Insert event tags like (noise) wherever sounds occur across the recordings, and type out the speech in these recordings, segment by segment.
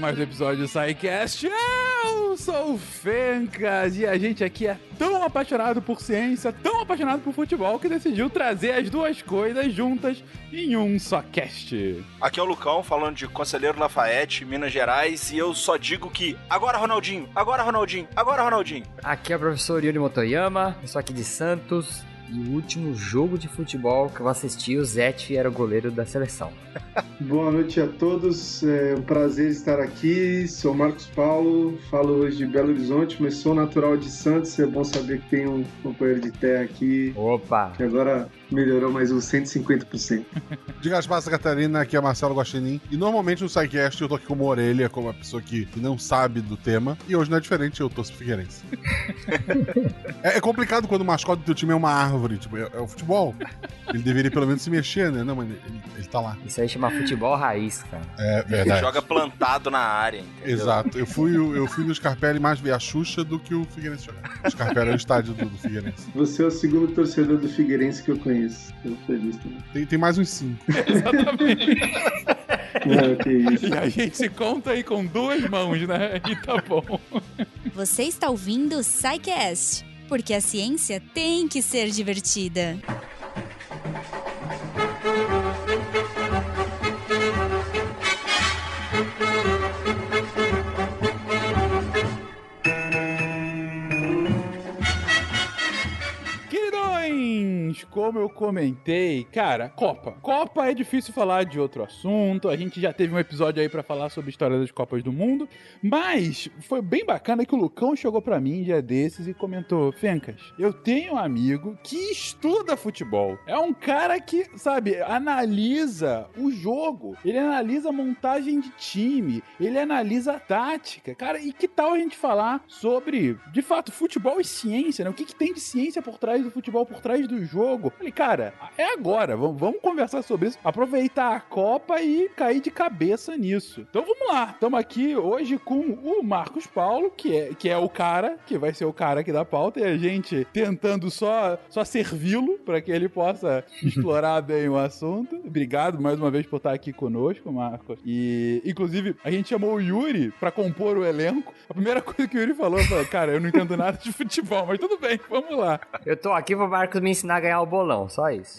mais um episódio do SciCast. Eu sou o Fencas e a gente aqui é tão apaixonado por ciência, tão apaixonado por futebol, que decidiu trazer as duas coisas juntas em um só cast. Aqui é o Lucão, falando de Conselheiro Lafayette, Minas Gerais, e eu só digo que agora Ronaldinho, agora Ronaldinho, agora Ronaldinho. Aqui é o professor Yuri Motoyama, eu sou aqui de Santos, e o último jogo de futebol que eu assisti, o Zete era o goleiro da seleção. (laughs) Boa noite a todos, é um prazer estar aqui. Sou Marcos Paulo, falo hoje de Belo Horizonte, mas sou natural de Santos. É bom saber que tem um companheiro de terra aqui. Opa! Que agora melhorou mais uns 150%. De Gaspar Catarina, aqui é Marcelo Guaxinim. E normalmente no SciCast eu tô aqui como orelha, como uma pessoa que, que não sabe do tema. E hoje não é diferente, eu torço Figueirense. (laughs) é, é, complicado quando o mascote do teu time é uma árvore, tipo, é, é, o futebol. Ele deveria pelo menos se mexer, né? Não, mas ele, ele tá lá. Isso aí chama futebol raiz, cara. É verdade. Ele joga plantado na área, entendeu? Exato. Eu fui, eu fui no Scarpelli mais ver a Xuxa do que o Figueirense jogar. O Scarpelli é o estádio do, do Figueirense. Você é o segundo torcedor do Figueirense que eu conheço. Eu feliz também. Tem, tem mais uns cinco. (laughs) Exatamente. Não, (laughs) que isso. E a gente conta aí com duas mãos, né? (laughs) E tá bom. Você está ouvindo o SciCast, porque a ciência tem que ser divertida. Como eu comentei, cara, Copa. Copa é difícil falar de outro assunto. A gente já teve um episódio aí pra falar sobre história das Copas do Mundo, mas foi bem bacana que o Lucão chegou pra mim dia desses e comentou: Fencas, eu tenho um amigo que estuda futebol. É um cara que, sabe, analisa o jogo, ele analisa a montagem de time, ele analisa a tática. Cara, e que tal a gente falar sobre, de fato, futebol e ciência, né? O que, que tem de ciência por trás do futebol, por trás do jogo? Falei, cara, é agora, vamos, vamos conversar sobre isso, aproveitar a Copa e cair de cabeça nisso. Então vamos lá, estamos aqui hoje com o Marcos Paulo, que é, que é o cara, que vai ser o cara aqui da pauta, e a gente tentando só, só servi-lo para que ele possa (laughs) explorar bem o assunto. Obrigado mais uma vez por estar aqui conosco, Marcos. E, inclusive, a gente chamou o Yuri para compor o elenco. A primeira (laughs) coisa que o Yuri falou foi: Cara, eu não entendo nada de futebol, mas tudo bem, vamos lá. Eu tô aqui pro Marcos me ensinar a ganhar o bolão, só isso.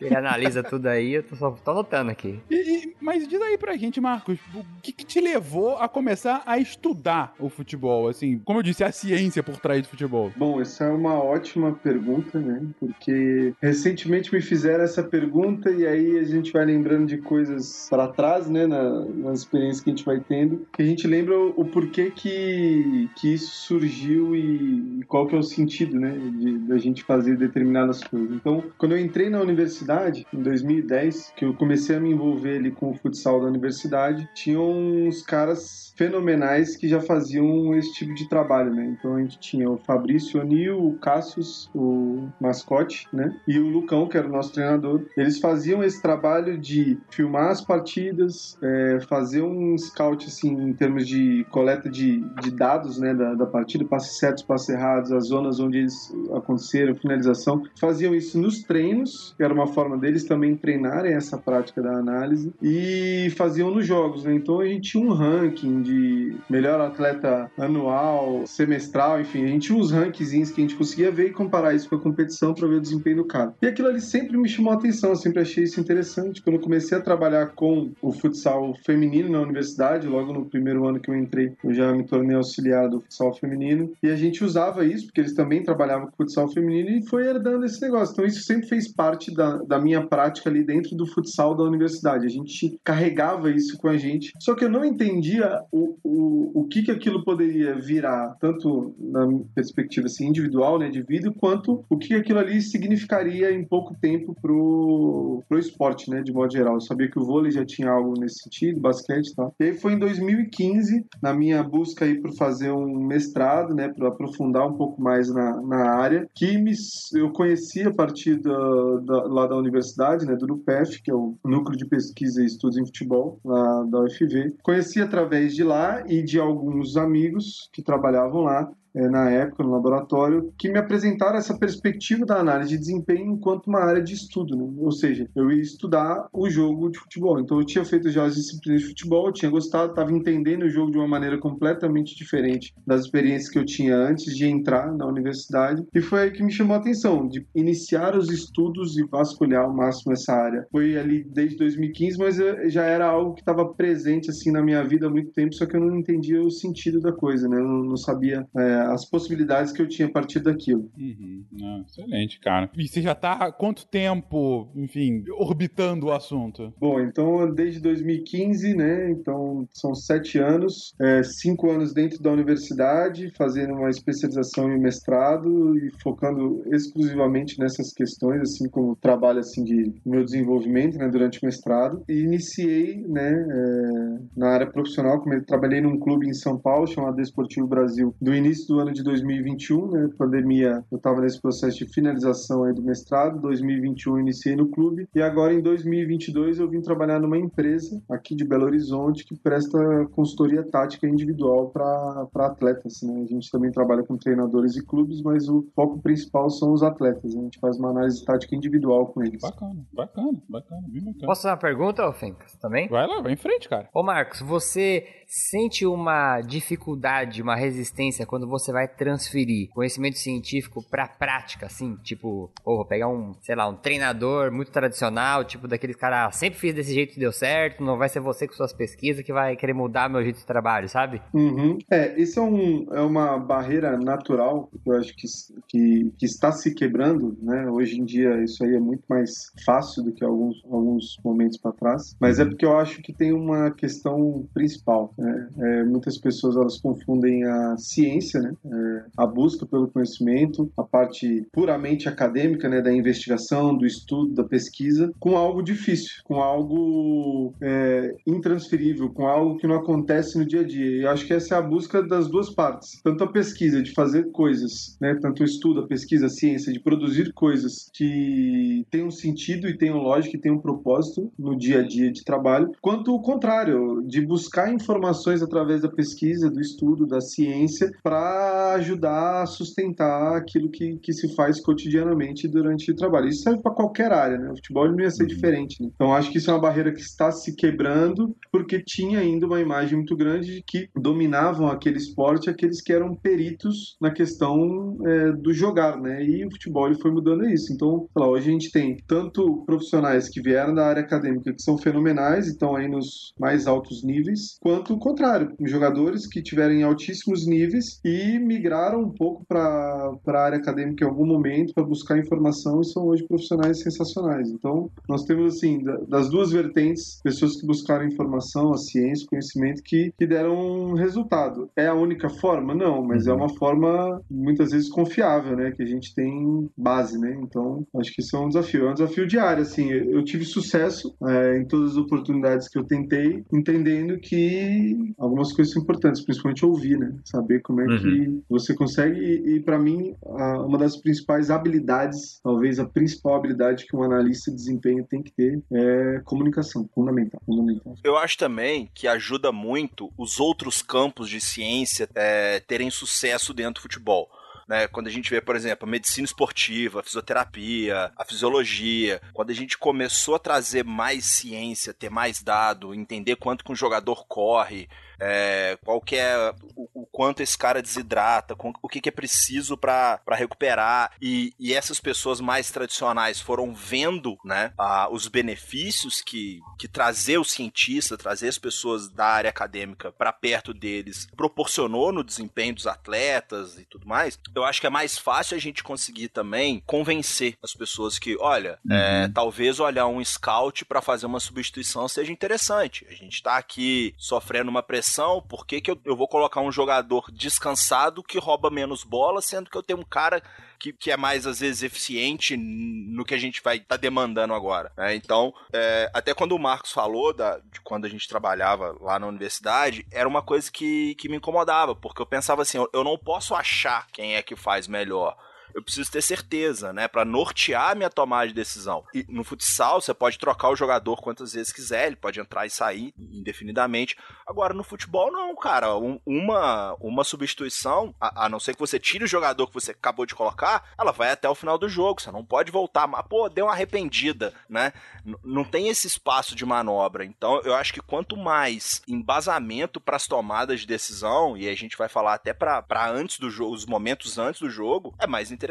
Ele analisa tudo aí, eu tô só tô anotando aqui. E, e- mas diz aí pra gente, Marcos, o que, que te levou a começar a estudar o futebol? Assim, como eu disse, a ciência por trás do futebol. Bom, essa é uma ótima pergunta, né? Porque recentemente me fizeram essa pergunta e aí a gente vai lembrando de coisas para trás, né? Na, nas experiências que a gente vai tendo, que a gente lembra o, o porquê que, que isso surgiu e, e qual que é o sentido, né? De, da gente fazer determinadas coisas. Então, quando eu entrei na universidade, em 2010, que eu comecei a me envolver ali com o futsal da universidade, tinham uns caras fenomenais que já faziam esse tipo de trabalho, né? Então a gente tinha o Fabrício O'Neill, o Cassius, o mascote, né? E o Lucão, que era o nosso treinador. Eles faziam esse trabalho de filmar as partidas, é, fazer um scout, assim, em termos de coleta de, de dados, né? Da, da partida, passes certos, passes errados, as zonas onde eles aconteceram, finalização. Faziam isso nos treinos, que era uma forma deles também treinarem essa prática da análise, e faziam nos jogos, né? Então a gente tinha um ranking de melhor atleta anual, semestral, enfim, a gente tinha uns rankings que a gente conseguia ver e comparar isso com a competição para ver o desempenho do cara. E aquilo ali sempre me chamou a atenção, eu sempre achei isso interessante. Quando eu comecei a trabalhar com o futsal feminino na universidade, logo no primeiro ano que eu entrei, eu já me tornei auxiliar do futsal feminino, e a gente usava isso, porque eles também trabalhavam com futsal feminino, e foi herdando esse negócio. Então isso sempre fez parte da, da minha prática ali dentro do futsal da universidade. A gente carregava isso com a gente, só que eu não entendia o, o, o que que aquilo poderia virar, tanto na perspectiva assim, individual, né, de vida, quanto o que aquilo ali significaria em pouco tempo pro, pro esporte, né, de modo geral. Eu sabia que o vôlei já tinha algo nesse sentido, basquete e tal. E aí foi em 2015, na minha busca aí por fazer um mestrado, né, para aprofundar um pouco mais na, na área, que me, eu conheci a partir da, da- lá da universidade, né, do NUPEF, que é o Núcleo de Pesquisa e Estudos em Futebol, lá da UFV. Conheci através de lá e de alguns amigos que trabalhavam lá na época no laboratório, que me apresentaram essa perspectiva da análise de desempenho enquanto uma área de estudo, né? ou seja, eu ia estudar o jogo de futebol. Então eu tinha feito já as disciplinas de futebol, eu tinha gostado, estava entendendo o jogo de uma maneira completamente diferente das experiências que eu tinha antes de entrar na universidade, e foi aí que me chamou a atenção, de iniciar os estudos e vasculhar ao máximo essa área. Foi ali desde 2015, mas já era algo que estava presente assim na minha vida há muito tempo, só que eu não entendia o sentido da coisa, né? Eu não, sabia é, as possibilidades que eu tinha a partir daquilo. Uhum. Ah, excelente, cara. E você já tá há quanto tempo, enfim, orbitando o assunto? Bom, então desde 2015, né? Então são sete anos, é, cinco anos dentro da universidade, fazendo uma especialização em mestrado e focando exclusivamente nessas questões, assim como trabalho assim de meu desenvolvimento, né? Durante o mestrado e iniciei, né? É, na área profissional, como eu trabalhei num clube em São Paulo chamado Esportivo Brasil do início do ano de 2021, né? Pandemia, eu estava nesse processo de finalização aí do mestrado. 2021 iniciei no clube e agora em 2022 eu vim trabalhar numa empresa aqui de Belo Horizonte que presta consultoria tática individual para atletas. Né? A gente também trabalha com treinadores e clubes, mas o foco principal são os atletas. Né? A gente faz uma análise tática individual com eles. Bacana, bacana, bacana, bem bacana. Posso fazer uma pergunta, Fencas, também? Vai lá, vai em frente, cara. Ô Marcos, você sente uma dificuldade, uma resistência quando você vai transferir conhecimento científico para prática, assim, tipo, ou vou pegar um, sei lá, um treinador muito tradicional, tipo daqueles caras, ah, sempre fiz desse jeito e deu certo, não vai ser você com suas pesquisas que vai querer mudar meu jeito de trabalho, sabe? Uhum. É, isso é, um, é uma barreira natural que eu acho que, que, que, está se quebrando, né? Hoje em dia isso aí é muito mais fácil do que alguns, alguns momentos para trás, mas é porque eu acho que tem uma questão principal? É, muitas pessoas elas confundem a ciência, né? É, a busca pelo conhecimento, a parte puramente acadêmica, né, da investigação, do estudo, da pesquisa, com algo difícil, com algo é, intransferível, com algo que não acontece no dia a dia. E eu acho que essa é a busca das duas partes, tanto a pesquisa de fazer coisas, né, tanto o estudo, a pesquisa, a ciência, de produzir coisas que tenham sentido e tenham lógica e tenham propósito no dia a dia de trabalho, quanto o contrário, de buscar informações através da pesquisa, do estudo, da ciência, para ajudar a sustentar aquilo que, que se faz cotidianamente durante o trabalho. Isso serve para qualquer área, né? O futebol não ia ser uhum. diferente. Né? Então acho que isso é uma barreira que está se quebrando porque tinha ainda uma imagem muito grande de que dominavam aquele esporte aqueles que eram peritos na questão é, do jogar, né? E o futebol ele foi mudando isso. Então, lá, hoje a gente tem tanto profissionais que vieram da área acadêmica que são fenomenais e estão aí nos mais altos níveis, quanto contrário, jogadores que tiverem altíssimos níveis e migraram um pouco para a área acadêmica em algum momento para buscar informação e são hoje profissionais sensacionais. Então, nós temos, assim, das duas vertentes, pessoas que buscaram informação, a ciência, conhecimento, que, que deram resultado. É a única forma? Não, mas é uhum. uma forma muitas vezes confiável, né? Que a gente tem base, né? Então, acho que isso é um desafio. É um desafio diário, assim. Eu tive sucesso é, em todas as oportunidades que eu tentei, entendendo que algumas coisas importantes, principalmente ouvir, né? Saber como é uhum. que você consegue. E, e para mim, a, uma das principais habilidades, talvez a principal habilidade que um analista de desempenho tem que ter é comunicação. Fundamental. fundamental. Eu acho também que ajuda muito os outros campos de ciência é, terem sucesso dentro do futebol. Né? Quando a gente vê, por exemplo, a medicina esportiva, a fisioterapia, a fisiologia, quando a gente começou a trazer mais ciência, ter mais dado, entender quanto que um jogador corre, é, qual que é o, o, quanto esse cara desidrata, com, o que, que é preciso para recuperar. E, e, essas pessoas mais tradicionais foram vendo né, a, os benefícios que, que trazer o cientista, trazer as pessoas da área acadêmica para perto deles proporcionou no desempenho dos atletas e tudo mais. Eu acho que é mais fácil a gente conseguir também convencer as pessoas que, olha, é, uhum. é, talvez olhar um scout para fazer uma substituição seja interessante. A gente está aqui sofrendo uma pressão por que, que eu, eu vou colocar um jogador descansado que rouba menos bola, sendo que eu tenho um cara que, que é mais, às vezes, eficiente no que a gente vai estar tá demandando agora. Né? Então, é, até quando o Marcos falou da, de quando a gente trabalhava lá na universidade, era uma coisa que, que me incomodava, porque eu pensava assim, eu, eu não posso achar quem é que faz melhor eu preciso ter certeza, né, para nortear minha tomada de decisão. E no futsal você pode trocar o jogador quantas vezes quiser, ele pode entrar e sair indefinidamente. Agora no futebol não, cara, um, uma uma substituição, a, a, não ser que você tire o jogador que você acabou de colocar, ela vai até o final do jogo, você não pode voltar, mas pô, deu uma arrependida, né? N não tem esse espaço de manobra. Então eu acho que quanto mais embasamento para as tomadas de decisão, e a gente vai falar até para antes do jogo, os momentos antes do jogo, é mais interessante,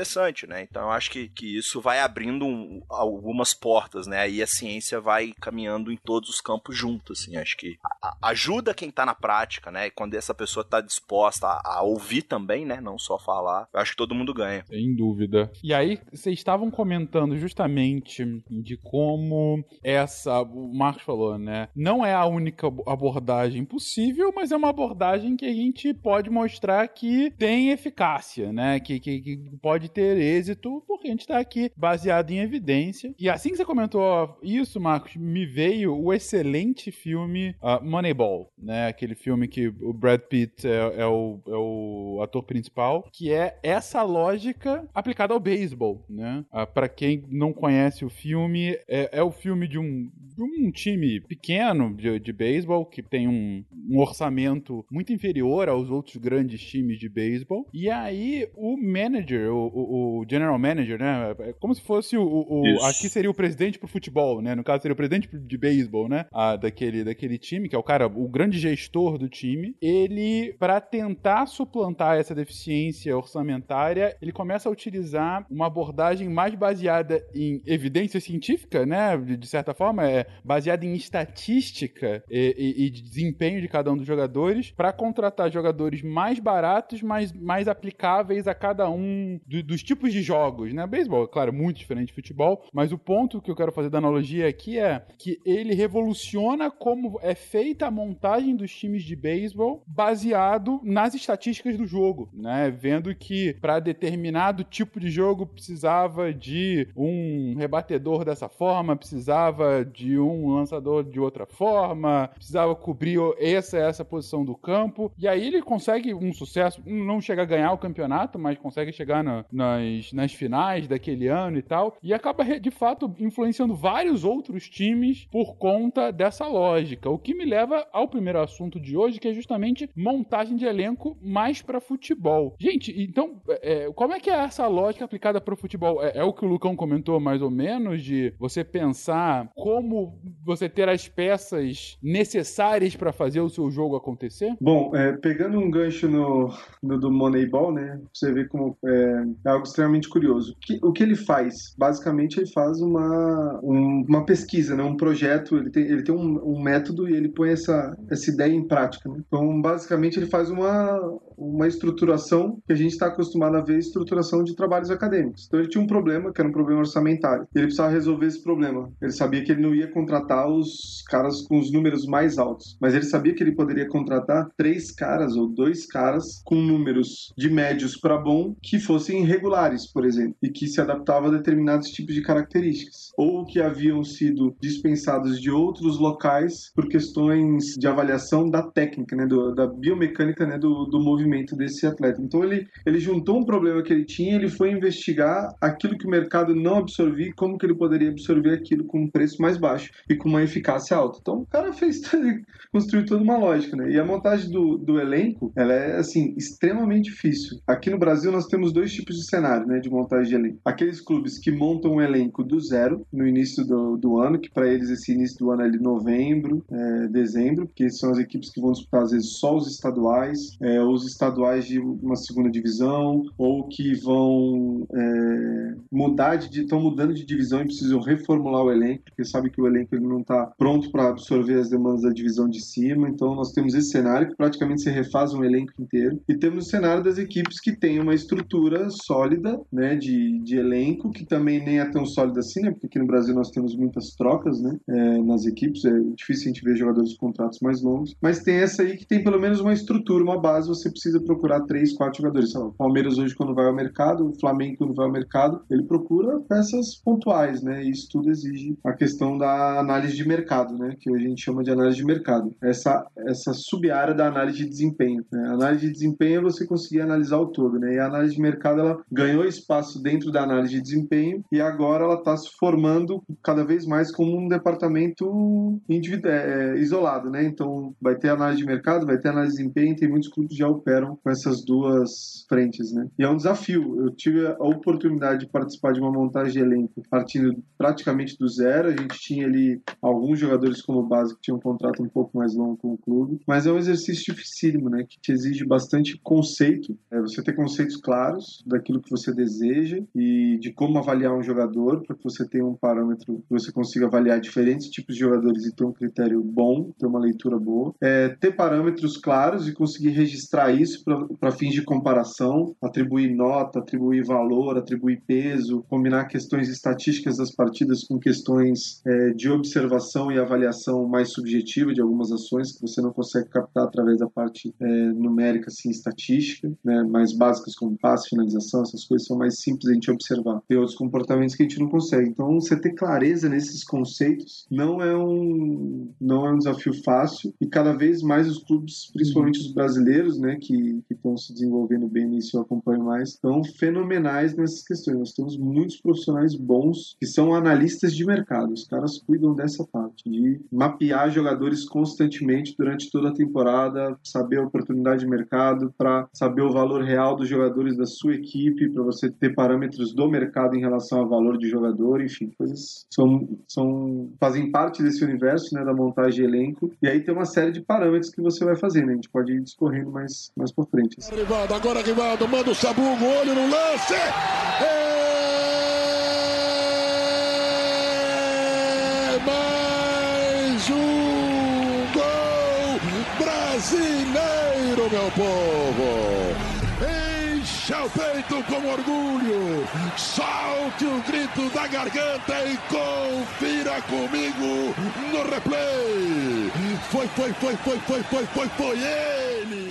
né? Então eu acho que, que isso vai abrindo um, algumas portas, né? Aí a ciência vai caminhando em todos os campos juntos, assim. Acho que ajuda quem tá na prática, né? E quando essa pessoa tá disposta a, a, ouvir também, né? Não só falar, eu acho que todo mundo ganha. Sem dúvida. E aí, vocês estavam comentando justamente de como essa, o Marcos falou, né? Não é a única abordagem possível, mas é uma abordagem que a gente pode mostrar que tem eficácia, né? Que, que, que pode ter êxito, porque a gente está aqui baseado em evidência. E assim que você comentou isso, Marcos, me veio o excelente filme uh, Moneyball, né? Aquele filme que o Brad Pitt é, é, o, é o ator principal, que é essa lógica aplicada ao beisebol, né? Uh, ah, para quem não conhece o filme, é, é o filme de um, de um time pequeno de, de beisebol que tem um, um orçamento muito inferior aos outros grandes times de beisebol. E aí o manager, o, o, o, general manager, né? É como se fosse o, o aqui seria o presidente pro futebol, né? No caso seria o presidente de beisebol, né? Ah, daquele, daquele time, que é o cara, o grande gestor do time. Ele, para tentar suplantar essa deficiência orçamentária, ele começa a utilizar uma abordagem mais baseada em evidência científica, né? De, de certa forma, é baseada em estatística e, e, e desempenho de cada um dos jogadores, para contratar jogadores mais baratos, mas mais aplicáveis a cada um do, dos tipos de jogos, né? Beisebol, claro, muito diferente de futebol, mas o ponto que eu quero fazer da analogia aqui é que ele revoluciona como é feita a montagem dos times de beisebol baseado nas estatísticas do jogo, né? Vendo que para determinado tipo de jogo precisava de um rebatedor dessa forma, precisava de um lançador de outra forma, precisava cobrir essa essa posição do campo, e aí ele consegue um sucesso, não chega a ganhar o campeonato, mas consegue chegar na, nas, nas finais daquele ano e tal, e acaba de fato influenciando vários outros times por conta dessa lógica. O que me leva ao primeiro assunto de hoje, que é justamente montagem de elenco mais para futebol. Gente, então, é, como é que é essa lógica aplicada para o futebol? É, é o que o Lucão comentou mais ou menos, de você pensar como você ter as peças necessárias para fazer o seu jogo acontecer? Bom, é, pegando um gancho no, no, do Moneyball, né? Você vê como é, algo extremamente curioso. Que, o que ele faz? Basicamente, ele faz uma, um, uma pesquisa, né? um projeto. Ele tem, ele tem um, um, método e ele põe essa, essa ideia em prática. Né? Então, basicamente, ele faz uma, uma estruturação que a gente está acostumado a ver estruturação de trabalhos acadêmicos. Então, ele tinha um problema, que era um problema orçamentário. Ele precisava resolver esse problema. Ele sabia que ele não ia contratar os caras com os números mais altos, mas ele sabia que ele poderia contratar três caras ou dois caras com números de médios para bom que fossem regulares, por exemplo, e que se adaptavam a determinados tipos de características, ou que haviam sido dispensados de outros locais por questões de avaliação da técnica, né, do, da biomecânica né, do, do movimento desse atleta. Então ele, ele juntou um problema que ele tinha, ele foi investigar aquilo que o mercado não absorvia, como que ele poderia absorver aquilo com um preço mais baixo e com uma eficácia alta. Então o cara fez (laughs) construiu toda uma lógica, né? E a montagem do, do elenco, ela é assim extremamente difícil. Aqui no Brasil nós temos dois tipos de cenário, né, de montagem de elenco. Aqueles clubes que montam um elenco do zero no início do, do ano, que para eles esse início do ano é de novembro, é, dezembro, porque são as equipes que vão disputar às vezes só os estaduais, é, os estaduais de uma segunda divisão, ou que vão é, mudar de estão mudando de divisão e precisam reformular o elenco, porque sabe que o elenco ele não está pronto para absorver as demandas da divisão de cima. Então nós temos esse cenário que praticamente se refaz um elenco inteiro e temos o cenário das equipes que têm uma estrutura sólida, né, de, de elenco que também nem é tão sólida assim, né, porque aqui no Brasil nós temos muitas trocas, né, é, nas equipes. É difícil a gente ver jogadores com contratos mais longos, mas tem essa aí que tem pelo menos uma estrutura, uma base. Você precisa procurar três, quatro jogadores. O Palmeiras hoje quando vai ao mercado, o Flamengo quando vai ao mercado, ele procura peças pontuais, né? E isso tudo exige a questão da análise de mercado, né? Que a gente chama de análise de mercado. Essa, essa sub-área da análise de desempenho. Né? A análise de desempenho é você conseguir analisar o todo, né? E a análise de mercado ela ganhou espaço dentro da análise de desempenho e agora ela está se formando cada vez mais como um departamento individual, é, isolado, né? Então vai ter análise de mercado, vai ter análise de desempenho, tem muitos clubes que já operam com essas duas frentes, né? E é um desafio. Eu tive a oportunidade de participar de uma montagem de elenco partindo praticamente do zero. A gente tinha ali alguns jogadores como base que tinham um contrato um pouco mais longo com o clube, mas é um exercício dificílimo, né? Que te exige bastante conceito. É você ter conceitos claros daquilo que você deseja e de como avaliar um jogador para que você tenha um parâmetro que você consiga avaliar diferentes tipos de jogadores e ter um critério bom, ter uma leitura boa. É, ter parâmetros claros e conseguir registrar isso para fins de comparação, atribuir nota, atribuir valor, atribuir peso, combinar questões estatísticas das partidas com questões é, de observação e avaliação mais subjetiva de algumas ações que você não consegue captar através da parte é, numérica, assim, estatística, né, mais básicas como passe, finalização, essas coisas são mais simples a gente observar. Tem outros comportamentos que a gente não consegue. Então, você ter clareza nesses conceitos não é um não é um desafio fácil e cada vez mais os clubes, principalmente os brasileiros, né, que estão se desenvolvendo bem nisso, eu acompanho mais, estão fenomenais nessas questões. Nós temos muitos profissionais bons que são analistas de mercado. Os caras cuidam dessa parte, de mapear jogadores constantemente durante toda a temporada, saber a oportunidade de mercado, para saber o valor real dos jogadores da sua equipe, para você ter parâmetros do mercado em relação ao valor de jogador, enfim, coisas são, são fazem parte desse universo, né, da montagem de elenco. E aí tem uma série de parâmetros que você vai fazer, né? A gente pode ir discorrendo mais mais por frente. Assim. Rivaldo, agora Rivaldo manda o Sabugo, olho no lance. É mais um gol brasileiro, meu povo encha o peito com orgulho, solte o grito da garganta e confira comigo no replay. Foi, foi, foi, foi, foi, foi, foi, foi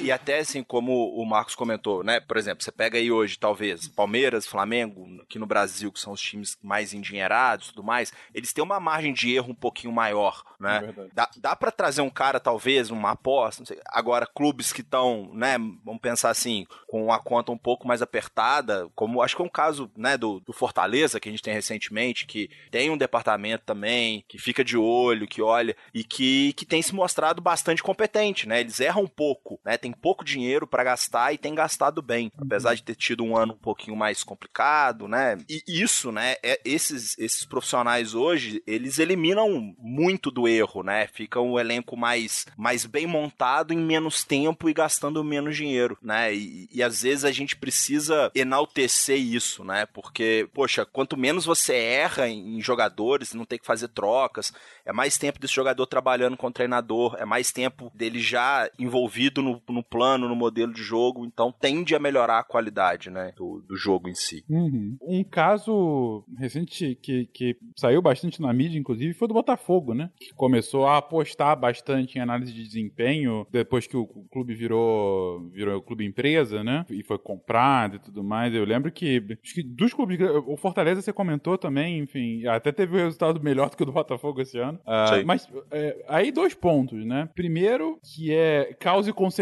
E até assim, como o Marcos comentou, né? Por exemplo, você pega aí hoje, talvez, Palmeiras, Flamengo, aqui no Brasil, que são os times mais endinheirados e tudo mais, eles têm uma margem de erro um pouquinho maior, né? É dá dá para trazer um cara, talvez, uma aposta, Agora, clubes que estão, né? Vamos pensar assim, com a conta um pouco mais apertada, como acho que é um caso, né, do, do Fortaleza, que a gente tem recentemente, que tem um departamento também, que fica de olho, que olha, e que, que tem se mostrado bastante competente, né? Eles erram um pouco, né? Tem pouco dinheiro para gastar e tem gastado bem, uhum. apesar de ter tido um ano um pouquinho mais complicado, né? E isso, né, é, esses, esses profissionais hoje, eles eliminam muito do erro, né? Fica um elenco mais, mais bem montado em menos tempo e gastando menos dinheiro, né? E, e às vezes a gente precisa enaltecer isso, né? Porque, poxa, quanto menos você erra em jogadores, não tem que fazer trocas, é mais tempo desse jogador trabalhando com o treinador, é mais tempo dele já envolvido no, no plano, no modelo de jogo, então tende a melhorar a qualidade, né, do, do jogo em si. Uhum. Um caso recente que, que saiu bastante na mídia, inclusive, foi do Botafogo, né, que começou a apostar bastante em análise de desempenho depois que o clube virou, virou o clube empresa, né, e foi comprado e tudo mais. Eu lembro que, que dos clubes, o Fortaleza você comentou também, enfim, até teve um resultado melhor do que o do Botafogo esse ano. Uh, mas é, aí dois pontos, né? Primeiro, que é causa e consequência,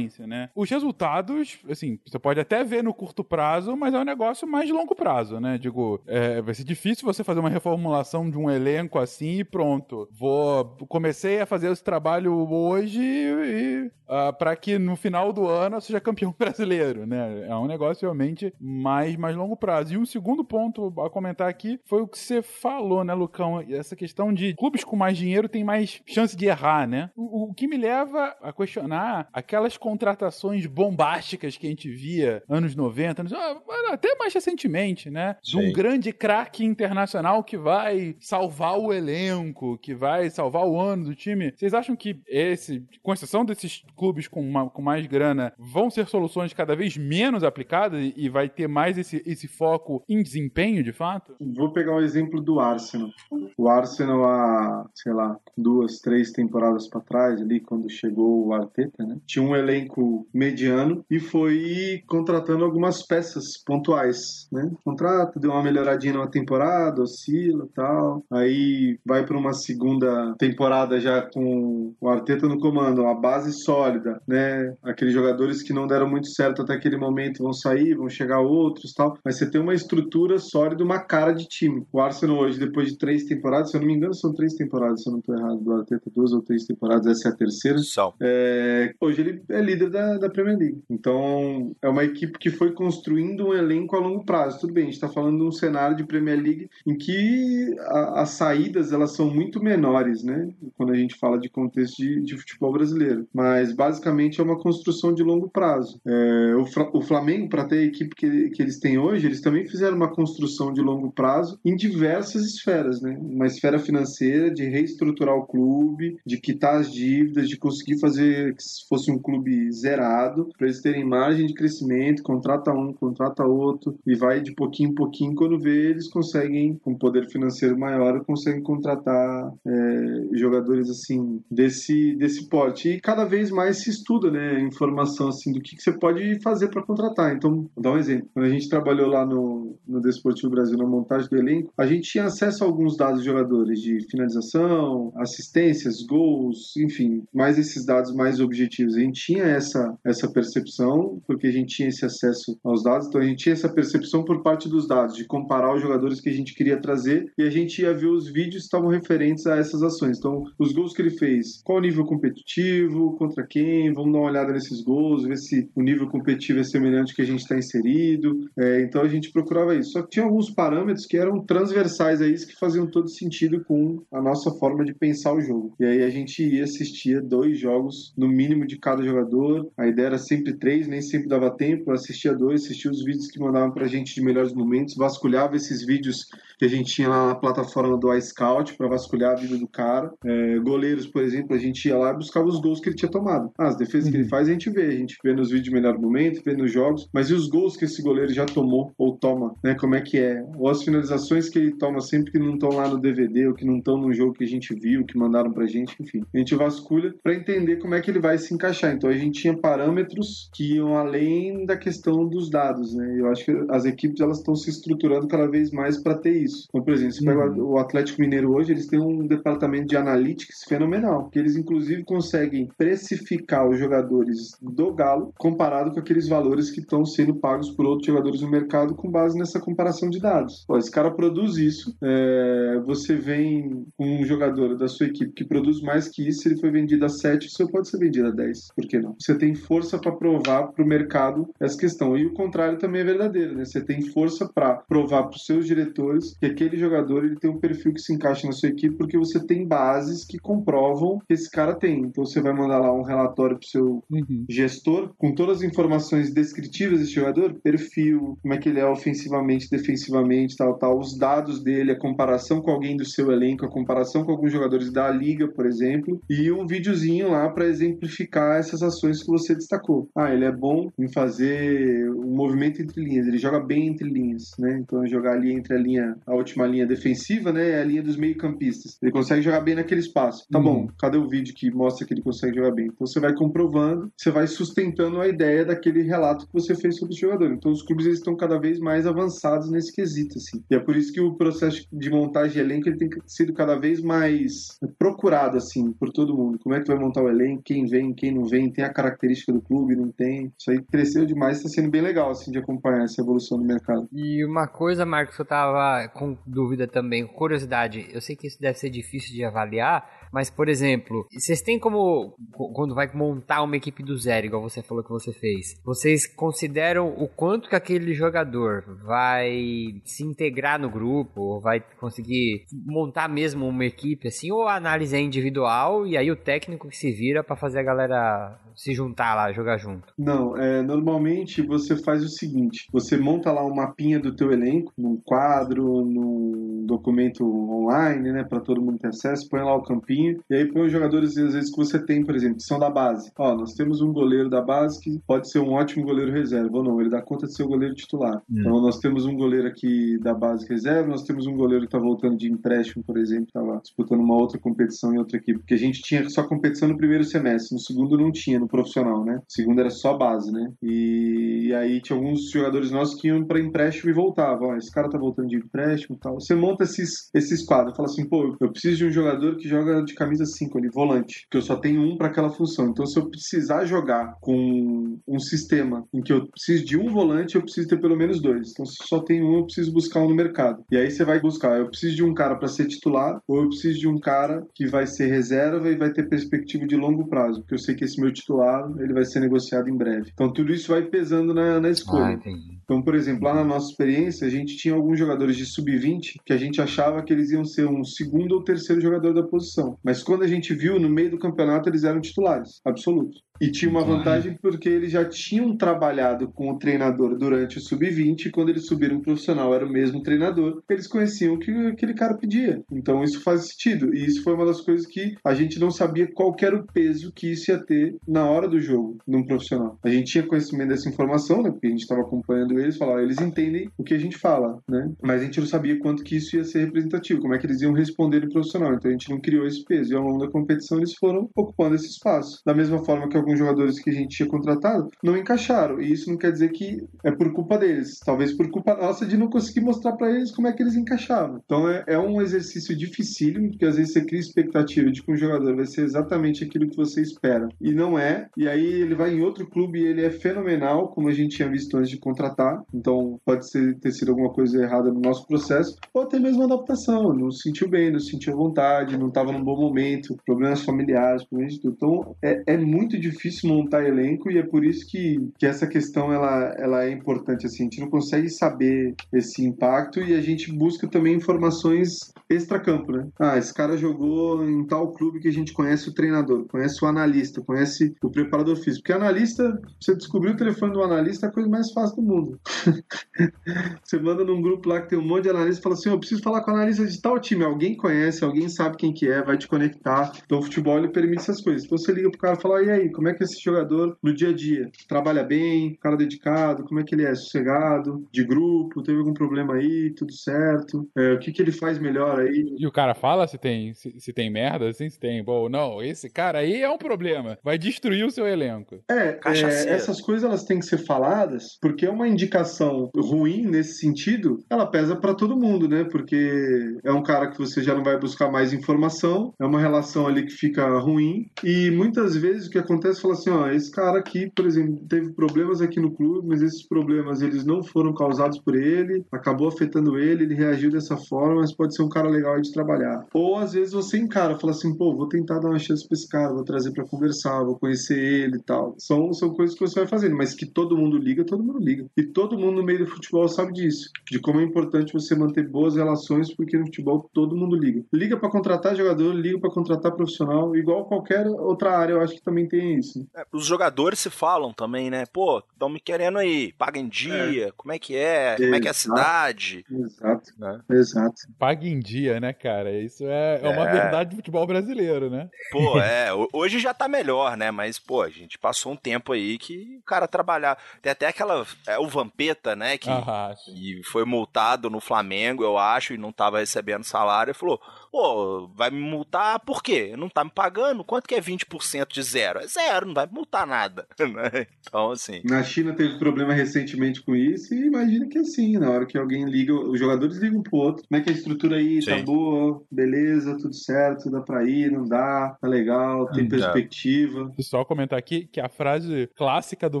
né? Os resultados, assim, você pode até ver no curto prazo, mas é um negócio mais de longo prazo, né? Digo, é, vai ser difícil você fazer uma reformulação de um elenco assim e pronto. Vou comecei a fazer esse trabalho hoje e uh, ah, para que no final do ano eu seja campeão (laughs) brasileiro, né? É um negócio realmente mais mais longo prazo. E um segundo ponto a comentar aqui foi o que você falou, né, Lucão? Essa questão de clubes com mais dinheiro tem mais chance de errar, né? O, o, que me leva a questionar aquelas contratações bombásticas que a gente via anos 90, anos, ah, até mais recentemente, né? Sim. De um grande craque internacional que vai salvar o elenco, que vai salvar o ano do time. Vocês acham que esse, com exceção desses clubes com, uma, com mais grana, vão ser soluções cada vez menos aplicadas e, e vai ter mais esse, esse foco em desempenho, de fato? Vou pegar o um exemplo do Arsenal. O Arsenal, há sei lá, duas, três temporadas para trás, ali, quando chegou o Arteta, né? Tinha um elenco elenco mediano e foi contratando algumas peças pontuais, né? Contrata, deu uma melhoradinha numa temporada, oscila tal. Aí vai para uma segunda temporada já com o Arteta no comando, uma base sólida, né? Aqueles jogadores que não deram muito certo até aquele momento vão sair, vão chegar outros tal. Mas você tem uma estrutura sólida, uma cara de time. O Arsenal hoje, depois de três temporadas, se eu não me engano, são três temporadas, se eu não estou errado, do Arteta, duas ou três temporadas, essa é a terceira. São. É, hoje ele é líder da, da Premier League. Então, é uma equipe que foi construindo um elenco a longo prazo. Tudo bem, a gente está falando de um cenário de Premier League em que a, as saídas elas são muito menores, né? Quando a gente fala de contexto de, de futebol brasileiro. Mas, basicamente, é uma construção de longo prazo. É, o, o Flamengo, para ter a equipe que, que eles têm hoje, eles também fizeram uma construção de longo prazo em diversas esferas, né? Uma esfera financeira, de reestruturar o clube, de quitar as dívidas, de conseguir fazer que fosse um clube zerado, para eles terem margem de crescimento, contrata um, contrata outro, e vai de pouquinho em pouquinho, quando vê, eles conseguem, com poder financeiro maior, conseguem contratar é, jogadores assim, desse, desse porte. E cada vez mais se estuda, né, informação assim, do que, que você pode fazer para contratar. Então, vou dar um exemplo. Quando a gente trabalhou lá no, no Desportivo Brasil, na montagem do elenco, a gente tinha acesso a alguns dados de jogadores, de finalização, assistências, gols, enfim, mais esses dados mais objetivos. A gente tinha essa, essa percepção, porque a gente tinha esse acesso aos dados, então a gente tinha essa percepção por parte dos dados, de comparar os jogadores que a gente queria trazer, e a gente ia ver os vídeos que estavam referentes a essas ações. Então, os gols que ele fez, qual o nível competitivo, contra quem, vamos dar uma olhada nesses gols, ver se o nível competitivo é semelhante que a gente está inserido. É, então a gente procurava isso. Só que tinha alguns parâmetros que eram transversais a isso, que faziam todo sentido com a nossa forma de pensar o jogo. E aí a gente ia assistir dois jogos, no mínimo, de cada jogador. A ideia era sempre três, nem sempre dava tempo. Eu assistia dois, assistia os vídeos que mandavam pra gente de melhores momentos, vasculhava esses vídeos que a gente tinha lá na plataforma do iScout para vasculhar a vida do cara. É, goleiros, por exemplo, a gente ia lá e buscava os gols que ele tinha tomado. Ah, as defesas uhum. que ele faz a gente vê, a gente vê nos vídeos de melhor momento, vê nos jogos, mas e os gols que esse goleiro já tomou ou toma, né? Como é que é? Ou as finalizações que ele toma sempre que não estão lá no DVD ou que não estão no jogo que a gente viu, que mandaram pra gente, enfim. A gente vasculha para entender como é que ele vai se encaixar. Então a gente tinha parâmetros que iam além da questão dos dados, né? Eu acho que as equipes elas estão se estruturando cada vez mais para ter isso. Então, por exemplo, você pega Uhum. o Atlético Mineiro hoje, eles têm um departamento de analytics fenomenal, que eles inclusive conseguem precificar os jogadores do Galo comparado com aqueles valores que estão sendo pagos por outros jogadores no mercado com base nessa comparação de dados. Pô, esse cara produz isso, é, você vem com um jogador da sua equipe que produz mais que isso, se ele foi vendido a 7, o seu pode ser vendido a 10. Por que não? Você tem força para provar para o mercado essa questão. E o contrário também é verdadeiro, né? Você tem força para provar para os seus diretores que aquele jogador ele tem um perfil que se encaixa na sua equipe porque você tem bases que comprovam que esse cara tem. Então você vai mandar lá um relatório pro seu Uhum. gestor com todas as informações descritivas desse jogador, perfil, como é que ele é ofensivamente, defensivamente, tal, tal, os dados dele, a comparação com alguém do seu elenco, a comparação com alguns jogadores da liga, por exemplo, e um videozinho lá para exemplificar essas ações que você destacou. Ah, ele é bom em fazer o movimento entre linhas, ele joga bem entre linhas, né? Então jogar ali entre a linha, a última linha defensiva, né, é a linha dos meio-campistas. Ele consegue jogar bem naquele espaço. Tá Uhum. bom, cadê o vídeo que mostra que ele consegue jogar bem? Então você vai comprovando, você vai sustentando a ideia daquele relato que você fez sobre o jogador. Então os clubes eles estão cada vez mais avançados nesse quesito, assim. E é por isso que o processo de montagem de elenco ele tem sido cada vez mais procurado, assim, por todo mundo. Como é que vai montar o elenco? Quem vem, quem não vem? Tem a característica do clube, não tem? Isso aí cresceu demais, está sendo bem legal, assim, de acompanhar essa evolução do mercado. E uma coisa, Marcos, que eu tava com dúvida também, curiosidade, eu sei que isso deve ser difícil de avaliar, mas, por exemplo, vocês têm como, co- quando vai montar uma equipe do zero, igual você falou que você fez, vocês consideram o quanto que aquele jogador vai se integrar no grupo, vai conseguir montar mesmo uma equipe assim, ou a análise é individual e aí o técnico que se vira pra fazer a galera se juntar lá, jogar junto? Não, é, normalmente você faz o seguinte: você monta lá um mapinha do teu elenco, num quadro, num documento online, né, para todo mundo ter acesso, põe lá o campinho e aí põe os jogadores às vezes que você tem, por exemplo, que são da base. Ó, nós temos um goleiro da base que pode ser um ótimo goleiro reserva ou não, ele dá conta de ser o goleiro titular. Então nós temos um goleiro aqui da base reserva, nós temos um goleiro que tá voltando de empréstimo, por exemplo, tava disputando uma outra competição em outra equipe, porque a gente tinha só competição no primeiro semestre, no segundo não tinha, no no profissional, né? O segundo era só base, né? E, e aí tinha alguns jogadores nossos que iam para empréstimo e voltavam. Esse cara tá voltando de empréstimo e tal. Você monta esses, esses quadros, fala assim, pô, eu preciso de um jogador que joga de camisa 5 ali, volante, que eu só tenho um para aquela função. Então, se eu precisar jogar com um sistema em que eu preciso de um volante, eu preciso ter pelo menos dois. Então, se só tenho um, eu preciso buscar um no mercado. E aí você vai buscar, eu preciso de um cara para ser titular ou eu preciso de um cara que vai ser reserva e vai ter perspectiva de longo prazo, porque eu sei que esse meu titular, ele vai ser negociado em breve. Então, tudo isso vai pesando na, na escolha. Ah. Então, por exemplo, lá na nossa experiência, a gente tinha alguns jogadores de sub-20 que a gente achava que eles iam ser um segundo ou terceiro jogador da posição. Mas quando a gente viu, no meio do campeonato, eles eram titulares, absolutos. E tinha uma vantagem porque eles já tinham trabalhado com o treinador durante o sub-20 e quando eles subiram pro profissional era o mesmo treinador, eles conheciam o que aquele cara pedia. Então isso faz sentido. E isso foi uma das coisas que a gente não sabia qual era o peso que isso ia ter na hora do jogo, num profissional. A gente tinha conhecimento dessa informação, né? Porque a gente estava acompanhando eles, falava, eles entendem o que a gente fala, né? Mas a gente não sabia quanto que isso ia ser representativo, como é que eles iam responder no profissional. Então a gente não criou esse peso. E ao longo da competição eles foram ocupando esse espaço. Da mesma forma que alguns jogadores que a gente tinha contratado não encaixaram. E isso não quer dizer que é por culpa deles. Talvez por culpa nossa de não conseguir mostrar para eles como é que eles encaixavam. Então é, é um exercício dificílimo, porque às vezes você cria expectativa de que um jogador vai ser exatamente aquilo que você espera. E não é. E aí ele vai em outro clube e ele é fenomenal, como a gente tinha visto antes de contratar. Então pode ser, ter sido alguma coisa errada no nosso processo, ou até mesmo adaptação. Não se sentiu bem, não se sentiu vontade, não estava num bom momento, problemas familiares, problemas de tudo. Então é, é muito difícil montar elenco e é por isso que, que essa questão ela, ela é importante. Assim, a gente não consegue saber esse impacto e a gente busca também informações extra-campo, né? Ah, esse cara jogou em tal clube que a gente conhece o treinador, conhece o analista, conhece o preparador físico. Porque analista, você descobrir o telefone do analista é a coisa mais fácil do mundo. (laughs) você manda num grupo lá que tem um monte de analista e fala assim: eu preciso falar com o analista de tal time. Alguém conhece, alguém sabe quem que é, vai te conectar. Então o futebol ele permite essas coisas. Então você liga pro cara e fala: e aí, como é que esse jogador no dia a dia? Trabalha bem, cara dedicado, como é que ele é? Sossegado, de grupo, teve algum problema aí, tudo certo? É, o que, que ele faz melhor aí? E o cara fala se tem, se, se tem merda, assim, se tem. Bom, não, esse cara aí é um problema. Vai destruir o seu elenco. É, é, essas coisas elas têm que ser faladas, porque é uma indicação ruim nesse sentido, ela pesa pra todo mundo, né? Porque é um cara que você já não vai buscar mais informação, é uma relação ali que fica ruim, e muitas vezes o que acontece é falar assim, ó, esse cara aqui, por exemplo, teve problemas aqui no clube, mas esses problemas eles não foram causados por ele, acabou afetando ele, ele reagiu dessa forma, mas pode ser um cara legal de trabalhar. Ou às vezes você encara, fala assim, pô, vou tentar dar uma chance pra esse cara, vou trazer pra conversar, vou conhecer ele e tal. São, são coisas que você vai fazendo, mas que todo mundo liga, todo mundo liga. E todo mundo no meio do futebol sabe disso, de como é importante você manter boas relações, porque no futebol todo mundo liga. Liga pra contratar jogador, liga pra contratar profissional, igual qualquer outra área, eu acho que também tem isso. É, Os jogadores se falam também, né? Pô, estão me querendo aí, paga em dia, como é que é, como é que é a Exato. cidade. Exato, Né? exato. Paga em dia, né, cara? Isso é, é uma É. verdade do futebol brasileiro, né? Pô, é, ho- hoje já tá melhor, né? Mas, pô, a gente passou um tempo aí que o cara trabalhar. Tem até aquela. É o Vampeta, né? Que, Ah, que foi multado no Flamengo, eu acho, e não tava recebendo salário. E falou: pô, vai me multar por quê? Não tá me pagando? Quanto que é 20% de zero? É zero, não vai me multar nada. (laughs) né? Então, assim. Na China teve problema recentemente com isso e imagina que é assim, na hora que alguém liga, os jogadores ligam pro outro. Como é que a estrutura aí? Tá Sim. boa? Beleza, tudo certo, dá pra ir, não dá, tá legal, tem dá. perspectiva. Só comentar aqui que a frase clássica do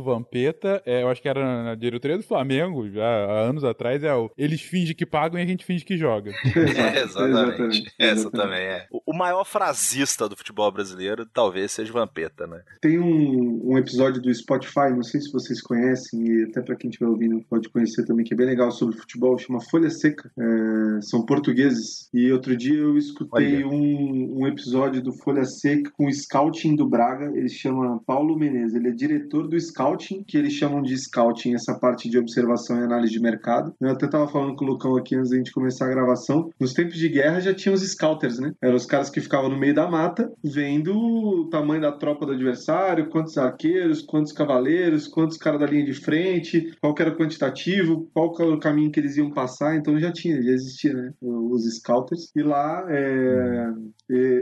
Vampeta, é, eu acho que era na diretoria do Flamengo, já há anos atrás, é o eles fingem que pagam e a gente finge que joga. (laughs) (laughs) É, exatamente. Exatamente, Essa exatamente. também é. O maior frasista do futebol brasileiro talvez seja Vampeta, né? Tem um, um episódio do Spotify, não sei se vocês conhecem, e até pra quem estiver ouvindo pode conhecer também, que é bem legal sobre futebol, chama Folha Seca. É, são portugueses. E outro dia eu escutei Olha. um, um episódio do Folha Seca com o scouting do Braga. Ele chama Paulo Menezes. Ele é diretor do scouting, que eles chamam de scouting, essa parte de observação e análise de mercado. Eu até tava falando com o Lucão aqui antes da gente começar a gravação. Nos tempos de guerra já tinha os scouters, né? Eram os caras que ficavam no meio da mata, vendo o tamanho da tropa do adversário quantos arqueiros, quantos cavaleiros, quantos caras da linha de frente, qual era o quantitativo, qual era o caminho que eles iam passar. Então já tinha, já existia, né? Os scouters. E lá, é,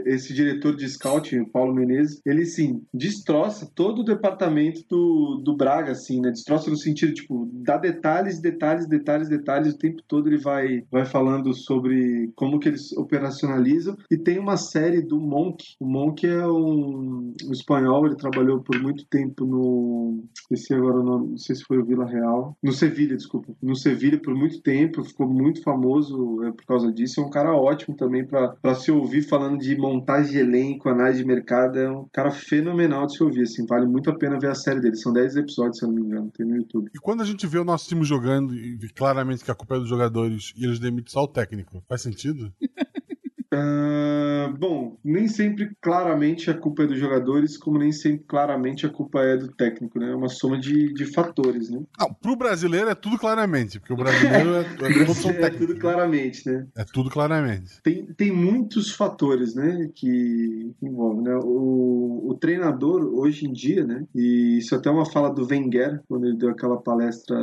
esse diretor de scouting, o Paulo Menezes, ele sim destroça todo o departamento do, do Braga, assim, né? Destroça no sentido, tipo, dá detalhes, detalhes, detalhes, detalhes. O tempo todo ele vai, vai falando sobre como que eles operacionalizam. E tem uma série do Monk. O Monk é um, um espanhol, ele trabalhou por muito tempo no. Esqueci agora o nome, não sei se foi o Vila Real. No Sevilha, desculpa. No Sevilha por muito tempo, ficou muito famoso é, por causa disso. É um cara ótimo também para se ouvir falando de montagem de elenco, análise de mercado. É um cara fenomenal de se ouvir, assim. Vale muito a pena ver a série dele. São 10 episódios, se eu não me engano, tem no YouTube. E quando a gente vê o nosso time jogando e vê claramente que a culpa é dos jogadores e eles demitem só o técnico, faz sentido? (laughs) Uh, bom, nem sempre claramente a culpa é dos jogadores, como nem sempre claramente a culpa é do técnico, né? É uma soma de, de fatores, né? Não, pro brasileiro é tudo claramente, porque o brasileiro é, (laughs) é, é tudo claramente, né? É tudo claramente. Tem, tem muitos fatores, né, que, que envolvem, né? O, o treinador, hoje em dia, né, e isso até é uma fala do Wenger, quando ele deu aquela palestra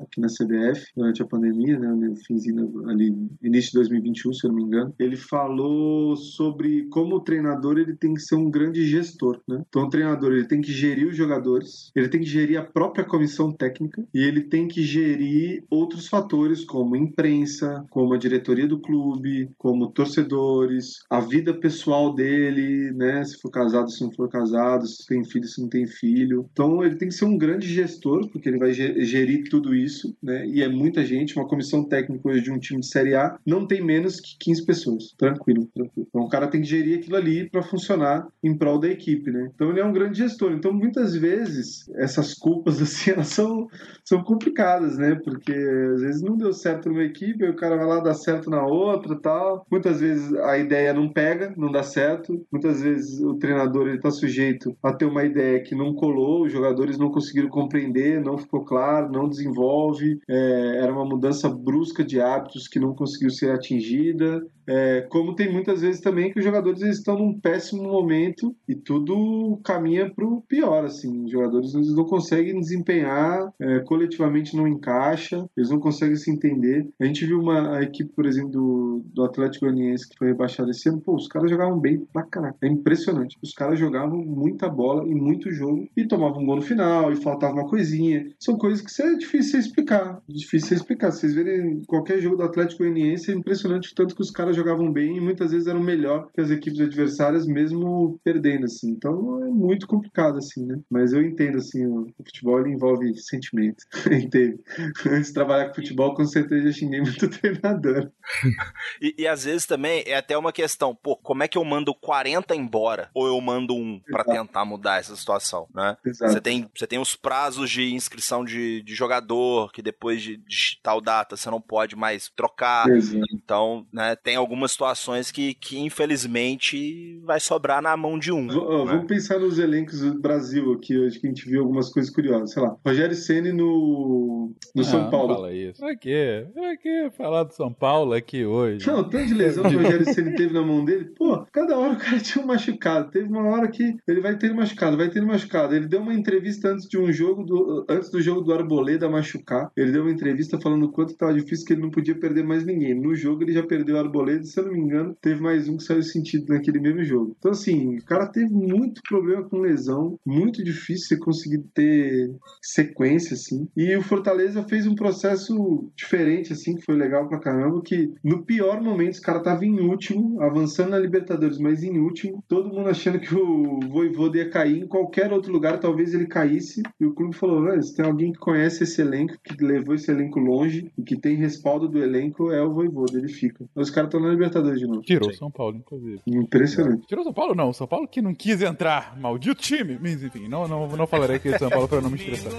aqui na CBF, durante a pandemia, né, no finzinho ali, início de 2021, se eu não me engano, ele falou falou sobre como o treinador ele tem que ser um grande gestor, né? Então o treinador ele tem que gerir os jogadores, ele tem que gerir a própria comissão técnica e ele tem que gerir outros fatores como imprensa, como a diretoria do clube, como torcedores, a vida pessoal dele, né? Se for casado, se não for casado, se tem filho, se não tem filho. Então ele tem que ser um grande gestor porque ele vai gerir tudo isso, né? E é muita gente, uma comissão técnica hoje de um time de Série A não tem menos que 15 pessoas, tranquilo tranquilo, tranquilo. Então o cara tem que gerir aquilo ali para funcionar em prol da equipe, né? Então ele é um grande gestor. Então muitas vezes essas culpas (laughs) assim elas são, são complicadas, né? Porque às vezes não deu certo numa equipe, aí o cara vai lá dar certo na outra, tal. Muitas vezes a ideia não pega, não dá certo. Muitas vezes o treinador ele tá sujeito a ter uma ideia que não colou, os jogadores não conseguiram compreender, não ficou claro, não desenvolve. É, era uma mudança brusca de hábitos que não conseguiu ser atingida. É, como tem muitas vezes também que os jogadores estão num péssimo momento e tudo caminha para o pior, assim. Os jogadores eles não conseguem desempenhar, é, coletivamente não encaixa, eles não conseguem se entender. A gente viu uma equipe, por exemplo, do, do Atlético Goianiense que foi rebaixado esse ano, pô, os caras jogavam bem pra caraca. É impressionante. Os caras jogavam muita bola e muito jogo e tomavam um gol no final e faltava uma coisinha. São coisas que é difícil explicar. Difícil explicar. Vocês verem qualquer jogo do Atlético Goianiense, é impressionante o tanto que os caras jogavam bem e muitas vezes eram melhor que as equipes adversárias, mesmo perdendo, assim. Então é muito complicado, assim, né? Mas eu entendo, assim, o, futebol ele envolve sentimento. (laughs) Entende? (laughs) Antes de trabalhar com futebol, com certeza xinguei muito treinador. (laughs) e, e, às vezes também é até uma questão, pô, como é que eu mando 40 embora? Ou eu mando um para tentar mudar essa situação, né? Exato. Você tem, você tem os prazos de inscrição de, de jogador, que depois de, de tal data você não pode mais trocar. Exato. Então, né, tem algumas situações que, que infelizmente vai sobrar na mão de um. V né? Vamos pensar nos elencos do Brasil aqui hoje, que a gente viu algumas coisas curiosas. Sei lá, Rogério Ceni no, no São Paulo. Não fala isso. Pra quê? Pra quê falar do São Paulo aqui hoje? Não, tanto de lesão que o Rogério (laughs) Ceni teve na mão dele. Pô, cada hora o cara tinha um machucado. Teve uma hora que ele vai ter machucado, vai ter machucado. Ele deu uma entrevista antes de um jogo, do, antes do jogo do Arboleda machucar. Ele deu uma entrevista falando o quanto tava difícil que ele não podia perder mais ninguém. No jogo ele já perdeu o Arboleda, se eu não me engano, teve mais um que saiu sentido naquele mesmo jogo. Então, assim, o cara teve muito problema com lesão, muito difícil você conseguir ter sequência, assim. E o Fortaleza fez um processo diferente, assim, que foi legal pra caramba, que no pior momento os cara tava em último, avançando na Libertadores, mas em último, todo mundo achando que o Voivoda ia cair em qualquer outro lugar, talvez ele caísse, e o clube falou, se tem alguém que conhece esse elenco, que levou esse elenco longe, e que tem respaldo do elenco, é o Voivoda, ele fica. Os caras estão na Libertadores de novo. Tirou Sim. São Paulo, inclusive. Impressionante. Tirou São Paulo? Não, São Paulo que não quis entrar. Maldito time. Mas enfim, não, não, não falarei aqui de São Paulo pra não me estressar.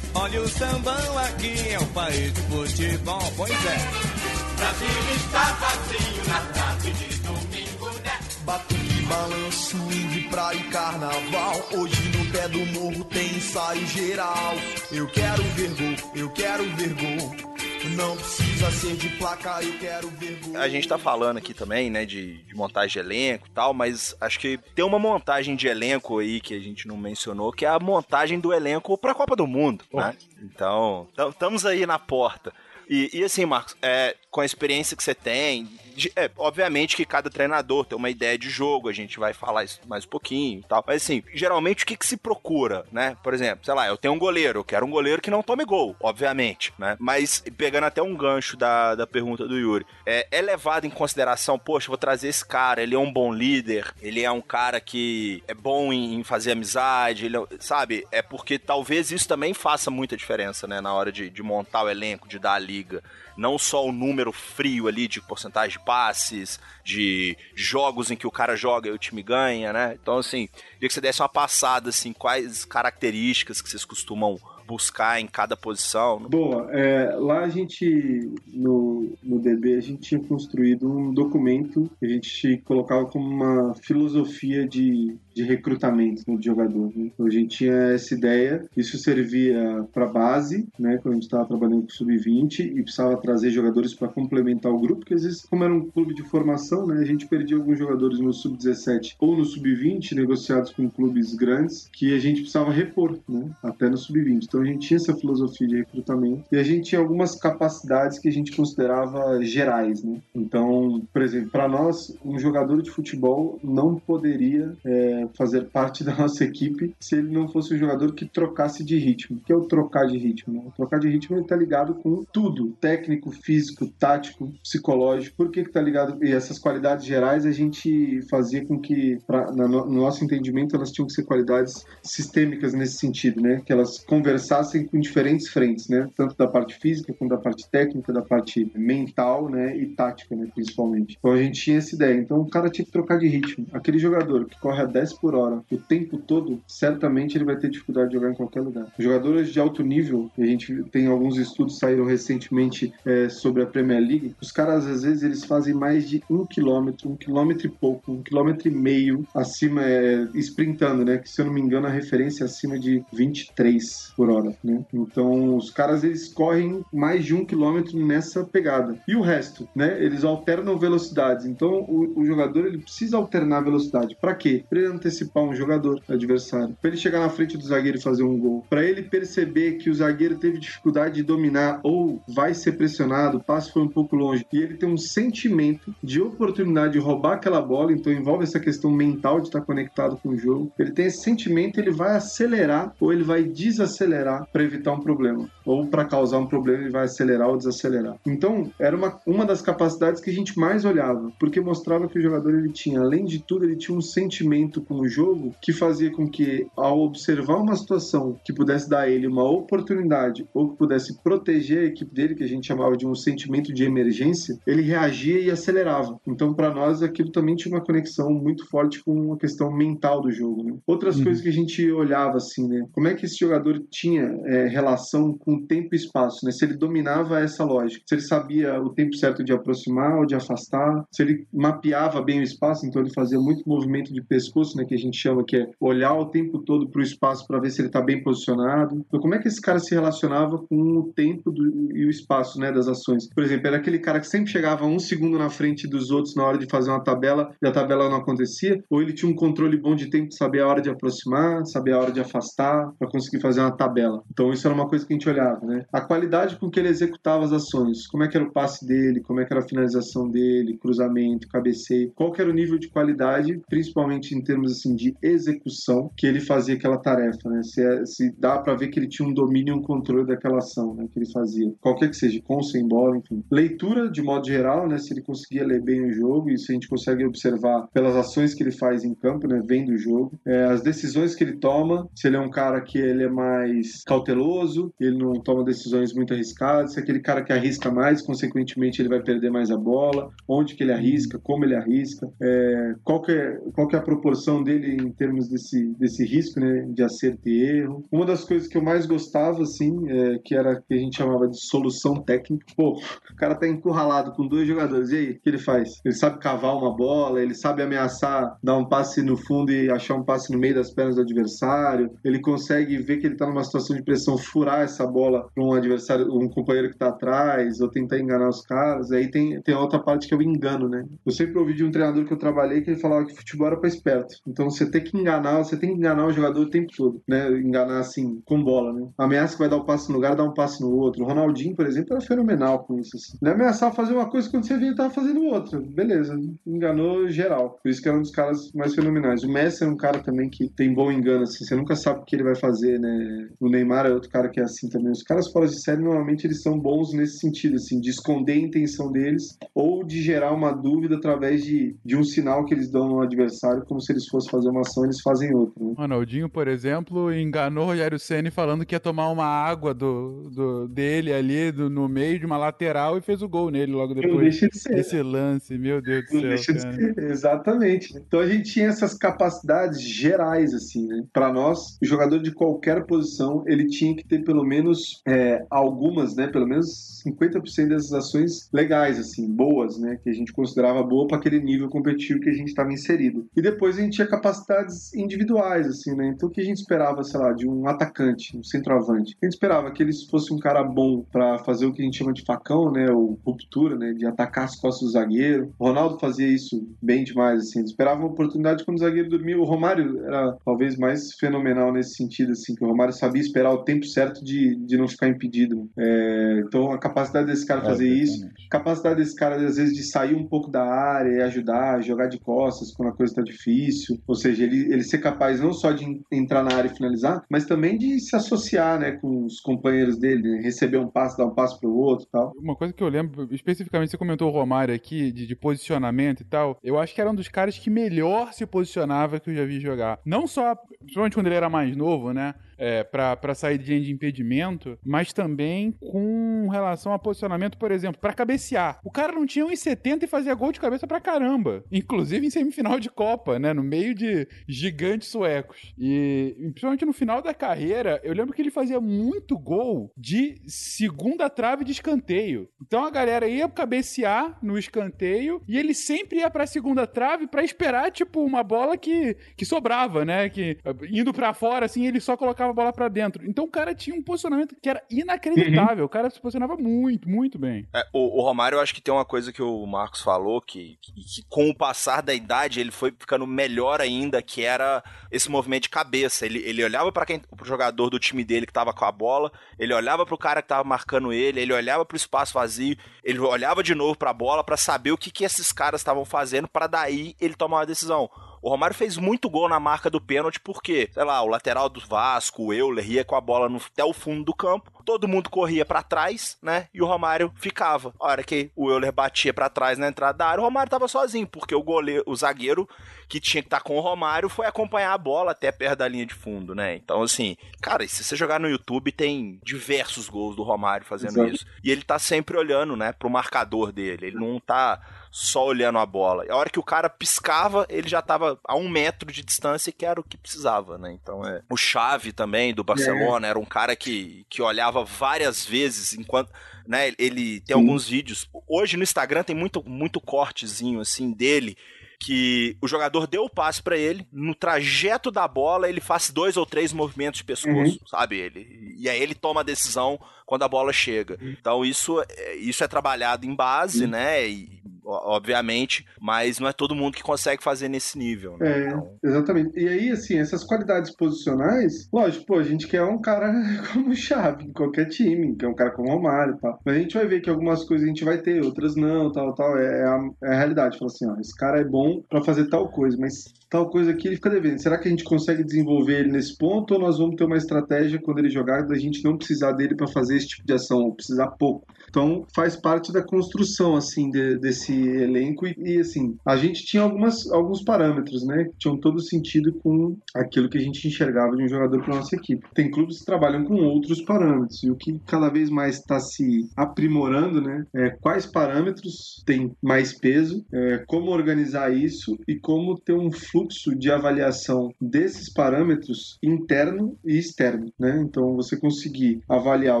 Olha o sambão aqui, é um país de futebol, pois é. Brasil está vazio na tarde de domingo, né? Batuque, balanço, swing, praia e carnaval. Hoje no pé do morro tem ensaio geral. Eu quero ver gol, eu quero ver gol. Não precisa ser de placa, eu quero ver gol. A gente tá falando aqui também, né, de, de montagem de elenco e tal, mas acho que tem uma montagem de elenco aí que a gente não mencionou, que é a montagem do elenco pra Copa do Mundo, né? Então, estamos aí na porta. E, e assim, Marcos, é, com a experiência que você tem, é, obviamente que cada treinador tem uma ideia de jogo, a gente vai falar isso mais um pouquinho e tal. Mas assim, geralmente o que, que se procura, né? Por exemplo, sei lá, eu tenho um goleiro, eu quero um goleiro que não tome gol, obviamente, né? Mas pegando até um gancho da, da pergunta do Yuri, é, é levado em consideração, poxa, vou trazer esse cara, ele é um bom líder, ele é um cara que é bom em, em fazer amizade, ele é- sabe? É porque talvez isso também faça muita diferença, né? Na hora de, de montar o elenco, de dar a liga. Não só o número frio ali de porcentagem de passes, de jogos em que o cara joga e o time ganha, né? Então, assim, queria que você desse uma passada, assim, quais características que vocês costumam buscar em cada posição. Boa, é, lá a gente, no, no DB, a gente tinha construído um documento que a gente colocava como uma filosofia de, de recrutamento de jogador. Né? Então a gente tinha essa ideia, isso servia para base, né, quando a gente estava trabalhando com o sub-20 e precisava trazer jogadores para complementar o grupo, porque às vezes, como era um clube de formação, né, a gente perdia alguns jogadores no sub-17 ou no sub-20, negociados com clubes grandes, que a gente precisava repor, né, até no sub-20. Então a gente tinha essa filosofia de recrutamento e a gente tinha algumas capacidades que a gente considerava gerais, né? Então, por exemplo, para nós, um jogador de futebol não poderia é, fazer parte (laughs) da nossa equipe se ele não fosse um jogador que trocasse de ritmo. O que é o trocar de ritmo? O trocar de ritmo está ligado com tudo: técnico, físico, tático, psicológico. Por que está ligado? E essas qualidades gerais a gente fazia com que, pra, na no, no nosso entendimento, elas tinham que ser qualidades sistêmicas nesse sentido, né? Que elas conversassem com diferentes frentes, né? Tanto da parte física, quanto da parte técnica, da parte mental, né? E tática, né? Principalmente. Então a gente tinha essa ideia. Então o cara tinha que trocar de ritmo. Aquele jogador que corre a 10 por hora o tempo todo, certamente ele vai ter dificuldade de jogar em qualquer lugar. Jogadores de alto nível, a gente tem alguns estudos saíram recentemente é, sobre a Premier League, os caras às vezes eles fazem mais de um quilômetro, um quilômetro e pouco, um quilômetro e meio acima, é, sprintando, né? Que se eu não me engano a referência é acima de 23 por hora, né? Então os caras eles correm mais de um quilômetro nessa pegada. E o resto, né? Eles alternam velocidades. Então o, o jogador ele precisa alternar velocidade. Para quê? Para ele antecipar um jogador adversário, para ele chegar na frente do zagueiro e fazer um gol, para ele perceber que o zagueiro teve dificuldade de dominar ou vai ser pressionado, o passe foi um pouco longe e ele tem um sentimento de oportunidade de roubar aquela bola. Então envolve essa questão mental de estar conectado com o jogo. Ele tem esse sentimento, ele vai acelerar ou ele vai desacelerar para evitar um problema ou para causar um problema ele vai acelerar ou desacelerar. Então, era uma, uma das capacidades que a gente mais olhava, porque mostrava que o jogador ele tinha, além de tudo, ele tinha um sentimento com o jogo que fazia com que, ao observar uma situação que pudesse dar a ele uma oportunidade ou que pudesse proteger a equipe dele, que a gente chamava de um sentimento de emergência, ele reagia e acelerava. Então, para nós, aquilo também tinha uma conexão muito forte com a questão mental do jogo. Né? Outras Uhum. coisas que a gente olhava assim, né? Como é que esse jogador tinha é, relação com tempo e espaço, né? Se ele dominava essa lógica, se ele sabia o tempo certo de aproximar ou de afastar, se ele mapeava bem o espaço, então ele fazia muito movimento de pescoço, né? Que a gente chama que é olhar o tempo todo para o espaço para ver se ele está bem posicionado. Então, como é que esse cara se relacionava com o tempo do- e o espaço, né? Das ações. Por exemplo, era aquele cara que sempre chegava um segundo na frente dos outros na hora de fazer uma tabela e a tabela não acontecia, ou ele tinha um controle bom de tempo saber a hora de aproximar, saber a hora de afastar, para conseguir fazer uma tabela. Então isso era uma coisa que a gente olhava, né? A qualidade com que ele executava as ações, como é que era o passe dele, como é que era a finalização dele, cruzamento, cabeceio, qual que era o nível de qualidade, principalmente em termos assim de execução, que ele fazia aquela tarefa, né? Se, é- se dá para ver que ele tinha um domínio e um controle daquela ação, né? Que ele fazia, qualquer que seja, com sem bola, enfim. Leitura de modo geral, né? Se ele conseguia ler bem o jogo, isso a gente consegue observar pelas ações que ele faz em campo, né? Vendo o jogo, É, as decisões que ele toma, se ele é um cara que ele é mais cauteloso, ele não toma decisões muito arriscadas, se é aquele cara que arrisca mais, consequentemente ele vai perder mais a bola, onde que ele arrisca, como ele arrisca, é, qual, que é, qual que é a proporção dele em termos desse, desse risco, né, de acerto e erro. Uma das coisas que eu mais gostava, assim, é, que era que a gente chamava de solução técnica. Pô, o cara tá encurralado com dois jogadores, e aí, o que ele faz? Ele sabe cavar uma bola, ele sabe ameaçar, dar um passe no fundo e achar um passe no meio das pernas do adversário, ele consegue ver que ele tá numa situação de pressão, furar essa bola para um adversário, um companheiro que tá atrás, ou tentar enganar os caras. Aí tem, tem outra parte que é o engano, né? Eu sempre ouvi de um treinador que eu trabalhei que ele falava que futebol era para esperto. Então você tem que enganar, você tem que enganar o jogador o tempo todo, né? Enganar assim, com bola, né? Ameaça que vai dar um passe no lugar, dá um passe no outro. O Ronaldinho, por exemplo, era fenomenal com isso. Assim. Ele ameaçava fazer uma coisa quando você via ele tava fazendo outra. Beleza, enganou geral. Por isso que era um dos caras mais fenomenais. O Messi é um cara também que tem bom engano, assim, você nunca sabe o que ele vai fazer, né? O Neymar é outro cara que é assim também. Os caras fora de série, normalmente, eles são bons nesse sentido, assim, de esconder a intenção deles ou de gerar uma dúvida através de, de um sinal que eles dão no adversário, como se eles fossem fazer uma ação, eles fazem outra. Né? Ronaldinho, por exemplo, enganou o Rogério Senna falando que ia tomar uma água do, do dele ali do, no meio de uma lateral e fez o gol nele logo depois. Não de ser. Esse lance, meu Deus do Não céu. De. Exatamente. Então a gente tinha essas capacidades gerais, assim, né? Para nós, o jogador de qualquer posição, ele tinha que ter pelo menos é, algumas, né? Pelo menos 50% dessas ações legais, assim, boas, né? Que a gente considerava boa para aquele nível competitivo que a gente estava inserido. E depois a gente tinha capacidades individuais, assim, né? Então o que a gente esperava, sei lá, de um atacante, um centroavante? A gente esperava que ele fosse um cara bom para fazer o que a gente chama de facão, né? Ou ruptura, né? De atacar as costas do zagueiro. O Ronaldo fazia isso bem demais, assim. Ele esperava uma oportunidade quando o zagueiro dormia. O Romário era talvez mais fenomenal nesse sentido, assim, que o Romário sabia esperar o tempo certo de, de não ficar impedido. É, então a capacidade desse cara fazer isso, capacidade desse cara às vezes de sair um pouco da área e ajudar, jogar de costas quando a coisa tá difícil. Ou seja, ele, ele ser capaz não só de entrar na área e finalizar, mas também de se associar, né, com os companheiros dele, receber um passo, dar um passo pro outro e tal. Uma coisa que eu lembro, especificamente, você comentou o Romário aqui, de, de posicionamento e tal, eu acho que era um dos caras que melhor se posicionava que eu já vi jogar. Não só, principalmente quando ele era mais novo, né? É, para sair de impedimento, mas também com relação a posicionamento, por exemplo, para cabecear. O cara não tinha 1,70 e fazia gol de cabeça pra caramba. Inclusive em semifinal de Copa, né? No meio de gigantes suecos. E principalmente no final da carreira, eu lembro que ele fazia muito gol de segunda trave de escanteio. Então a galera ia cabecear no escanteio e ele sempre ia pra segunda trave para esperar, tipo, uma bola que, que sobrava, né? Que indo para fora, assim, ele só colocava a bola para dentro. Então o cara tinha um posicionamento que era inacreditável. Uhum. O cara se posicionava muito, muito bem. É, o, o, Romário, eu acho que tem uma coisa que o Marcos falou, que, que, que, com o passar da idade ele foi ficando melhor ainda, que era esse movimento de cabeça. Ele, ele olhava para quem pro jogador do time dele que tava com a bola, ele olhava pro cara que tava marcando ele, ele olhava pro espaço vazio, ele olhava de novo pra bola para saber o que, que esses caras estavam fazendo para daí ele tomar uma decisão. O Romário fez muito gol na marca do pênalti porque, sei lá, o lateral do Vasco, o Euler, ia com a bola no, até o fundo do campo, todo mundo corria para trás, né? E o Romário ficava. A hora que o Euler batia para trás na entrada da área, o Romário tava sozinho, porque o goleiro, o zagueiro que tinha que estar tá com o Romário foi acompanhar a bola até perto da linha de fundo, né? Então, assim, cara, se você jogar no YouTube, tem diversos gols do Romário fazendo Exato. isso. E ele tá sempre olhando, né, pro marcador dele. Ele não tá só olhando a bola. E a hora que o cara piscava, ele já tava a um metro de distância, que era o que precisava, né? Então é. O Chave também, do Barcelona, é. era um cara que, que olhava várias vezes enquanto. Né, ele tem Sim. alguns vídeos. Hoje no Instagram tem muito, muito cortezinho assim dele que o jogador deu o passe para ele, no trajeto da bola ele faz dois ou três movimentos de pescoço, uhum. sabe ele? E aí ele toma a decisão quando a bola chega. Uhum. Então isso, é, isso é trabalhado em base, uhum. né? E, obviamente, mas não é todo mundo que consegue fazer nesse nível. Né? É, então... exatamente. E aí, assim, essas qualidades posicionais, lógico, pô, a gente quer um cara (laughs) como chave em qualquer time, que é um cara como Romário e tal. Mas a gente vai ver que algumas coisas a gente vai ter, outras não, tal, tal. É, a, é a realidade. Fala assim, ó, esse cara é bom para fazer tal coisa, mas tal coisa aqui ele fica devendo. Será que a gente consegue desenvolver ele nesse ponto ou nós vamos ter uma estratégia quando ele jogar da gente não precisar dele para fazer esse tipo de ação, ou precisar pouco? Então faz parte da construção assim de, desse elenco e, e, assim, a gente tinha algumas, alguns parâmetros, né, que tinham todo sentido com aquilo que a gente enxergava de um jogador para nossa equipe. Tem clubes que trabalham com outros parâmetros e o que cada vez mais está se aprimorando, né, é quais parâmetros têm mais peso, é, como organizar isso e como ter um fluxo de avaliação desses parâmetros interno e externo, né? Então você conseguir avaliar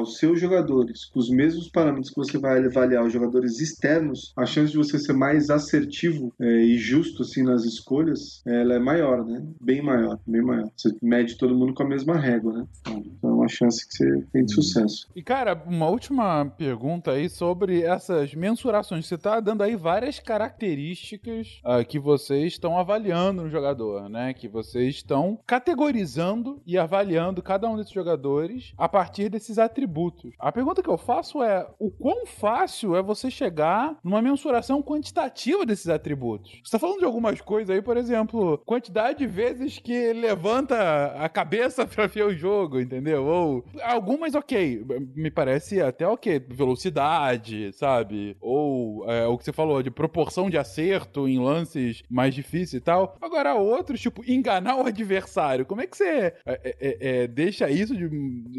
os seus jogadores com os mesmos parâmetros que você vai avaliar os jogadores externos, a chance de você ser mais assertivo é, e justo assim nas escolhas, ela é maior, né? Bem maior, bem maior. Você mede todo mundo com a mesma régua, né? Então uma chance que você tem de sucesso. E cara, uma última pergunta aí sobre essas mensurações. Você tá dando aí várias características uh, que vocês estão avaliando no jogador, né? Que vocês estão categorizando e avaliando cada um desses jogadores a partir desses atributos. A pergunta que eu faço é: o quão fácil é você chegar numa mensuração quantitativa desses atributos? Você tá falando de algumas coisas aí, por exemplo, quantidade de vezes que levanta a cabeça (laughs) pra ver o jogo, entendeu? Ou algumas, ok, me parece até ok, velocidade, sabe? Ou é, o que você falou de proporção de acerto em lances mais difíceis e tal. Agora, outros, tipo, enganar o adversário. Como é que você é, é, é, é deixa isso de.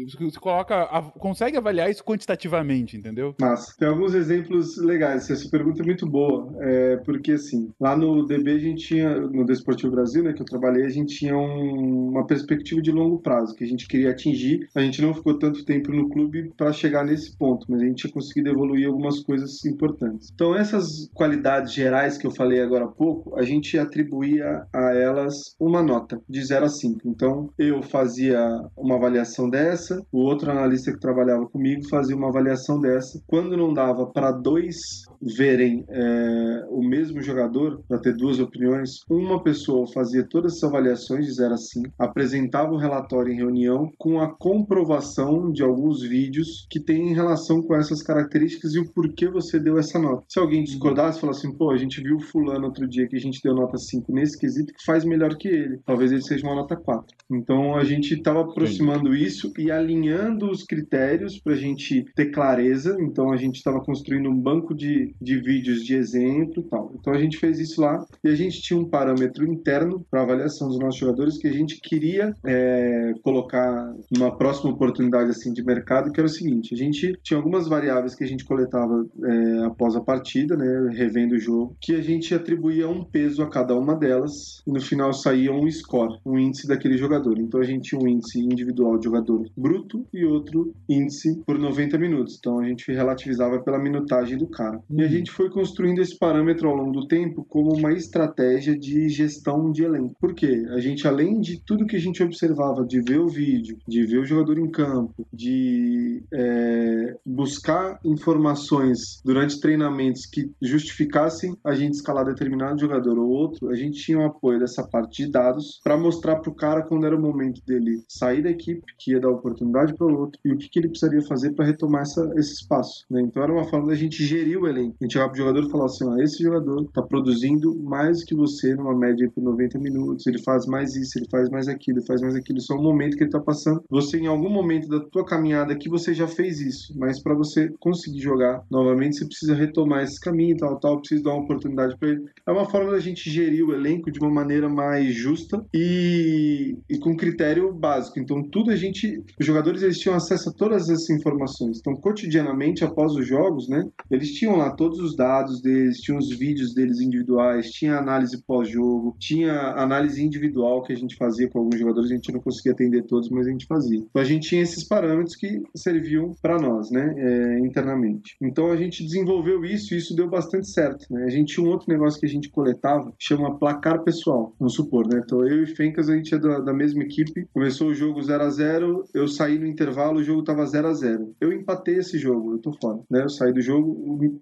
Você coloca. consegue avaliar isso quantitativamente, entendeu? Mas tem alguns exemplos legais. Essa pergunta é muito boa. É, porque, assim, lá no DB a gente tinha, no Desportivo Brasil, né, que eu trabalhei, a gente tinha um, uma perspectiva de longo prazo que a gente queria atingir. A gente não ficou tanto tempo no clube para chegar nesse ponto, mas a gente tinha conseguido evoluir algumas coisas importantes. Então, essas qualidades gerais que eu falei agora há pouco, a gente atribuía a elas uma nota de 0 a 5. Então, eu fazia uma avaliação dessa, o outro analista que trabalhava comigo fazia uma avaliação dessa. Quando não dava para dois verem é, o mesmo jogador, para ter duas opiniões, uma pessoa fazia todas essas avaliações de 0 a 5, apresentava o relatório em reunião com a comprovação de alguns vídeos que tem relação com essas características e o porquê você deu essa nota. Se alguém discordasse, falasse assim, pô, a gente viu o fulano outro dia que a gente deu nota 5 nesse quesito que faz melhor que ele. Talvez ele seja uma nota 4. Então a gente estava aproximando Sim. isso e alinhando os critérios para a gente ter clareza. Então a gente estava construindo um banco de, de vídeos de exemplo e tal. Então a gente fez isso lá e a gente tinha um parâmetro interno para avaliação dos nossos jogadores que a gente queria é, colocar numa próxima oportunidade assim de mercado, que era o seguinte: a gente tinha algumas variáveis que a gente coletava é, após a partida, né, revendo o jogo, que a gente atribuía um peso a cada uma delas e no final saía um score, um índice daquele jogador. Então a gente tinha um índice individual de jogador bruto e outro índice por 90 minutos. Então a gente relativizava pela minutagem do cara. E a gente foi construindo esse parâmetro ao longo do tempo como uma estratégia de gestão de elenco. Por quê? A gente, além de tudo que a gente observava, de ver o vídeo, de ver o jogador em campo, de é, buscar informações durante treinamentos que justificassem a gente escalar determinado jogador ou outro, a gente tinha o apoio dessa parte de dados para mostrar para o cara quando era o momento dele sair da equipe, que ia dar oportunidade para o outro, e o que, que ele precisaria fazer para retomar essa, esse espaço. Né? Então era uma forma da gente gerir o elenco. A gente chegava pro jogador e falava assim: ó, esse jogador está produzindo mais que você numa média por 90 minutos, ele faz mais isso, ele faz mais aquilo, faz mais aquilo. Só um momento que ele está passando. Você, em algum momento da tua caminhada aqui, você já fez isso, mas para você conseguir jogar novamente, você precisa retomar esse caminho, tal, tal, precisa dar uma oportunidade para ele. É uma forma da gente gerir o elenco de uma maneira mais justa e, e com critério básico. Então, tudo a gente. Os jogadores eles tinham acesso a todas essas informações. Então, cotidianamente, após os jogos, né, eles tinham lá todos os dados deles, tinham os vídeos deles individuais, tinha análise pós-jogo, tinha análise individual que a gente fazia com alguns jogadores, a gente não conseguia atender todos, mas a gente fazia. Então, a gente tinha esses parâmetros que serviam para nós, né, é, internamente. Então, a gente desenvolveu isso e isso deu bastante certo. Né? A gente tinha um outro negócio que a gente coletava, chama placar pessoal, vamos supor, né? Então, eu e Fencas, a gente é da, da mesma equipe, começou o jogo 0 a 0 eu saí no intervalo, o jogo tava 0 a 0 Eu empatei esse jogo, eu tô fora, né? Eu saí do jogo,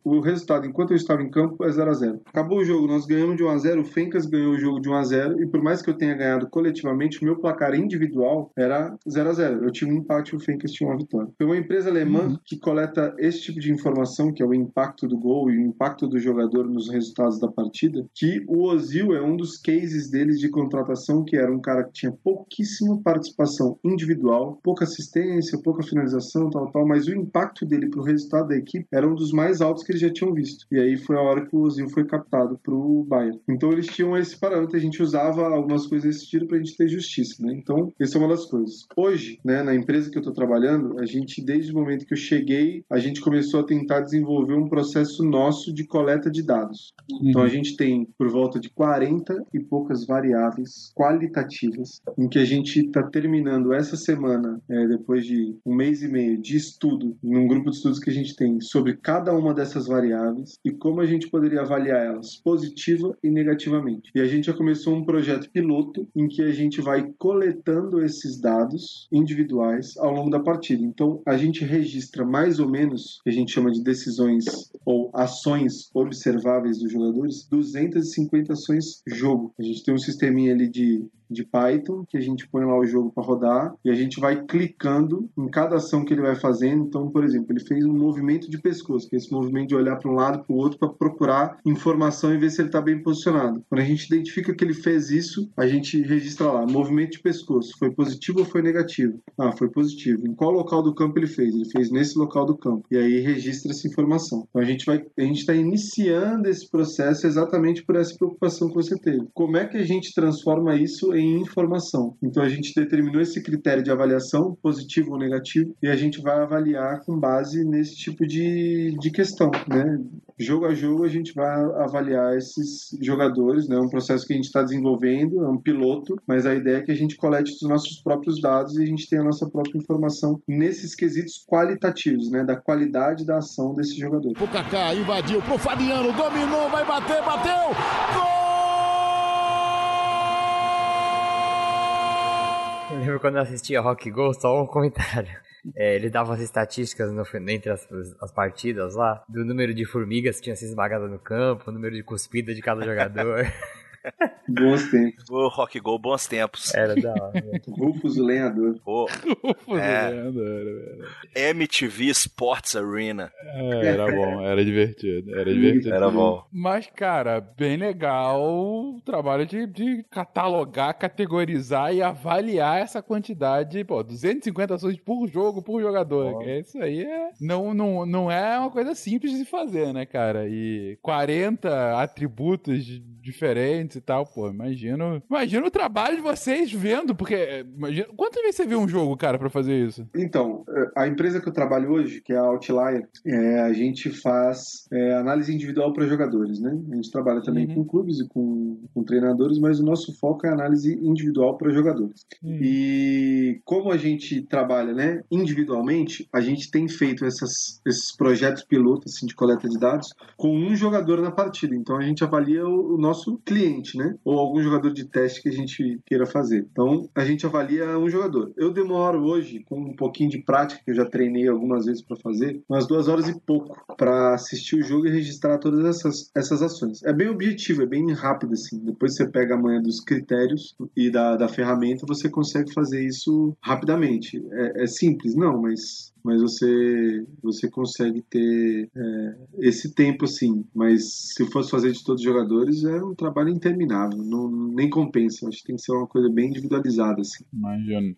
o, o resultado, enquanto eu estava em campo, é 0 a 0 Acabou o jogo, nós ganhamos de 1 a 0 o Fencas ganhou o jogo de 1 a 0 e por mais que eu tenha ganhado coletivamente, o meu placar individual era 0 a 0 Eu tinha um empate e o Fencas tinha uma vitória. Foi uma empresa alemã uhum. que coleta esse tipo de informação, que é o impacto do gol e o impacto do jogador nos resultados da partida, que o Ozil é um dos cases deles de contratação, que era um cara que tinha pouquíssima participação individual, pouca assistência, pouca finalização, tal, tal, mas o impacto dele para o resultado da equipe era um dos mais altos que eles já tinham visto. E aí foi a hora que o Ozil foi captado para o Bayern. Então eles tinham esse parâmetro, a gente usava algumas coisas desse tipo para a gente ter justiça, né? Então, essa é uma das coisas. Hoje, né, na empresa que eu estou trabalhando, a gente, desde o momento que eu cheguei, a gente começou a tentar desenvolver um processo nosso de coleta de dados. Uhum. Então a gente tem por volta de 40 e poucas variáveis qualitativas, em que a gente está terminando essa semana, é, depois de um mês e meio de estudo, num grupo de estudos que a gente tem sobre cada uma dessas variáveis e como a gente poderia avaliar elas positiva e negativamente. E a gente já começou um projeto piloto em que a gente vai coletando esses dados individuais ao longo da partida. Então a gente registra mais ou menos, que a gente chama de decisões ou ações observáveis dos jogadores, 250 ações jogo. A gente tem um sisteminha ali de de Python, que a gente põe lá o jogo para rodar e a gente vai clicando em cada ação que ele vai fazendo. Então, por exemplo, ele fez um movimento de pescoço, que é esse movimento de olhar para um lado para o outro para procurar informação e ver se ele está bem posicionado. Quando a gente identifica que ele fez isso, a gente registra lá, movimento de pescoço, foi positivo ou foi negativo? Ah, foi positivo. Em qual local do campo ele fez? Ele fez nesse local do campo. E aí registra essa informação. Então a gente vai, a gente está iniciando esse processo exatamente por essa preocupação que você teve. Como é que a gente transforma isso em informação. Então a gente determinou esse critério de avaliação, positivo ou negativo, e a gente vai avaliar com base nesse tipo de, de questão, né? Jogo a jogo a gente vai avaliar esses jogadores, né? É um processo que a gente está desenvolvendo, é um piloto, mas a ideia é que a gente colete os nossos próprios dados e a gente tenha a nossa própria informação nesses quesitos qualitativos, né? Da qualidade da ação desse jogador. O Kaká invadiu pro Fabiano, dominou, vai bater, bateu! Gol! Lembro quando eu assistia Rock Go, só um comentário. (laughs) É, ele dava as estatísticas no, entre as, as, partidas lá, do número de formigas que tinham sido esmagadas no campo, o número de cuspida de cada jogador. (laughs) Bons tempos. O Rock Go, bons tempos. Era da hora. (laughs) Rufus o lenhador. Pô, Rufus É. o lenhador, velho. MTV Sports Arena. É, era bom, era divertido, era divertido. Era bom. Mas, cara, bem legal o trabalho de, de catalogar, categorizar e avaliar essa quantidade. Pô, 250 ações por jogo, por jogador. Bom. Isso aí é, não, não, não é uma coisa simples de fazer, né, cara? E 40 atributos diferentes e tal, pô, imagino. Imagino o trabalho de vocês vendo, porque. é, Imagina, quantas vezes você vê um jogo, cara, pra fazer isso? Então, eh, a empresa que eu trabalho hoje, que é a Outlier, é, a gente faz é, análise individual para jogadores, né? A gente trabalha também Uhum. com clubes e com, com treinadores, mas o nosso foco é análise individual para jogadores. E como a gente trabalha, né, individualmente, a gente tem feito essas- esses projetos pilotos assim, de coleta de dados com um jogador na partida. Então a gente avalia o, o nosso cliente, né? Ou algum jogador de teste que a gente queira fazer. Então a gente avalia um jogador. Eu demoro hoje, com um pouquinho de prática, que eu já treinei algumas vezes para fazer, umas duas horas e pouco para assistir o jogo e registrar todas essas, essas ações. É bem objetivo, é bem rápido assim. Depois você pega a manha dos critérios e da, da ferramenta, você consegue fazer isso rapidamente. É, é simples? Não, mas mas você você consegue ter é, esse tempo assim. Mas se fosse fazer de todos os jogadores, é um trabalho interminável, não, nem compensa. Acho que tem que ser uma coisa bem individualizada assim.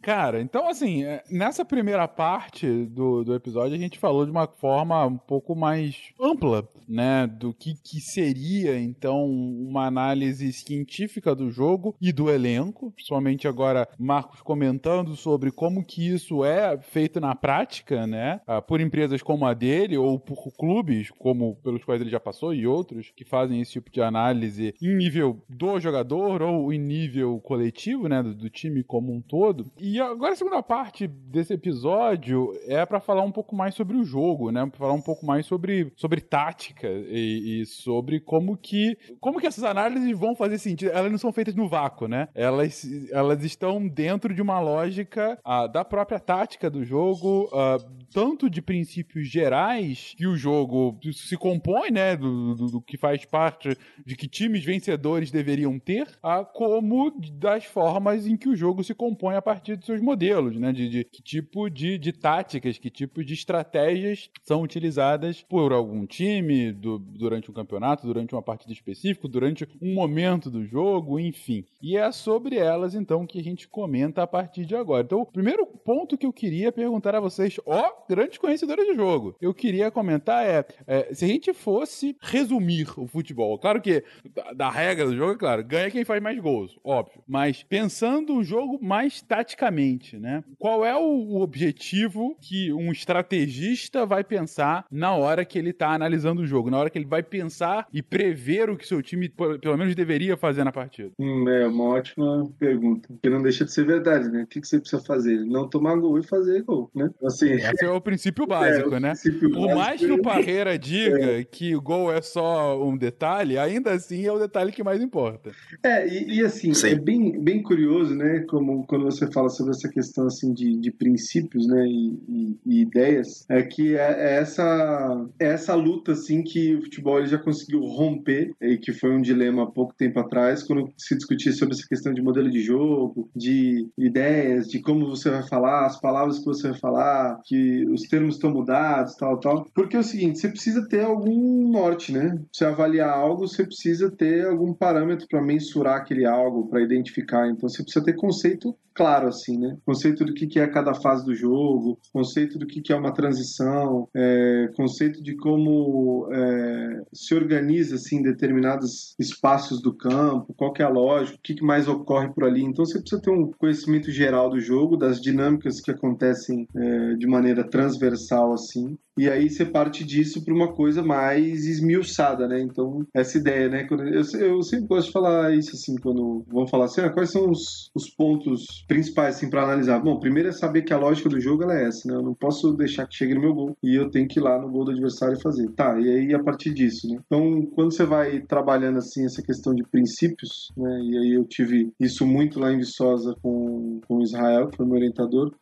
Cara, então assim, é, nessa primeira parte do, do episódio a gente falou de uma forma um pouco mais ampla, né? Do que, que seria, então, uma análise científica do jogo e do elenco. Principalmente agora, Marcos comentando sobre como que isso é feito na prática, né? ah, Por empresas como a dele ou por clubes, como pelos quais ele já passou, e outros que fazem esse tipo de análise em nível do jogador ou em nível coletivo, né? Do, do time como um todo. E agora a segunda parte desse episódio é pra falar um pouco mais sobre o jogo, né? Pra falar um pouco mais sobre, sobre tática e, e sobre como que como que essas análises vão fazer sentido. Elas não são feitas no vácuo, né? Elas, elas estão dentro de uma lógica ah, da própria tática do jogo, ah, tanto de princípios gerais que o jogo se compõe, né, do, do, do que faz parte de que times vencedores deveriam ter, a, como das formas em que o jogo se compõe a partir de seus modelos, né, de, de que tipo de, de táticas, que tipo de estratégias são utilizadas por algum time do, durante um campeonato, durante uma partida específica, durante um momento do jogo, enfim. E é sobre elas, então, que a gente comenta a partir de agora. Então, o primeiro ponto que eu queria perguntar a vocês, ó, grandes conhecedores de jogo, eu queria comentar é, é se a gente fosse resumir o futebol, claro que da, da, regra do jogo, é claro, ganha quem faz mais gols, óbvio, mas pensando o jogo mais taticamente, né? Qual é o, o objetivo que um estrategista vai pensar na hora que ele tá analisando o jogo, na hora que ele vai pensar e prever o que seu time pelo menos deveria fazer na partida? Hum, é uma ótima pergunta, que não deixa de ser verdade, né? O que, que você precisa fazer? Não tomar gol e fazer gol, né? Assim, Esse é o princípio básico, é, né? Princípio Por mais que o Parreira diga é. que o gol é só um detalhe, ainda assim é o detalhe que mais importa. É, e, e assim, Sim. é bem, bem curioso, né? Como quando você fala sobre essa questão assim de, de princípios, né? E, e, e ideias, é que é, é, essa, é essa luta assim que o futebol ele já conseguiu romper e que foi um dilema há pouco tempo atrás, quando se discutia sobre essa questão de modelo de jogo, de ideias, de como você vai falar, as palavras que você vai falar, que os termos estão mudados, tal, tal. Porque é o seguinte, você precisa ter algum norte, né? Você avaliar algo, você precisa ter algum parâmetro para mensurar aquele algo, para identificar. Então você precisa ter conceito claro, assim, né? Conceito do que é cada fase do jogo, conceito do que é uma transição, é, conceito de como é, se organiza, assim, determinados espaços do campo, qual que é a lógica, o que mais ocorre por ali. Então você precisa ter um conhecimento geral do jogo, das dinâmicas que acontecem é, de maneira transversal, assim, e aí você parte disso para uma coisa mais esmiuçada, né? Então, essa ideia, né? Eu, eu sempre gosto de falar isso, assim, quando vão falar assim, ah, quais são os, os pontos principais, assim, para analisar? Bom, primeiro é saber que a lógica do jogo é essa, né? Eu não posso deixar que chegue no meu gol e eu tenho que ir lá no gol do adversário e fazer. Tá, e aí a partir disso, né? Então, quando você vai trabalhando, assim, essa questão de princípios, né? E aí eu tive isso muito lá em Viçosa com, com Israel, que foi meu orientador,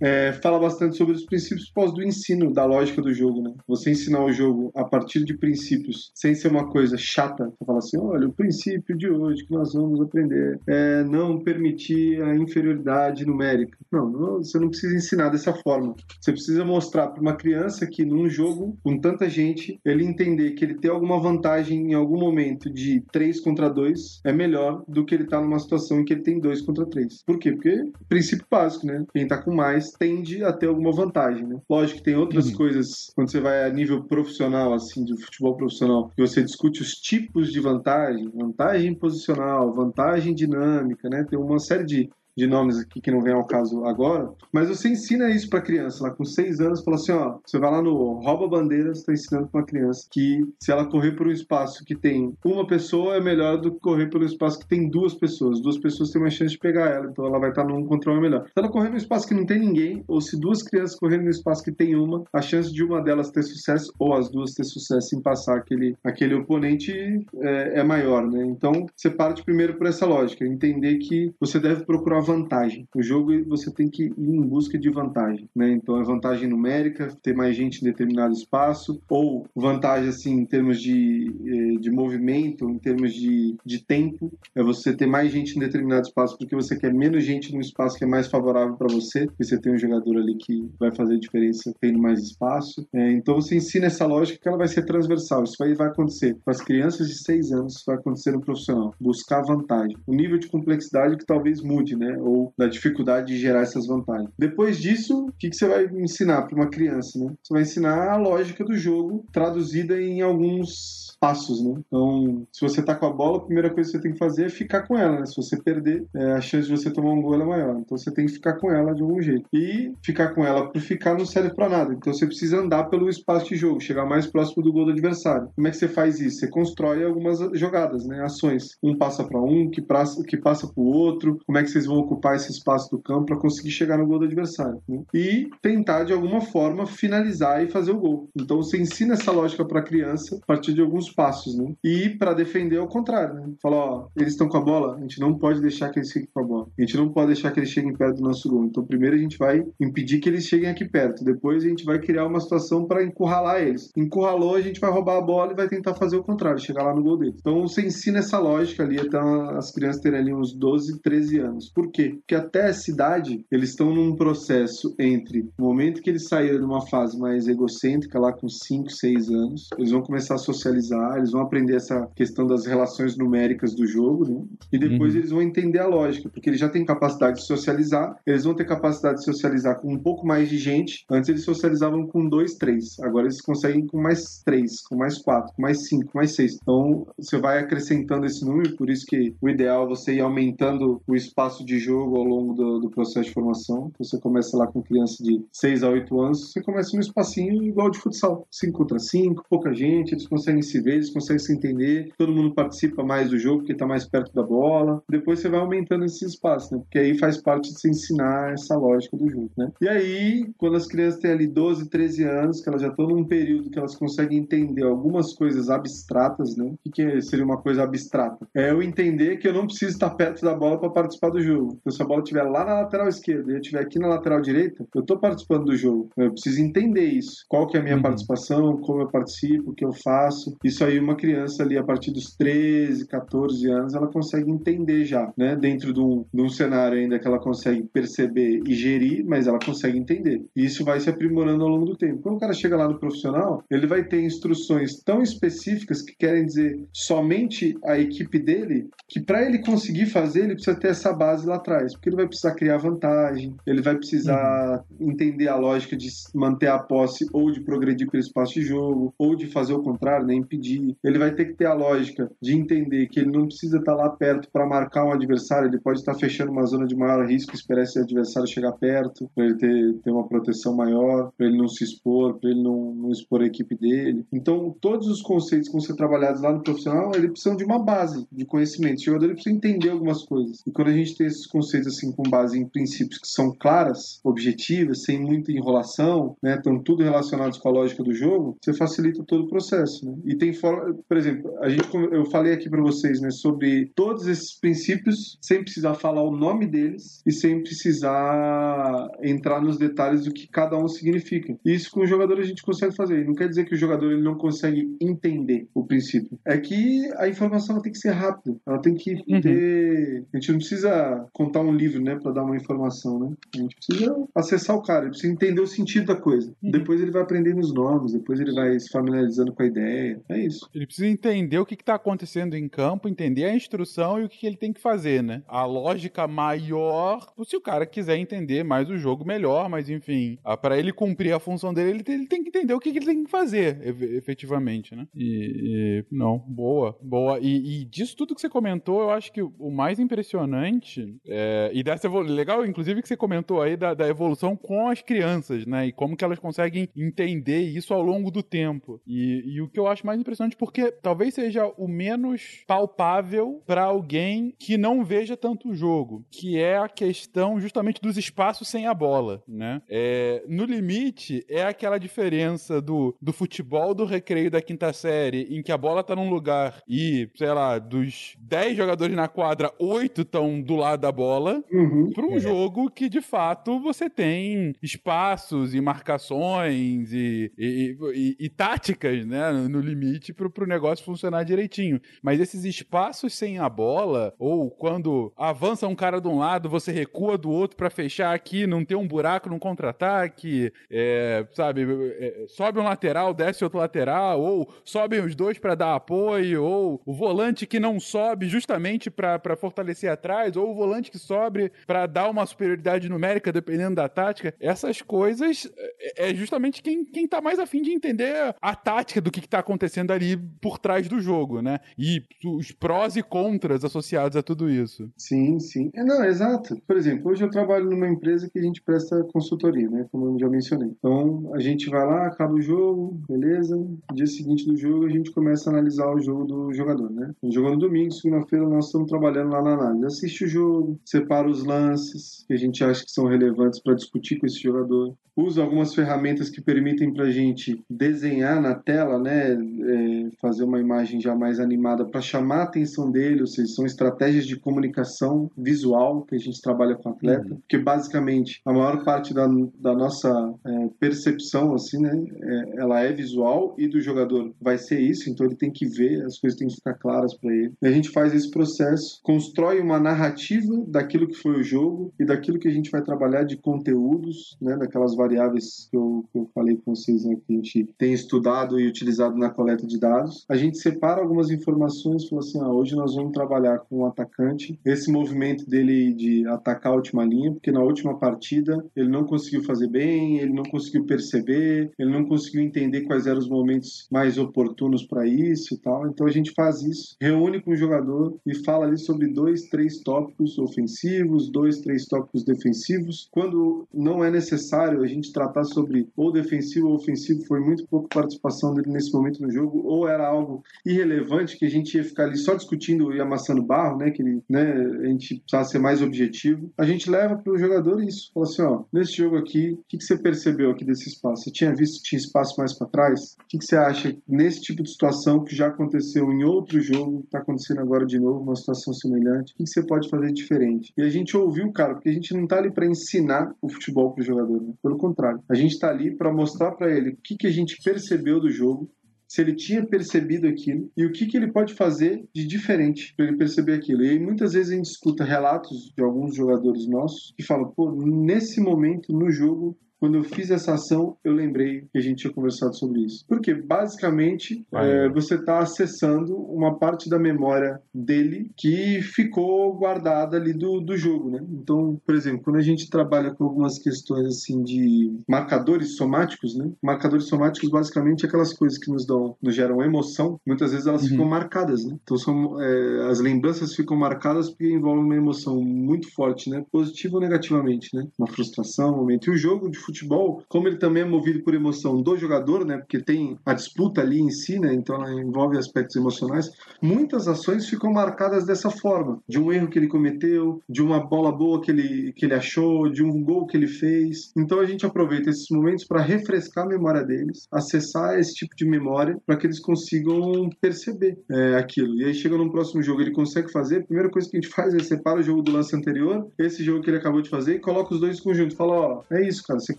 é, fala bastante sobre os princípios pós do ensino, da lógica do jogo, né? Você ensinar o jogo a partir de princípios, sem ser uma coisa chata, você fala assim, olha, o princípio de hoje que nós vamos aprender é não permitir a inferioridade numérica. Não, não você não precisa ensinar dessa forma. Você precisa mostrar para uma criança que num jogo com tanta gente, ele entender que ele tem alguma vantagem em algum momento de 3 contra 2 é melhor do que ele tá numa situação em que ele tem 2 contra 3. Por quê? Porque princípio básico, né? Quem tá com mais tende a ter alguma vantagem, né? Lógico que tem outras uhum. coisas quando você vai a nível profissional, assim, de futebol profissional, que você discute os tipos de vantagem, vantagem posicional, vantagem dinâmica, né? Tem uma série de de nomes aqui que não vem ao caso agora, mas você ensina isso para criança, lá com seis anos, fala assim, ó, você vai lá no rouba bandeiras, está ensinando para uma criança que se ela correr por um espaço que tem uma pessoa é melhor do que correr pelo espaço que tem duas pessoas. Duas pessoas têm mais chance de pegar ela, então ela vai estar num controle melhor. Se ela correr no espaço que não tem ninguém, ou se duas crianças correrem no espaço que tem uma, a chance de uma delas ter sucesso ou as duas ter sucesso em passar aquele, aquele oponente é, é maior, né? Então você parte primeiro por essa lógica, entender que você deve procurar vantagem. O jogo você tem que ir em busca de vantagem, né? Então é vantagem numérica, ter mais gente em determinado espaço, ou vantagem assim em termos de, eh, de movimento, em termos de, de tempo, é você ter mais gente em determinado espaço porque você quer menos gente no espaço que é mais favorável para você, porque você tem um jogador ali que vai fazer diferença tendo mais espaço. É, então você ensina essa lógica que ela vai ser transversal. Isso vai, vai acontecer com as crianças de seis anos, isso vai acontecer no profissional. Buscar vantagem. O nível de complexidade que talvez mude, né? Ou da dificuldade de gerar essas vantagens. Depois disso, o que, que você vai ensinar para uma criança? Né? Você vai ensinar a lógica do jogo traduzida em alguns passos, né? Então, se você tá com a bola, a primeira coisa que você tem que fazer é ficar com ela, né? Se você perder, é, a chance de você tomar um gol é maior. Então, você tem que ficar com ela de algum jeito. E ficar com ela por ficar não serve para nada. Então, você precisa andar pelo espaço de jogo, chegar mais próximo do gol do adversário. Como é que você faz isso? Você constrói algumas jogadas, né? Ações. Um passa para um, que passa que passa para o outro. Como é que vocês vão ocupar esse espaço do campo para conseguir chegar no gol do adversário. Né? E tentar, de alguma forma, finalizar e fazer o gol. Então você ensina essa lógica para a criança a partir de alguns passos. Né? E para defender, ao contrário. Né? Fala, ó, eles estão com a bola, a gente não pode deixar que eles fiquem com a bola. A gente não pode deixar que eles cheguem perto do nosso gol. Então primeiro a gente vai impedir que eles cheguem aqui perto. Depois a gente vai criar uma situação para encurralar eles. Encurralou, a gente vai roubar a bola e vai tentar fazer o contrário, chegar lá no gol deles. Então você ensina essa lógica ali até as crianças terem ali uns 12, 13 anos. Por quê? Porque até essa idade eles estão num processo entre o momento que eles saíram de uma fase mais egocêntrica, lá com 5, 6 anos, eles vão começar a socializar, eles vão aprender essa questão das relações numéricas do jogo, né? E depois Uhum. eles vão entender a lógica, porque eles já têm capacidade de socializar, eles vão ter capacidade de socializar com um pouco mais de gente. Antes eles socializavam com dois, três. Agora eles conseguem com mais três, com mais quatro, com mais cinco, com mais seis. Então você vai acrescentando esse número, por isso que o ideal é você ir aumentando o espaço de jogo ao longo do, do processo de formação. Você começa lá com criança de 6 a 8 anos, você começa num espacinho igual de futsal. 5 contra 5, pouca gente, eles conseguem se ver, eles conseguem se entender, todo mundo participa mais do jogo porque está mais perto da bola. Depois você vai aumentando esse espaço, né? Porque aí faz parte de se ensinar essa lógica do jogo, né? E aí, quando as crianças têm ali 12, 13 anos, que elas já estão num período que elas conseguem entender algumas coisas abstratas, né? O que, que seria uma coisa abstrata? É eu entender que eu não preciso estar perto da bola para participar do jogo. Então, se a bola estiver lá na lateral esquerda e eu estiver aqui na lateral direita, eu estou participando do jogo. Eu preciso entender isso. Qual que é a minha Uhum. participação, como eu participo, o que eu faço. Isso aí, uma criança ali, a partir dos 13, 14 anos, ela consegue entender já, né? Dentro de um, de um cenário ainda que ela consegue perceber e gerir, mas ela consegue entender. E isso vai se aprimorando ao longo do tempo. Quando o cara chega lá no profissional, ele vai ter instruções tão específicas que querem dizer somente a equipe dele, que para ele conseguir fazer, ele precisa ter essa base lá atrás, porque ele vai precisar criar vantagem, ele vai precisar entender a lógica de manter a posse ou de progredir pelo espaço de jogo, ou de fazer o contrário, né, impedir. Ele vai ter que ter a lógica de entender que ele não precisa estar lá perto para marcar um adversário, ele pode estar fechando uma zona de maior risco, esperar esse adversário chegar perto, para ele ter, ter uma proteção maior, para ele não se expor, para ele não, não expor a equipe dele. Então, todos os conceitos que vão ser trabalhados lá no profissional, eles precisam de uma base de conhecimento. O jogador ele precisa entender algumas coisas. E quando a gente tem esses conceitos assim com base em princípios que são claras, objetivas, sem muita enrolação, né, estão tudo relacionados com a lógica do jogo, você facilita todo o processo. Né? E tem forma, por exemplo, a gente, eu falei aqui para vocês né, sobre todos esses princípios sem precisar falar o nome deles e sem precisar entrar nos detalhes do que cada um significa. E isso com o jogador a gente consegue fazer. Não quer dizer que o jogador ele não consegue entender o princípio. É que a informação tem que ser rápida. Ela tem que Uhum. ter. A gente não precisa contar um livro, né, para dar uma informação, né? A gente precisa acessar o cara, ele precisa entender o sentido da coisa. Uhum. Depois ele vai aprendendo os nomes, depois ele vai se familiarizando com a ideia. É isso. Ele precisa entender o que está acontecendo em campo, entender a instrução e o que que ele tem que fazer, né? A lógica maior, se o cara quiser entender mais o jogo, melhor, mas enfim, para ele cumprir a função dele, ele tem, ele tem que entender o que, que ele tem que fazer, efetivamente, né? E, e- não, boa, boa. E, e disso tudo que você comentou, eu acho que o mais impressionante é, e dessa legal, inclusive, que você comentou aí da, da evolução com as crianças, né? E como que elas conseguem entender isso ao longo do tempo. E, e o que eu acho mais impressionante, porque talvez seja o menos palpável para alguém que não veja tanto o jogo, que é a questão justamente dos espaços sem a bola, né? É, no limite, é aquela diferença do, do futebol do recreio da quinta série, em que a bola tá num lugar e, sei lá, dos 10 jogadores na quadra, 8 estão do lado da bola, Uhum. para um jogo que de fato você tem espaços e marcações e, e, e- e táticas, né, no limite para o negócio funcionar direitinho. Mas esses espaços sem a bola, ou quando avança um cara de um lado, você recua do outro para fechar aqui, não ter um buraco num contra-ataque, é, sabe, é, sobe um lateral, desce outro lateral, ou sobem os dois para dar apoio, ou o volante que não sobe justamente para fortalecer atrás, ou o volante que sobe para dar uma superioridade numérica dependendo da tática. Essas coisas é é justamente quem, quem tá mais afim de entender a tática do que, que tá acontecendo ali por trás do jogo, né? E os prós e contras associados a tudo isso. Sim, sim. É, não, exato. Por exemplo, hoje eu trabalho numa empresa que a gente presta consultoria, né? Como eu já mencionei. Então, a gente vai lá, acaba o jogo, beleza? No dia seguinte do jogo, a gente começa a analisar o jogo do jogador, né? Jogou no domingo, segunda-feira, nós estamos trabalhando lá na análise. Assiste o jogo, separa os lances que a gente acha que são relevantes para discutir com esse jogador, usa algumas ferramentas que permitem para a gente desenhar na tela, né, é, fazer uma imagem já mais animada para chamar a atenção dele, ou seja, são estratégias de comunicação visual que a gente trabalha com o atleta, uhum. porque basicamente a maior parte da, da nossa é, percepção, assim, né, é, ela é visual e do jogador vai ser isso, então ele tem que ver, as coisas têm que ficar claras para ele. E a gente faz esse processo, constrói uma narrativa daquilo que foi o jogo e daquilo que a gente vai trabalhar de conteúdos, né, daquelas variáveis que eu, que eu falei com vocês, né, que a gente tem estudado e utilizado na coleta de dados. A gente separa algumas informações fala assim: ah, hoje nós vamos trabalhar com o atacante, esse movimento dele de atacar a última linha, porque na última partida ele não conseguiu fazer bem, ele não conseguiu perceber, ele não conseguiu entender quais eram os momentos mais oportunos para isso e tal. Então a gente faz isso, reúne com o jogador e fala ali sobre dois, três tópicos ofensivos, dois, três tópicos defensivos. Quando não é necessário, gente tratar sobre ou defensivo ou ofensivo, foi muito pouco participação dele nesse momento no jogo, ou era algo irrelevante que a gente ia ficar ali só discutindo e amassando barro, né? Que ele, né, a gente precisava ser mais objetivo. A gente leva para o jogador isso. Fala assim: ó, nesse jogo aqui, o que, que você percebeu aqui desse espaço? Você tinha visto que tinha espaço mais para trás? O que, que você acha nesse tipo de situação que já aconteceu em outro jogo, está acontecendo agora de novo, uma situação semelhante? O que, que você pode fazer diferente? E a gente ouviu, cara, porque a gente não tá ali para ensinar o futebol pro jogador, né? Pelo contrário, a gente está ali para mostrar para ele o que, que a gente percebeu do jogo, se ele tinha percebido aquilo e o que, que ele pode fazer de diferente para ele perceber aquilo. E aí, muitas vezes a gente escuta relatos de alguns jogadores nossos que falam: pô, nesse momento no jogo quando eu fiz essa ação, eu lembrei que a gente tinha conversado sobre isso. Porque, basicamente, é, você está acessando uma parte da memória dele que ficou guardada ali do, do jogo, né? Então, por exemplo, quando a gente trabalha com algumas questões, assim, de marcadores somáticos, né? Marcadores somáticos, basicamente, é aquelas coisas que nos dão, nos geram emoção, muitas vezes elas uhum. ficam marcadas, né? Então, são, é, as lembranças ficam marcadas porque envolvem uma emoção muito forte, né? Positiva ou negativamente, né? Uma frustração, um momento. E o jogo de futebol futebol, como ele também é movido por emoção do jogador, né? Porque tem a disputa ali em si, né? Então ela envolve aspectos emocionais. Muitas ações ficam marcadas dessa forma, de um erro que ele cometeu, de uma bola boa que ele, que ele achou, de um gol que ele fez. Então a gente aproveita esses momentos para refrescar a memória deles, acessar esse tipo de memória para que eles consigam perceber é, aquilo. E aí chega no próximo jogo, ele consegue fazer. A primeira coisa que a gente faz é separar o jogo do lance anterior, esse jogo que ele acabou de fazer, e coloca os dois conjuntos. Fala, ó, é isso, cara, você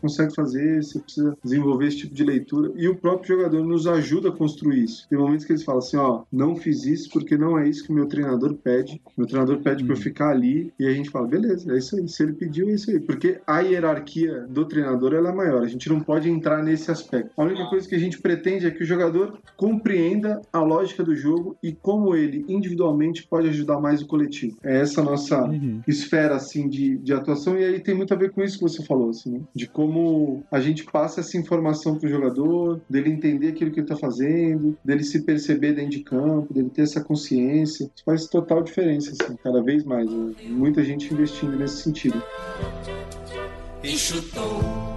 consegue fazer, você precisa desenvolver esse tipo de leitura. E o próprio jogador nos ajuda a construir isso. Tem momentos que eles falam assim: ó, não fiz isso porque não é isso que o meu treinador pede. Meu treinador pede hum. para eu ficar ali. E a gente fala: beleza, é isso aí. Se ele pediu, é isso aí. Porque a hierarquia do treinador ela é maior. A gente não pode entrar nesse aspecto. A única coisa que a gente pretende é que o jogador compreenda a lógica do jogo e como ele individualmente pode ajudar mais o coletivo. É essa nossa uhum. esfera assim de, de atuação. E aí tem muito a ver com isso que você falou, assim, né? de como como a gente passa essa informação para o jogador, dele entender aquilo que ele está fazendo, dele se perceber dentro de campo, dele ter essa consciência. Isso faz total diferença, assim, cada vez mais. Né? Muita gente investindo nesse sentido. E chutou.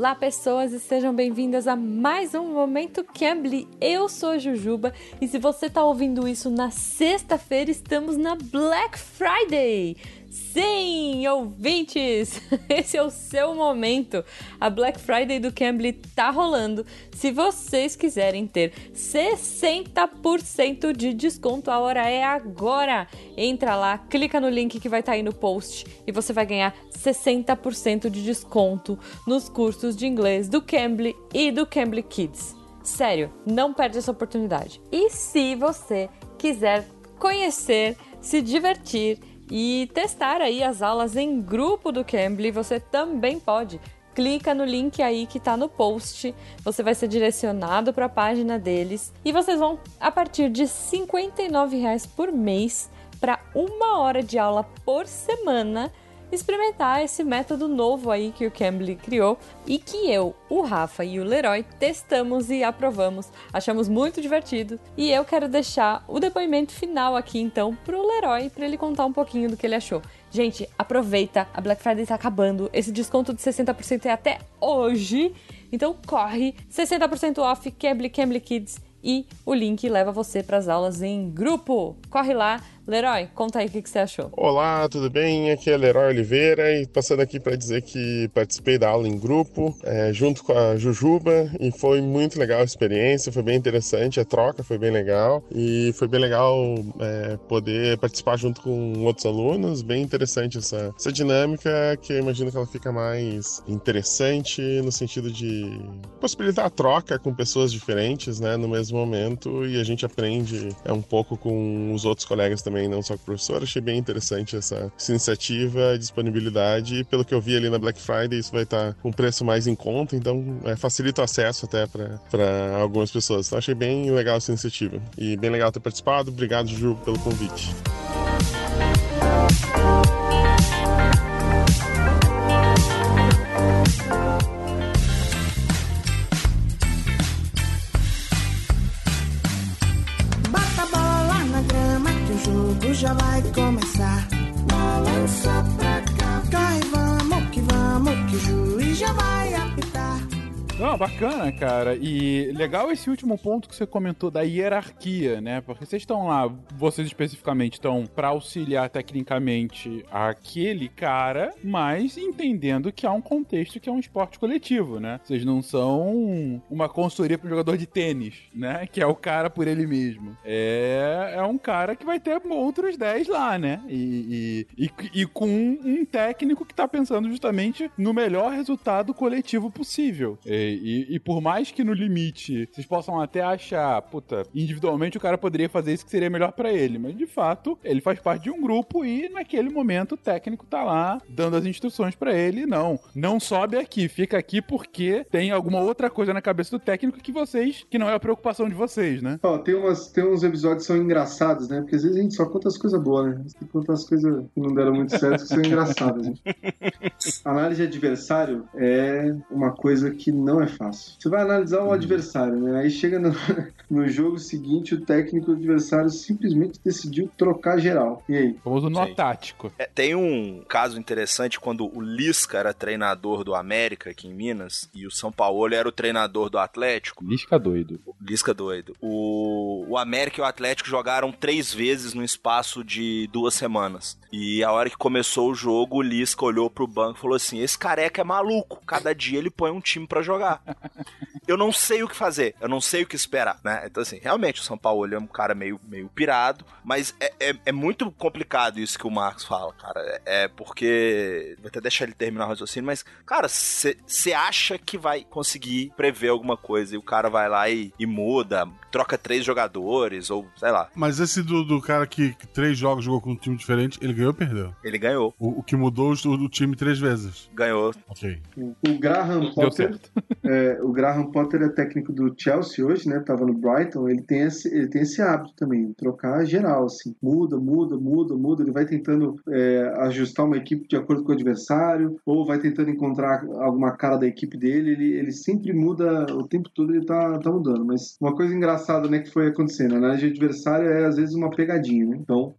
Olá, pessoas, e sejam bem-vindas a mais um Momento Cambly. Eu sou Jujuba e se você está ouvindo isso na sexta-feira, estamos na Black Friday. Sim, ouvintes! (laughs) Esse é o seu momento. A Black Friday do Cambly tá rolando. Se vocês quiserem ter 60% de desconto, a hora é agora. Entra lá, clica no link que vai estar tá aí no post e você vai ganhar 60% de desconto nos cursos de inglês do Cambly e do Cambly Kids. Sério, não perde essa oportunidade. E se você quiser conhecer, se divertir, e testar aí as aulas em grupo do Cambly, você também pode. Clica no link aí que está no post, você vai ser direcionado para a página deles e vocês vão, a partir de R$ 59,00 por mês, para uma hora de aula por semana, experimentar esse método novo aí que o Cambly criou e que eu, o Rafa e o Leroy testamos e aprovamos. Achamos muito divertido e eu quero deixar o depoimento final aqui então pro Leroy para ele contar um pouquinho do que ele achou. Gente, aproveita, a Black Friday tá acabando. Esse desconto de 60% é até hoje. Então corre, 60% off Cambly Cambly Kids e o link leva você para as aulas em grupo. Corre lá, Leroy, conta aí o que, que, você achou. Olá, tudo bem? Aqui é Leroy Oliveira e passando aqui para dizer que participei da aula em grupo, é, junto com a Jujuba, e foi muito legal a experiência, foi bem interessante, a troca foi bem legal e foi bem legal é, poder participar junto com outros alunos, bem interessante essa, essa dinâmica que eu imagino que ela fica mais interessante no sentido de possibilitar a troca com pessoas diferentes, né, no mesmo momento e a gente aprende é, um pouco com os outros colegas também também, não só com o professor. Achei bem interessante essa, essa iniciativa, disponibilidade. Pelo que eu vi ali na Black Friday, isso vai estar com preço mais em conta, então é, facilita o acesso até para algumas pessoas. Então achei bem legal essa iniciativa. E bem legal ter participado. Obrigado, Ju, pelo convite. Já vai começar. Balança pra cá. Não, bacana, cara. E legal esse último ponto que você comentou da hierarquia, né? Porque vocês estão lá, vocês especificamente estão para auxiliar tecnicamente aquele cara, mas entendendo que há um contexto que é um esporte coletivo, né? Vocês não são uma consultoria para um jogador de tênis, né? Que é o cara por ele mesmo. É, é um cara que vai ter outros 10 lá, né? E, e, e, e com um técnico que tá pensando justamente no melhor resultado coletivo possível. E, e, e, por mais que no limite vocês possam até achar, puta, individualmente o cara poderia fazer isso que seria melhor para ele, mas de fato ele faz parte de um grupo e naquele momento o técnico tá lá dando as instruções para ele. Não, não sobe aqui, fica aqui porque tem alguma outra coisa na cabeça do técnico que vocês, que não é a preocupação de vocês, né? Ó, tem, umas, tem uns episódios que são engraçados, né? Porque às vezes a gente só conta as coisas boas, né? Tem que contar as coisas que não deram muito certo que são engraçadas. Né? (laughs) Análise de adversário é uma coisa que não é fácil. Você vai analisar um adversário, né? Aí chega no, (laughs) no jogo seguinte, o técnico do adversário simplesmente decidiu trocar geral. E aí? Vamos no tático. É, tem um caso interessante quando o Lisca era treinador do América aqui em Minas e o São Paulo era o treinador do Atlético. Lisca doido. Lisca doido. O, o América e o Atlético jogaram três vezes no espaço de duas semanas. E a hora que começou o jogo, o Lisca olhou pro banco e falou assim: Esse careca é maluco. Cada dia ele põe um time para jogar. Eu não sei o que fazer, eu não sei o que esperar, né? Então, assim, realmente o São Paulo é um cara meio, meio pirado, mas é, é, é muito complicado isso que o Marcos fala, cara. É, é porque. Vou até deixar ele terminar o raciocínio, mas, cara, você acha que vai conseguir prever alguma coisa e o cara vai lá e, e muda, troca três jogadores, ou sei lá. Mas esse do, do cara que, que, três jogos jogou com um time diferente, ele ganhou ou perdeu? Ele ganhou. O, o que mudou o, o, time três vezes? Ganhou. Ok. O, o Graham Potter. É, o Graham Potter é técnico do Chelsea hoje, né? Tava no Brighton. Ele tem esse, ele tem esse hábito também, trocar geral, assim. Muda, muda, muda, muda. Ele vai tentando é, ajustar uma equipe de acordo com o adversário, ou vai tentando encontrar alguma cara da equipe dele. Ele, ele sempre muda, o tempo todo ele tá, tá mudando. Mas uma coisa engraçada, né, que foi acontecendo. A análise de adversário é às vezes uma pegadinha, né? Então,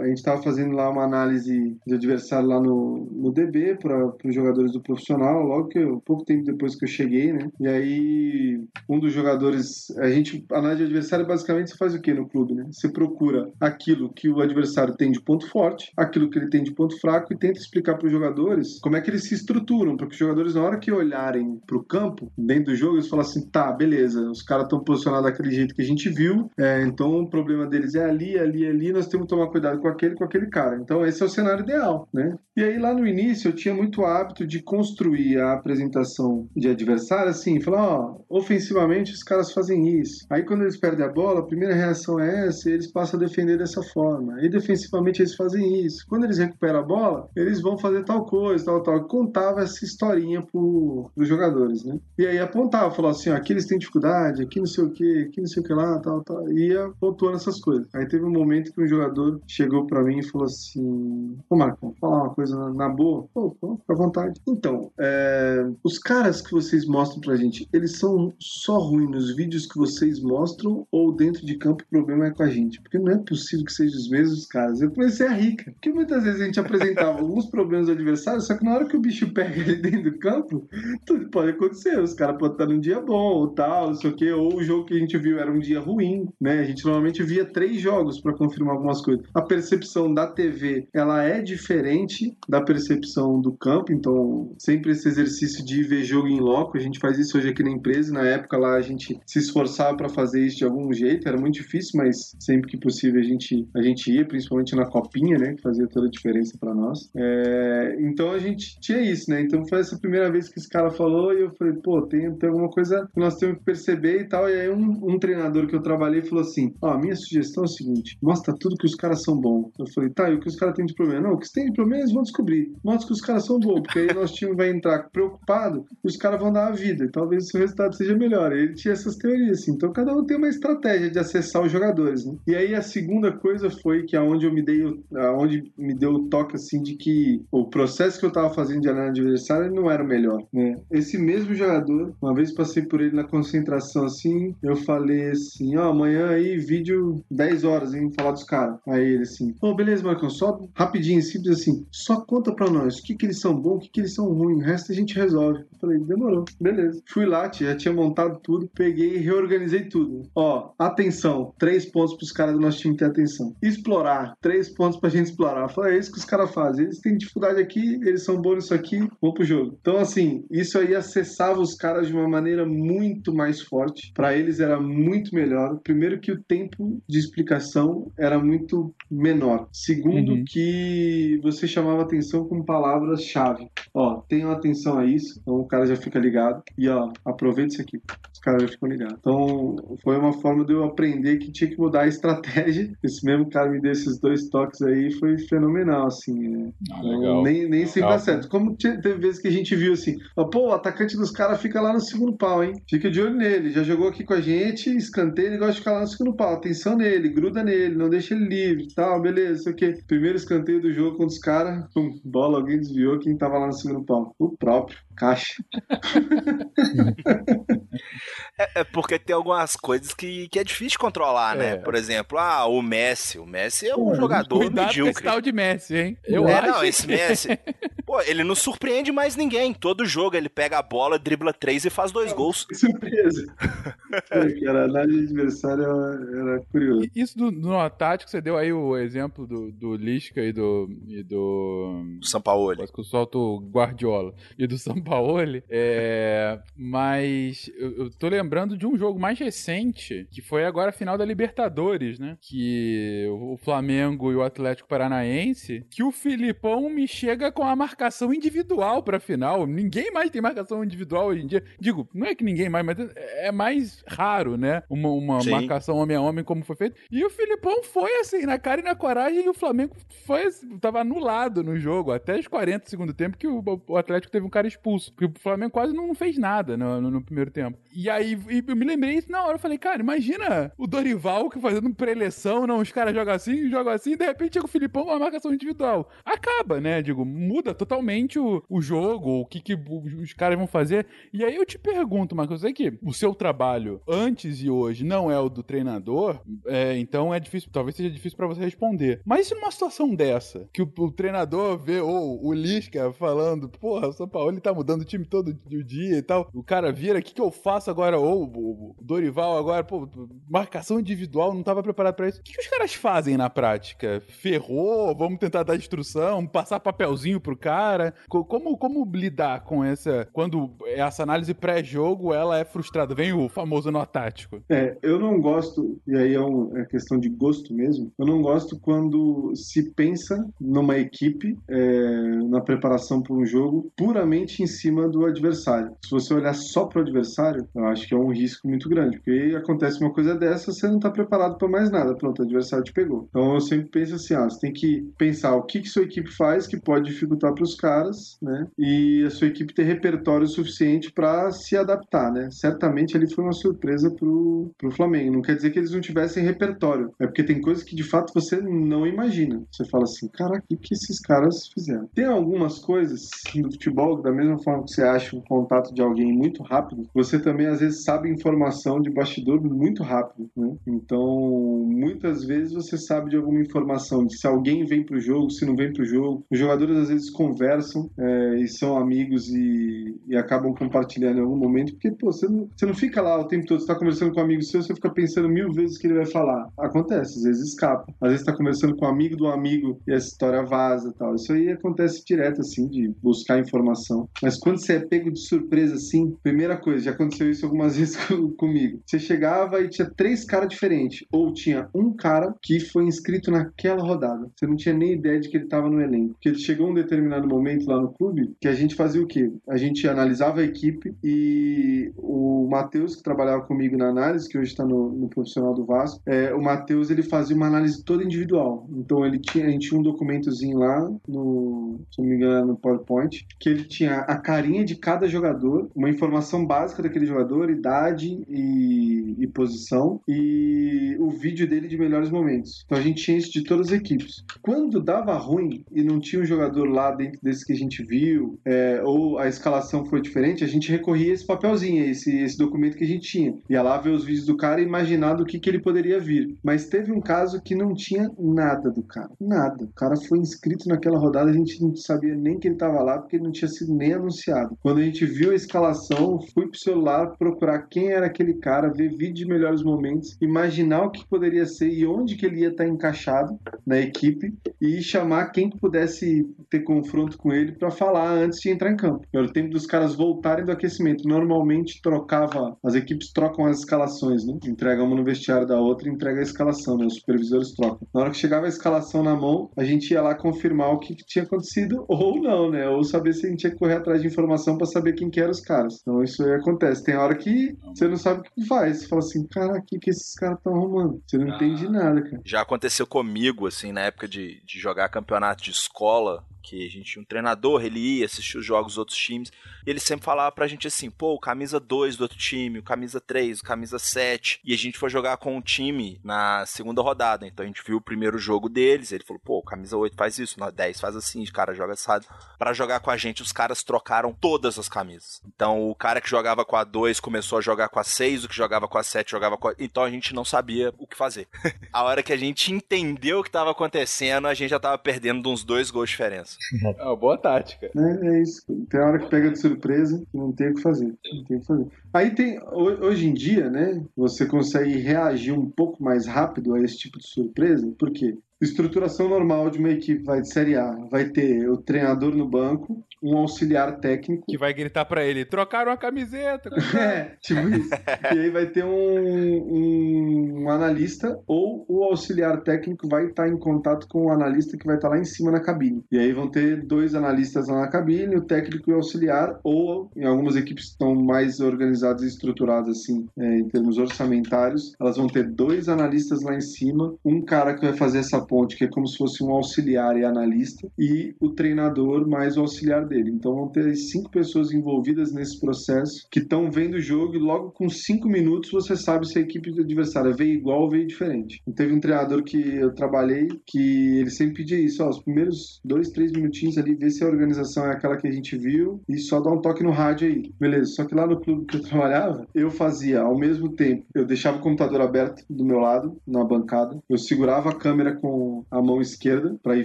a gente tava fazendo lá uma análise de adversário lá no, no DB para os jogadores do profissional, logo que eu, pouco tempo depois que eu cheguei, né? E aí, um dos jogadores, a gente, a análise de adversário basicamente você faz o que no clube, né? Você procura aquilo que o adversário tem de ponto forte, aquilo que ele tem de ponto fraco e tenta explicar para os jogadores como é que eles se estruturam, para que os jogadores, na hora que olharem para o campo, dentro do jogo, eles falam assim: tá, beleza, os caras estão posicionados daquele jeito que a gente viu, é, então o problema deles é ali, ali, ali, nós temos que tomar cuidado com aquele, com aquele cara. Então, esse é o cenário ideal, né? E aí, lá no início, eu tinha muito hábito de construir a apresentação de adversário detalhe assim, falar, ó, ofensivamente os caras fazem isso. Aí quando eles perdem a bola, a primeira reação é essa e eles passam a defender dessa forma. E defensivamente eles fazem isso. Quando eles recuperam a bola, eles vão fazer tal coisa, tal, tal. Contava essa historinha pro, pros jogadores, né? E aí apontava, falou assim, ó, aqui eles têm dificuldade, aqui não sei o que, aqui não sei o que lá, tal, tal. E ia pontuando essas coisas. Aí teve um momento que um jogador chegou pra mim e falou assim, ô Marcão, falar uma coisa na, na boa. Pô, pô, à vontade. Então, é, os caras que vocês mostram pra gente, eles são só ruins nos vídeos que vocês mostram ou dentro de campo o problema é com a gente? Porque não é possível que sejam os mesmos caras. Eu comecei a rir, cara. Porque muitas vezes a gente apresentava (laughs) alguns problemas do adversário, só que na hora que o bicho pega ele dentro do campo, tudo pode acontecer. Os caras podem estar num dia bom ou tal, não sei o quê. Ou o jogo que a gente viu era um dia ruim, né? A gente normalmente via três jogos pra confirmar algumas coisas. A percepção da TV, ela é diferente da percepção do campo, então sempre esse exercício de ver jogo em loco, gente faz isso hoje aqui na empresa. Na época lá a gente se esforçava pra fazer isso de algum jeito, era muito difícil, mas sempre que possível a gente, a gente ia, principalmente na copinha, né? Que fazia toda a diferença pra nós. É, então a gente tinha isso, né? Então foi essa primeira vez que esse cara falou e eu falei, pô, tem, tem alguma coisa que nós temos que perceber e tal. E aí um, um treinador que eu trabalhei falou assim: Ó, a minha sugestão é o seguinte: mostra tudo que os caras são bons. Eu falei, tá, e o que os caras têm de problema? Não, o que tem de problema eles vão descobrir. Mostra que os caras são bons, porque aí nosso time vai entrar preocupado os caras vão dar vida. Talvez o resultado seja melhor. Ele tinha essas teorias, assim. Então cada um tem uma estratégia de acessar os jogadores, né? E aí a segunda coisa foi que aonde eu me dei, aonde me deu o toque, assim, de que o processo que eu tava fazendo de análise adversária não era o melhor, né? Esse mesmo jogador, uma vez passei por ele na concentração, assim, eu falei assim, ó, amanhã aí, vídeo 10 horas, hein, falar dos caras. Aí ele assim, ô, beleza, Marcão, só rapidinho, simples assim, só conta pra nós o que que eles são bons, o que que eles são ruins, o resto a gente resolve. Falei, demorou, beleza. Fui lá, já tinha montado tudo, peguei e reorganizei tudo. Ó, atenção, três pontos pros caras do nosso time ter atenção. Explorar, três pontos pra gente explorar. Falei, é isso que os caras fazem. Eles têm dificuldade aqui, eles são bons nisso aqui, vamos pro jogo. Então, assim, isso aí acessava os caras de uma maneira muito mais forte. Pra eles era muito melhor. Primeiro que o tempo de explicação era muito menor. Segundo Uhum. que você chamava atenção com palavras-chave. Ó, tenham atenção a isso. Então cara já fica ligado. E ó, aproveita isso aqui. Os caras já ficam ligados. Então foi uma forma de eu aprender que tinha que mudar a estratégia. (laughs) Esse mesmo cara me deu esses dois toques aí. Foi fenomenal, assim. é. Ah, Então, nem, nem sempre dá certo. Como te- teve vezes que a gente viu assim, ó, pô, o atacante dos caras fica lá no segundo pau, hein? Fica de olho nele. Já jogou aqui com a gente, escanteio, ele gosta de ficar lá no segundo pau. Atenção nele, gruda nele, não deixa ele livre, tal, beleza, sei o quê. Primeiro escanteio do jogo contra os caras, bola, alguém desviou, quem tava lá no segundo pau? O próprio, caixa. (laughs) É, é porque tem algumas coisas que, que é difícil controlar, né? É. Por exemplo, ah, o Messi. O Messi é um Pô, jogador Cuidado medíocre. tal de Messi, hein? Eu é, acho não, esse Messi. (laughs) Pô, ele não surpreende mais ninguém. Todo jogo ele pega a bola, dribla três e faz dois gols. Que surpresa. (laughs) é, cara, a análise adversária era, era curioso. E Isso do, do tático, você deu aí o exemplo do, do Lisca e do. E do Sampaoli. Quase que eu solto o Guardiola e do Sampaoli. É, mas eu, eu tô lembrando de um jogo mais recente, que foi agora a final da Libertadores, né? Que o Flamengo e o Atlético Paranaense, que o Filipão me chega com a marcação individual pra final. Ninguém mais tem marcação individual hoje em dia. Digo, não é que ninguém mais, mas é mais raro, né? Uma, uma marcação homem a homem como foi feito. E o Filipão foi assim, na cara e na coragem, e o Flamengo foi assim, tava anulado no jogo, até os 40 do segundo tempo, que o, o Atlético teve um cara expulso. Porque o Flamengo quase não fez nada no, no- no primeiro tempo. E aí e eu me lembrei isso na hora. Eu falei, cara, imagina o Dorival que fazendo pré-eleção, não, os caras jogam assim, jogam assim, e de repente chega o Filipão com uma marcação individual. Acaba, né? Digo, muda totalmente o, o jogo, o que, que os caras vão fazer. E aí eu te pergunto, Marcos, eu sei que o seu trabalho antes e hoje não é o do treinador, é, então é difícil, talvez seja difícil pra você responder. Mas se numa situação dessa, que o, o treinador vê, ou o Lisca falando, porra, o São Paulo ele tá mudando o time todo o dia e tal, o cara vira, o que, que eu faço agora? Ou o Dorival agora, pô, marcação individual, não tava preparado pra isso. O que, que os caras fazem na prática? Ferrou? Vamos tentar dar instrução? Passar papelzinho pro cara? Co- Como, como lidar com essa. Quando essa análise pré-jogo ela é frustrada? Vem o famoso nó tático. É, eu não gosto, e aí é, um- é questão de gosto mesmo, eu não gosto quando se pensa numa equipe, é, na preparação para um jogo, puramente em cima do adversário. Se você olhar só para o adversário, eu acho que é um risco muito grande, porque acontece uma coisa dessa, você não está preparado para mais nada, pronto, o adversário te pegou. Então eu sempre penso assim, ah, você tem que pensar o que, que sua equipe faz que pode dificultar para os caras, né? E a sua equipe ter repertório suficiente para se adaptar, né? Certamente ali foi uma surpresa pro, pro Flamengo. Não quer dizer que eles não tivessem repertório. É porque tem coisas que de fato você não imagina. Você fala assim, caraca, o que, que esses caras fizeram? Tem algumas coisas no futebol, da mesma forma que você acha um contato de alguém muito rápido, você também às vezes sabe informação de bastidor muito rápido, né? Então, muitas vezes você sabe de alguma informação de se alguém vem pro jogo, se não vem pro jogo. Os jogadores às vezes conversam é, e são amigos e, e acabam compartilhando em algum momento, porque pô, você, não, você não fica lá o tempo todo, você tá conversando com um amigo seu, você fica pensando mil vezes o que ele vai falar. Acontece, às vezes escapa. Às vezes tá conversando com um amigo do amigo e essa história vaza tal. Isso aí acontece direto, assim, de buscar informação. Mas quando você é pego de surpresa, assim, primeira coisa, já aconteceu isso algumas vezes (laughs) com- comigo. Você chegava e tinha três caras diferentes, ou tinha um cara que foi inscrito naquela rodada. Você não tinha nem ideia de que ele estava no elenco. Porque ele chegou um determinado momento lá no clube que a gente fazia o quê? A gente analisava a equipe e o Matheus, que trabalhava comigo na análise, que hoje está no, no profissional do Vasco, é, o Matheus ele fazia uma análise toda individual. Então ele tinha, a gente tinha um documentozinho lá no, se não me engano, no PowerPoint, que ele tinha a carinha de cada jogador, uma informação básica daquele jogador, idade e, e posição, e o vídeo dele de melhores momentos. Então a gente tinha isso de todas as equipes. Quando dava ruim e não tinha um jogador lá dentro desse que a gente viu, é, ou a escalação foi diferente, a gente recorria a esse papelzinho, esse, esse documento que a gente tinha. Ia lá ver os vídeos do cara e imaginar do que, que ele poderia vir. Mas teve um caso que não tinha nada do cara. Nada. O cara foi inscrito naquela rodada, a gente não sabia nem que ele estava lá, porque ele não tinha sido nem anunciado. Quando a gente viu a escalação, fui pro celular procurar quem era aquele cara, ver vídeo de melhores momentos, imaginar o que poderia ser e onde que ele ia estar encaixado na equipe e chamar quem que pudesse ter confronto com ele para falar antes de entrar em campo. Era o tempo dos caras voltarem do aquecimento. Normalmente trocava, as equipes trocam as escalações, né? Entrega uma no vestiário da outra entrega a escalação, né? Os supervisores trocam. Na hora que chegava a escalação na mão, a gente ia lá confirmar o que, tinha acontecido (laughs) ou não, né? Ou saber se a gente que correr atrás de informação para saber quem que eram os caras. Então isso aí acontece. Tem hora que você não sabe o que faz. Você fala assim, cara, o que, que esses caras estão arrumando? Você não entende nada, cara. Já aconteceu comigo, assim, na época de, de jogar campeonato de escola, que a gente tinha um treinador, ele ia assistir os jogos dos outros times, e ele sempre falava pra gente assim, pô, o camisa 2 do outro time, o camisa 3, o camisa 7, e a gente foi jogar com o time na segunda rodada, então a gente viu o primeiro jogo deles, ele falou, pô, camisa 8 faz isso, no 10 faz assim, o cara joga assado. Pra jogar com a gente, os caras trocaram todas as camisas. Então o cara que jogava com a 2 começou a jogar com a 6, o que jogava com a 7 jogava com a... Então a gente não sabia o que fazer. (laughs) a hora que a gente entendeu o que tava acontecendo, a gente já tava perdendo de uns dois gols de diferença. É uma boa tática. É, é isso. Tem hora que pega de surpresa e não tem o que fazer. Não tem o que fazer. Aí tem, ho- hoje em dia, né, você consegue reagir um pouco mais rápido a esse tipo de surpresa, por quê? Estruturação normal de uma equipe vai de Série A, vai ter o treinador no banco, um auxiliar técnico. Que vai gritar pra ele: trocaram a camiseta. (laughs) É, tipo isso. E aí vai ter um, um analista ou o auxiliar técnico vai estar em contato com o analista que vai estar lá em cima na cabine. E aí vão ter dois analistas lá na cabine, o técnico e o auxiliar, ou em algumas equipes que estão mais organizadas e estruturadas assim, é, em termos orçamentários, elas vão ter dois analistas lá em cima, um cara que vai fazer essa ponte, que é como se fosse um auxiliar e analista, e o treinador mais o auxiliar dele. Então vão ter cinco pessoas envolvidas nesse processo que estão vendo o jogo e logo com cinco minutos você sabe se a equipe do adversário veio igual ou veio diferente. E teve um treinador que eu trabalhei que ele sempre pedia isso, ó, os primeiros dois, três minutinhos ali, ver se a organização é aquela que a gente viu e só dá um toque no rádio aí. Beleza, só que lá no clube que eu (laughs) trabalhava, eu fazia ao mesmo tempo, eu deixava o computador aberto do meu lado, na bancada, eu segurava a câmera com a mão esquerda para ir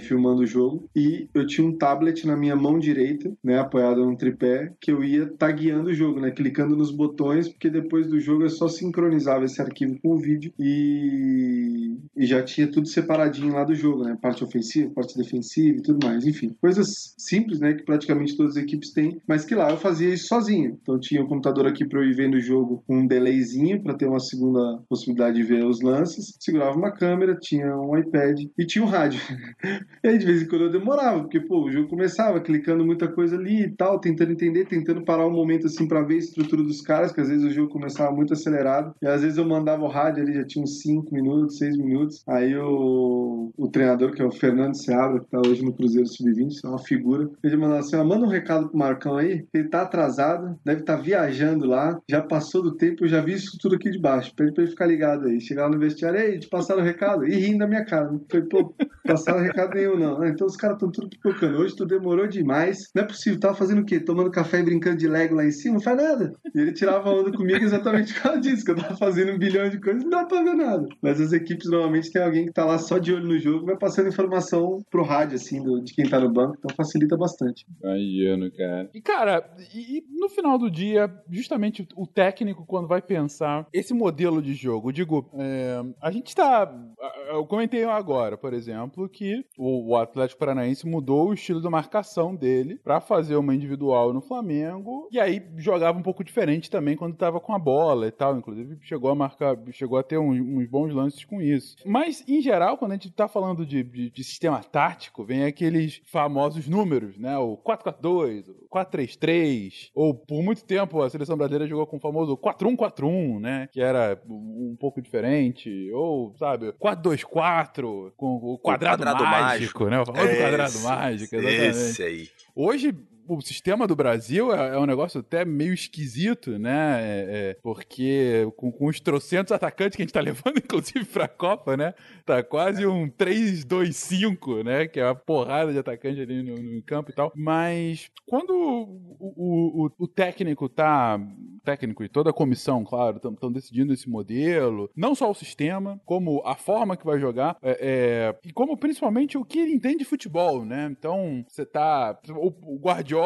filmando o jogo e eu tinha um tablet na minha mão direita, né, apoiado num tripé, que eu ia tagueando o jogo, né, clicando nos botões, porque depois do jogo eu só sincronizava esse arquivo com o vídeo e, e já tinha tudo separadinho lá do jogo, né, parte ofensiva, parte defensiva e tudo mais, enfim, coisas simples, né, que praticamente todas as equipes têm, mas que lá eu fazia isso sozinho. Então tinha o computador aqui para eu ir vendo o jogo com um delayzinho para ter uma segunda possibilidade de ver os lances, segurava uma câmera, tinha um iPad e tinha um rádio. (laughs) e aí de vez em quando eu demorava, porque pô, o jogo começava clicando muita coisa ali e tal, tentando entender, tentando parar um momento assim para ver a estrutura dos caras, que às vezes o jogo começava muito acelerado, e às vezes eu mandava o rádio ali, já tinha uns 5 minutos, 6 minutos. Aí o, o treinador, que é o Fernando Seabra, que tá hoje no Cruzeiro Sub-20, é uma figura, ele mandava assim: ó, manda um recado pro Marcão aí, ele tá atrasado, deve estar tá viajando lá, já passou do tempo, eu já vi isso tudo aqui de baixo. Pede pra ele ficar ligado aí. Chegar no vestiário, ei, te passaram o recado. E rindo da minha cara. Não foi, pô, passaram recado nenhum, não. Então os caras estão tudo pipocando. Hoje tu demorou demais. Não é possível. Tava fazendo o quê? Tomando café e brincando de Lego lá em cima? Não faz nada. E ele tirava onda comigo exatamente por causa disso, que eu tava fazendo um bilhão de coisas não dá pra ver nada. Mas as equipes normalmente tem alguém que tá lá só de olho no jogo vai passando informação pro rádio, assim, do, de quem tá no banco. Então facilita bastante. Imagino, cara. E, cara, e, e no final do dia, justamente o técnico, quando vai pensar esse modelo de jogo, digo, é, a gente tá. Eu comentei agora, por exemplo, que o, o Atlético Paranaense mudou o estilo da marcação dele pra fazer uma individual no Flamengo, e aí jogava um pouco diferente também quando tava com a bola e tal. Inclusive, chegou a marcar, chegou a ter uns, uns bons lances com isso. Mas, em geral, quando a gente tá falando de, de, de sistema tático, vem aqueles famosos números, né? O 4-4-2, o 4-3-3, ou por muito tempo a seleção brasileira jogou com o famoso 4-1-4-1, né? Que era um pouco diferente, ou, sabe, 4-2-4, com o quadrado, quadrado mágico, mágico. né? O famoso Esse, quadrado mágico, exatamente. Esse aí. Hoje, o sistema do Brasil é, é um negócio até meio esquisito, né? É, é, porque com, com os trocentos atacantes que a gente tá (laughs) levando, inclusive, pra Copa, né? Tá quase um 3-2-5, né? Que é uma porrada de atacante ali no, no campo e tal. Mas quando o, o, o, técnico tá. O técnico e toda a comissão, claro, estão decidindo esse modelo, não só o sistema, como a forma que vai jogar, é, é, e como principalmente o que ele entende de futebol, né? Então, você tá. O, o Guardiola,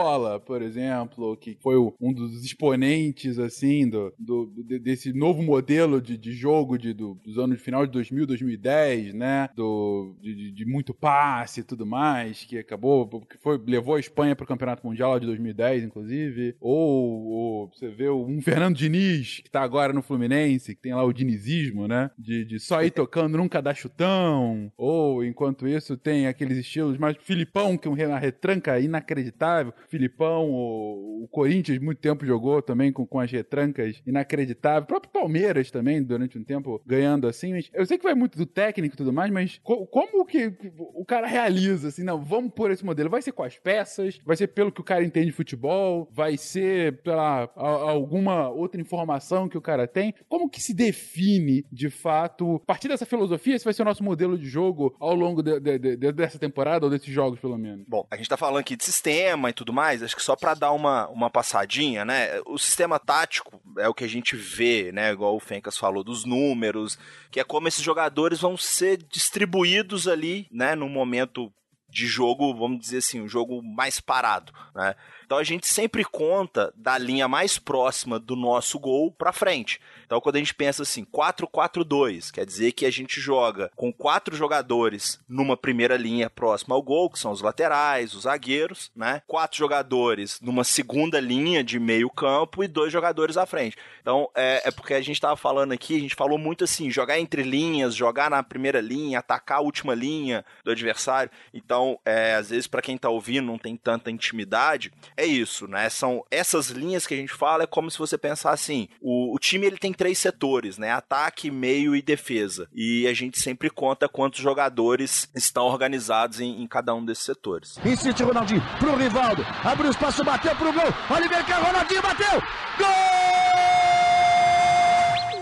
por exemplo, que foi um dos exponentes, assim, do, do- de- desse novo modelo de, de jogo de, do- dos anos final de 2000, 2010, né? Do, de, de- muito passe e tudo mais, que acabou, que foi, levou a Espanha para o Campeonato Mundial de 2010, inclusive. Ou, ou você vê um Fernando Diniz, que tá agora no Fluminense, que tem lá o dinizismo, né? De, de só ir tocando, nunca dar chutão. Ou, enquanto isso, tem aqueles estilos mais Filipão, que é uma retranca inacreditável. Filipão, o, o Corinthians muito tempo jogou também com, com as retrancas inacreditáveis. O próprio Palmeiras também, durante um tempo, ganhando assim. Mas eu sei que vai muito do técnico e tudo mais, mas co- como que o cara realiza, assim, não, vamos por esse modelo? Vai ser com as peças? Vai ser pelo que o cara entende de futebol? Vai ser pela a- alguma outra informação que o cara tem? Como que se define, de fato, a partir dessa filosofia, esse vai ser o nosso modelo de jogo ao longo de- de- de- dessa temporada, ou desses jogos, pelo menos? Bom, a gente tá falando aqui de sistema e tudo mais, acho que só pra dar uma, uma passadinha, né? O sistema tático é o que a gente vê, né? Igual o Fencas falou, dos números, que é como esses jogadores vão ser distribuídos ali, né? Num momento de jogo, vamos dizer assim, um jogo mais parado, né? Então a gente sempre conta da linha mais próxima do nosso gol pra frente. Então quando a gente pensa assim, 4-4-2, quer dizer que a gente joga com quatro jogadores numa primeira linha próxima ao gol, que são os laterais, os zagueiros, né? Quatro jogadores numa segunda linha de meio campo e dois jogadores à frente. Então é, é porque a gente tava falando aqui, a gente falou muito assim, jogar entre linhas, jogar na primeira linha, atacar a última linha do adversário. Então, é, às vezes para quem tá ouvindo não tem tanta intimidade, é isso, né? São essas linhas que a gente fala, é como se você pensar assim, o, o time ele tem três setores, né? Ataque, meio e defesa. E a gente sempre conta quantos jogadores estão organizados em, em cada um desses setores. Insiste Ronaldinho pro Rivaldo. Abriu espaço, bateu pro gol. Oliveira quer Ronaldinho, bateu. Gol!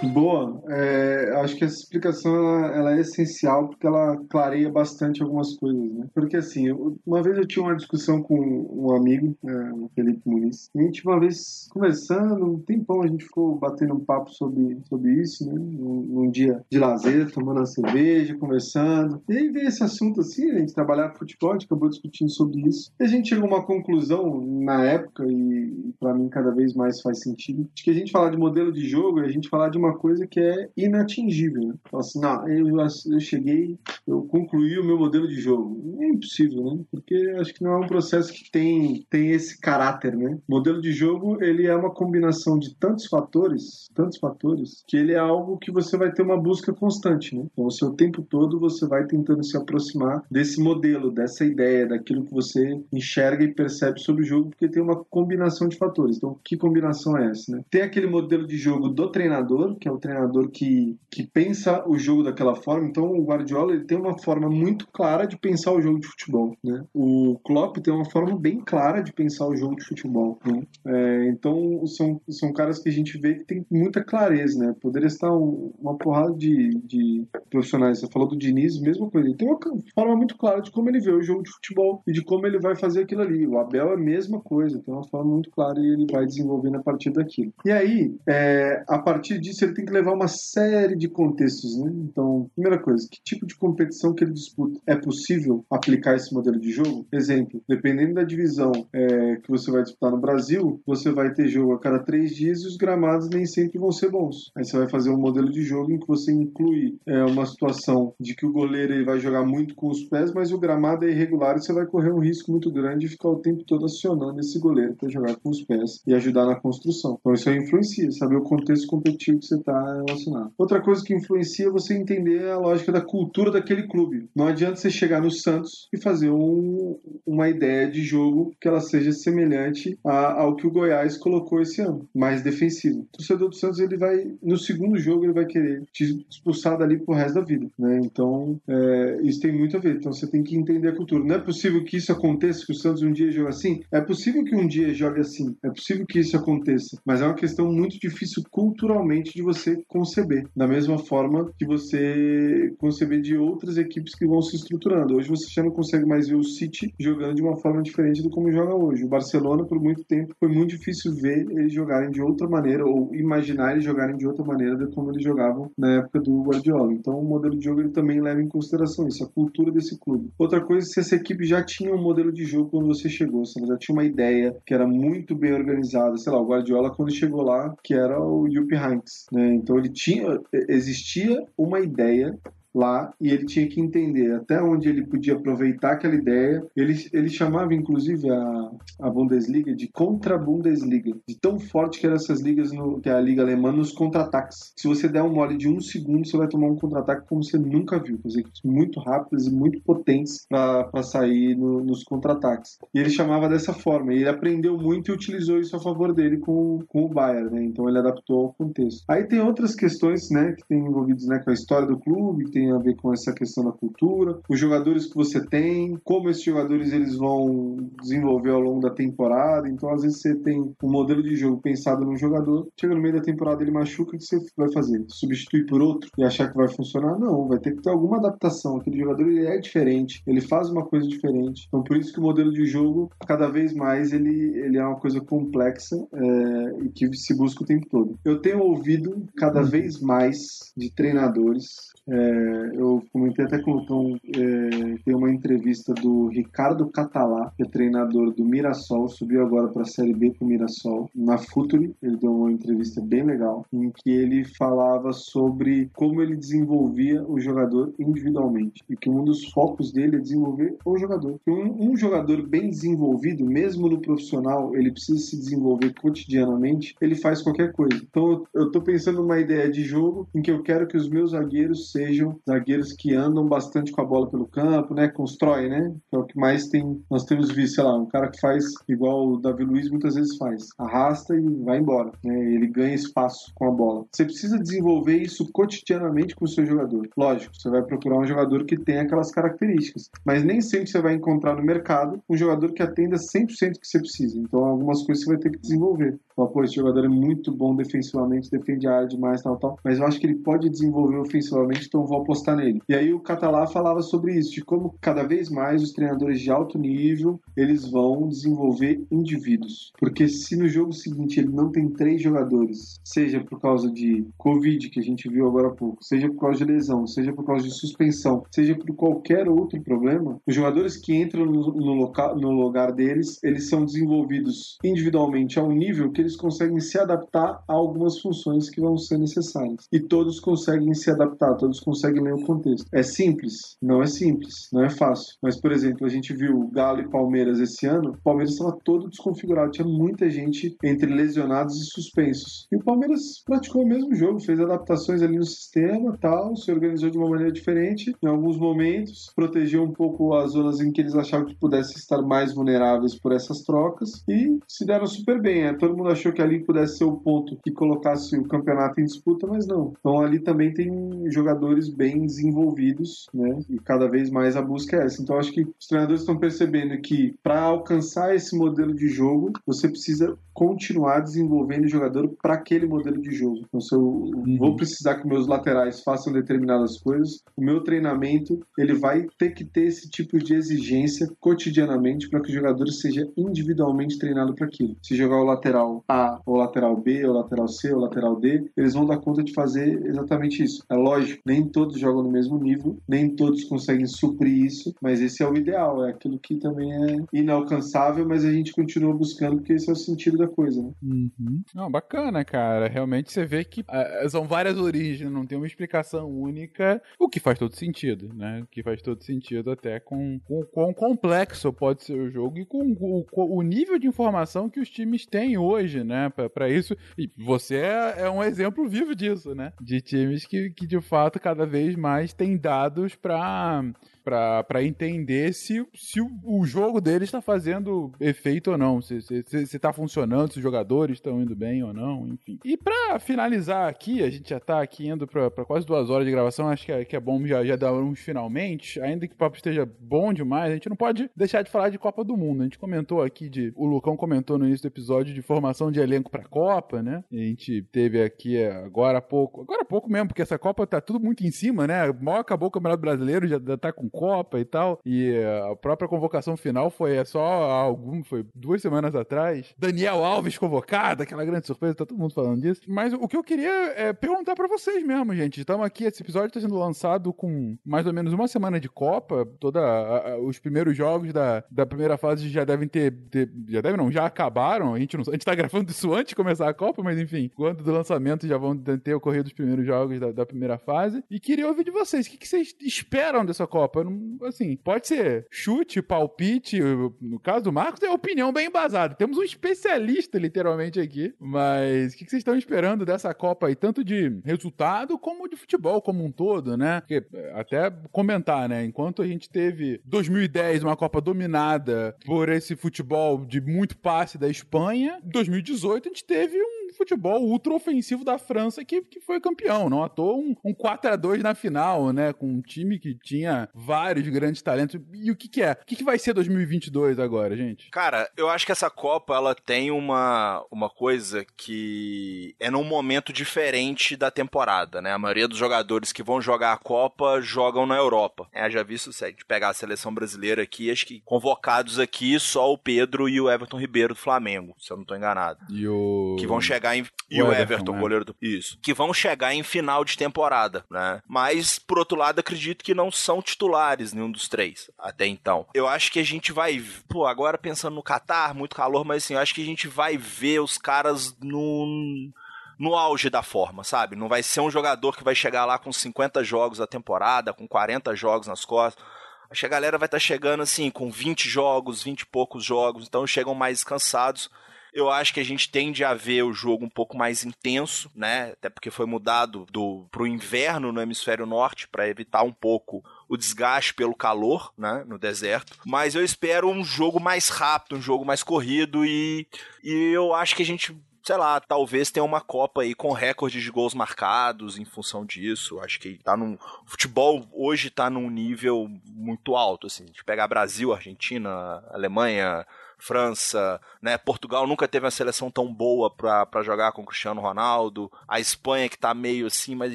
Boa. É, acho que essa explicação ela, ela é essencial porque ela clareia bastante algumas coisas, né? Porque assim, eu- uma vez eu tinha uma discussão com um amigo, é, o Felipe Muniz, e a gente uma vez conversando, um tempão a gente ficou batendo um papo sobre, sobre isso, né? Num, num dia de lazer, tomando uma cerveja, conversando. E aí veio esse assunto assim, a gente trabalhava futebol, a gente acabou discutindo sobre isso. E a gente chegou a uma conclusão na época, e para mim cada vez mais faz sentido, de que a gente falar de modelo de jogo a gente falar de uma coisa que é inatingível. Né? Fala assim, não, eu, eu cheguei, eu concluí o meu modelo de jogo. É impossível, né? Porque acho que não é um processo que tem, tem esse caráter, né? Modelo de jogo, ele é uma combinação de tantos fatores, tantos fatores, que ele é algo que você vai ter uma busca constante, né? Então, o tempo todo você vai tentando se aproximar desse modelo, dessa ideia, daquilo que você enxerga e percebe sobre o jogo, porque tem uma combinação de fatores. Então, que combinação é essa, né? Tem aquele modelo de jogo do treinador, que é o treinador que, que pensa o jogo daquela forma. Então, o Guardiola ele tem uma forma muito clara de pensar o jogo de futebol, né? O Klopp tem uma forma bem clara de pensar o jogo de futebol, né? É, então, são, são caras que a gente vê que tem muita clareza, né? Poderia estar um- uma porrada de, de profissionais. Você falou do Diniz, mesma coisa. Ele tem uma forma muito clara de como ele vê o jogo de futebol e de como ele vai fazer aquilo ali. O Abel é a mesma coisa, tem uma forma muito clara e ele vai desenvolvendo a partir daquilo. E aí, é, a partir disso, tem que levar uma série de contextos, né? Então, primeira coisa, que tipo de competição que ele disputa? É possível aplicar esse modelo de jogo? Exemplo, dependendo da divisão é, que você vai disputar no Brasil, você vai ter jogo a cada três dias e os gramados nem sempre vão ser bons. Aí você vai fazer um modelo de jogo em que você inclui é, uma situação de que o goleiro ele vai jogar muito com os pés, mas o gramado é irregular e você vai correr um risco muito grande de ficar o tempo todo acionando esse goleiro para jogar com os pés e ajudar na construção. Então isso aí influencia, saber o contexto competitivo que você relacionado. Outra coisa que influencia é você entender a lógica da cultura daquele clube. Não adianta você chegar no Santos e fazer um- uma ideia de jogo que ela seja semelhante a- ao que o Goiás colocou esse ano, mais defensivo. O torcedor do Santos ele vai no segundo jogo ele vai querer te expulsar dali pro resto da vida, né? Então é, isso tem muito a ver. Então você tem que entender a cultura. Não é possível que isso aconteça, que o Santos um dia jogue assim. É possível que um dia jogue assim. É possível que isso aconteça. Mas é uma questão muito difícil culturalmente de você conceber. Da mesma forma que você conceber de outras equipes que vão se estruturando. Hoje você já não consegue mais ver o City jogando de uma forma diferente do como joga hoje. O Barcelona, por muito tempo, foi muito difícil ver eles jogarem de outra maneira ou imaginar eles jogarem de outra maneira do como eles jogavam na época do Guardiola. Então, o modelo de jogo ele também leva em consideração isso, a cultura desse clube. Outra coisa se essa equipe já tinha um modelo de jogo quando você chegou, se ela já tinha uma ideia que era muito bem organizada, sei lá, o Guardiola quando chegou lá, que era o Jupp Heynckes, né? Então ele tinha, existia uma ideia lá e ele tinha que entender até onde ele podia aproveitar aquela ideia. Ele, ele chamava, inclusive, a, a Bundesliga de contra-Bundesliga, de tão forte que eram essas ligas, no, que é a Liga Alemã, nos contra-ataques. Se você der um mole de um segundo, você vai tomar um contra-ataque como você nunca viu. Quer dizer, muito rápidas e muito potentes para sair no- nos contra-ataques. E ele chamava dessa forma. E ele aprendeu muito e utilizou isso a favor dele com, com o Bayern, né? Então ele adaptou ao contexto. Aí tem outras questões, né, que tem envolvidos, né, com a história do clube, que tem a ver com essa questão da cultura, os jogadores que você tem, como esses jogadores eles vão desenvolver ao longo da temporada. Então, às vezes você tem um modelo de jogo pensado num jogador, chega no meio da temporada ele machuca, o que você vai fazer? Substituir por outro e achar que vai funcionar? Não, vai ter que ter alguma adaptação. Aquele jogador ele é diferente, ele faz uma coisa diferente. Então, por isso que o modelo de jogo, cada vez mais, ele, ele é uma coisa complexa é, e que se busca o tempo todo. Eu tenho ouvido cada vez mais de treinadores é, eu comentei até com o Tom, é, tem uma entrevista do Ricardo Catalá, que é treinador do Mirassol, subiu agora para a Série B com o Mirassol, na Futuri, ele deu uma entrevista bem legal, em que ele falava sobre como ele desenvolvia o jogador individualmente, e que um dos focos dele é desenvolver o jogador. Que um, um jogador bem desenvolvido, mesmo no profissional, ele precisa se desenvolver cotidianamente, ele faz qualquer coisa. Então eu estou pensando numa ideia de jogo em que eu quero que os meus zagueiros sejam zagueiros que andam bastante com a bola pelo campo, né? Constrói, né? Que é o que mais tem. Nós temos visto, sei lá, um cara que faz igual o Davi Luiz muitas vezes faz. Arrasta e vai embora. Né? Ele ganha espaço com a bola. Você precisa desenvolver isso cotidianamente com o seu jogador. Lógico, você vai procurar um jogador que tem aquelas características. Mas nem sempre você vai encontrar no mercado um jogador que atenda 100% que você precisa. Então, algumas coisas você vai ter que desenvolver. Fala, pô, esse jogador é muito bom defensivamente, defende a área demais, tal, tal. Mas eu acho que ele pode desenvolver ofensivamente, então vou apostar nele. E aí o Catalá falava sobre isso, de como cada vez mais os treinadores de alto nível, eles vão desenvolver indivíduos. Porque se no jogo seguinte ele não tem três jogadores, seja por causa de Covid, que a gente viu agora há pouco, seja por causa de lesão, seja por causa de suspensão, seja por qualquer outro problema, os jogadores que entram no, no, loca, no lugar deles, eles são desenvolvidos individualmente a um nível que eles conseguem se adaptar a algumas funções que vão ser necessárias. E todos conseguem se adaptar, todos conseguem ler o contexto. É simples? Não é simples, não é fácil. Mas, por exemplo, a gente viu Galo e Palmeiras esse ano, o Palmeiras estava todo desconfigurado, tinha muita gente entre lesionados e suspensos. E o Palmeiras praticou o mesmo jogo, fez adaptações ali no sistema, tal, se organizou de uma maneira diferente em alguns momentos, protegeu um pouco as zonas em que eles achavam que pudessem estar mais vulneráveis por essas trocas e se deram super bem. Né? Todo mundo achou que ali pudesse ser o ponto que colocasse o campeonato em disputa, mas não. Então ali também tem jogadores bem desenvolvidos, né? E cada vez mais a busca é essa. Então acho que os treinadores estão percebendo que para alcançar esse modelo de jogo, você precisa continuar desenvolvendo o jogador para aquele modelo de jogo. Então, se eu uhum. vou precisar que meus laterais façam determinadas coisas, o meu treinamento ele vai ter que ter esse tipo de exigência cotidianamente para que o jogador seja individualmente treinado para aquilo. Se jogar o lateral A, ou lateral B, ou lateral C, ou lateral D, eles vão dar conta de fazer exatamente isso. É lógico, nem todos jogam no mesmo nível, nem todos conseguem suprir isso, mas esse é o ideal, é aquilo que também é inalcançável, mas a gente continua buscando porque esse é o sentido da coisa. Né? Uhum. Não, bacana, cara. Realmente você vê que uh, são várias origens, não tem uma explicação única, o que faz todo sentido, né? O que faz todo sentido até com o quão complexo pode ser o jogo e com o, o, nível de informação que os times têm hoje, né? para isso. E você é, é, um exemplo vivo disso, né? De times que, que de fato cada vez mais têm dados para para entender se, se o jogo deles está fazendo efeito ou não, se, se, tá funcionando, se os jogadores estão indo bem ou não, enfim. E para finalizar aqui, a gente já tá aqui indo para quase duas horas de gravação, acho que é, que é bom já, já dar uns finalmente, ainda que o papo esteja bom demais, a gente não pode deixar de falar de Copa do Mundo. A gente comentou aqui de. O Lucão comentou no início do episódio de formação de elenco pra Copa, né? A gente teve aqui agora há pouco. Agora há pouco mesmo, porque essa Copa tá tudo muito em cima, né? Mal acabou o Campeonato Brasileiro, já tá com Copa e tal. E a própria convocação final foi é só algum, foi duas semanas atrás. Daniel Alves convocado, aquela grande surpresa, tá todo mundo falando disso. Mas o que eu queria é perguntar para vocês mesmo, gente. Estamos aqui, esse episódio está sendo lançado com mais ou menos uma semana de Copa. Toda a, a, os primeiros jogos da, da primeira fase já devem ter, ter, já devem não, já acabaram. A gente não, a gente tá gravando isso antes de começar a Copa, mas enfim, quando do lançamento já vão ter ocorrido os primeiros jogos da, da primeira fase. E queria ouvir de vocês, o que, que vocês esperam dessa Copa? Não, assim, pode ser chute, palpite, no caso do Marcos é opinião bem embasada. Temos um especialista literalmente aqui, mas o que, que vocês estão esperando dessa Copa aí, tanto de resultado como de futebol como um todo, né? Porque, até comentar, né? Enquanto a gente teve 2010 uma Copa dominada por esse futebol de muito passe da Espanha, 2018 a gente teve um futebol ultra ofensivo da França que, que foi campeão. Não à toa um, um 4 a 2 na final, né? Com um time que tinha vários grandes talentos. E o que, que é? O que, que vai ser 2022 agora, gente? Cara, eu acho que essa Copa ela tem uma, uma coisa que é num momento diferente da temporada, né? A maioria dos jogadores que vão jogar a Copa jogam na Europa. É, já visto se a gente pegar a seleção brasileira aqui, acho que convocados aqui só o Pedro e o Everton Ribeiro do Flamengo, se eu não tô enganado. E o. Que vão chegar em. E o, o Everton, Everton né? goleiro do. Isso. Que vão chegar em final de temporada, né? Mas, por outro lado, acredito que não são titulares nenhum dos três, até então. Eu acho que a gente vai. Pô, agora pensando no Qatar, muito calor, mas assim, eu acho que a gente vai ver os caras no no auge da forma, sabe? Não vai ser um jogador que vai chegar lá com 50 jogos a temporada, com 40 jogos nas costas. Acho que a galera vai estar tá chegando assim com 20 jogos, 20 e poucos jogos, então chegam mais cansados. Eu acho que a gente tende a ver o jogo um pouco mais intenso, né? Até porque foi mudado do pro inverno no hemisfério norte para evitar um pouco o desgaste pelo calor, né, no deserto. Mas eu espero um jogo mais rápido, um jogo mais corrido e, e eu acho que a gente sei lá, talvez tenha uma Copa aí com recorde de gols marcados em função disso. Acho que tá num. O futebol hoje tá num nível muito alto, assim. De pegar Brasil, Argentina, Alemanha, França, né? Portugal nunca teve uma seleção tão boa pra jogar com o Cristiano Ronaldo. A Espanha que tá meio assim, mas a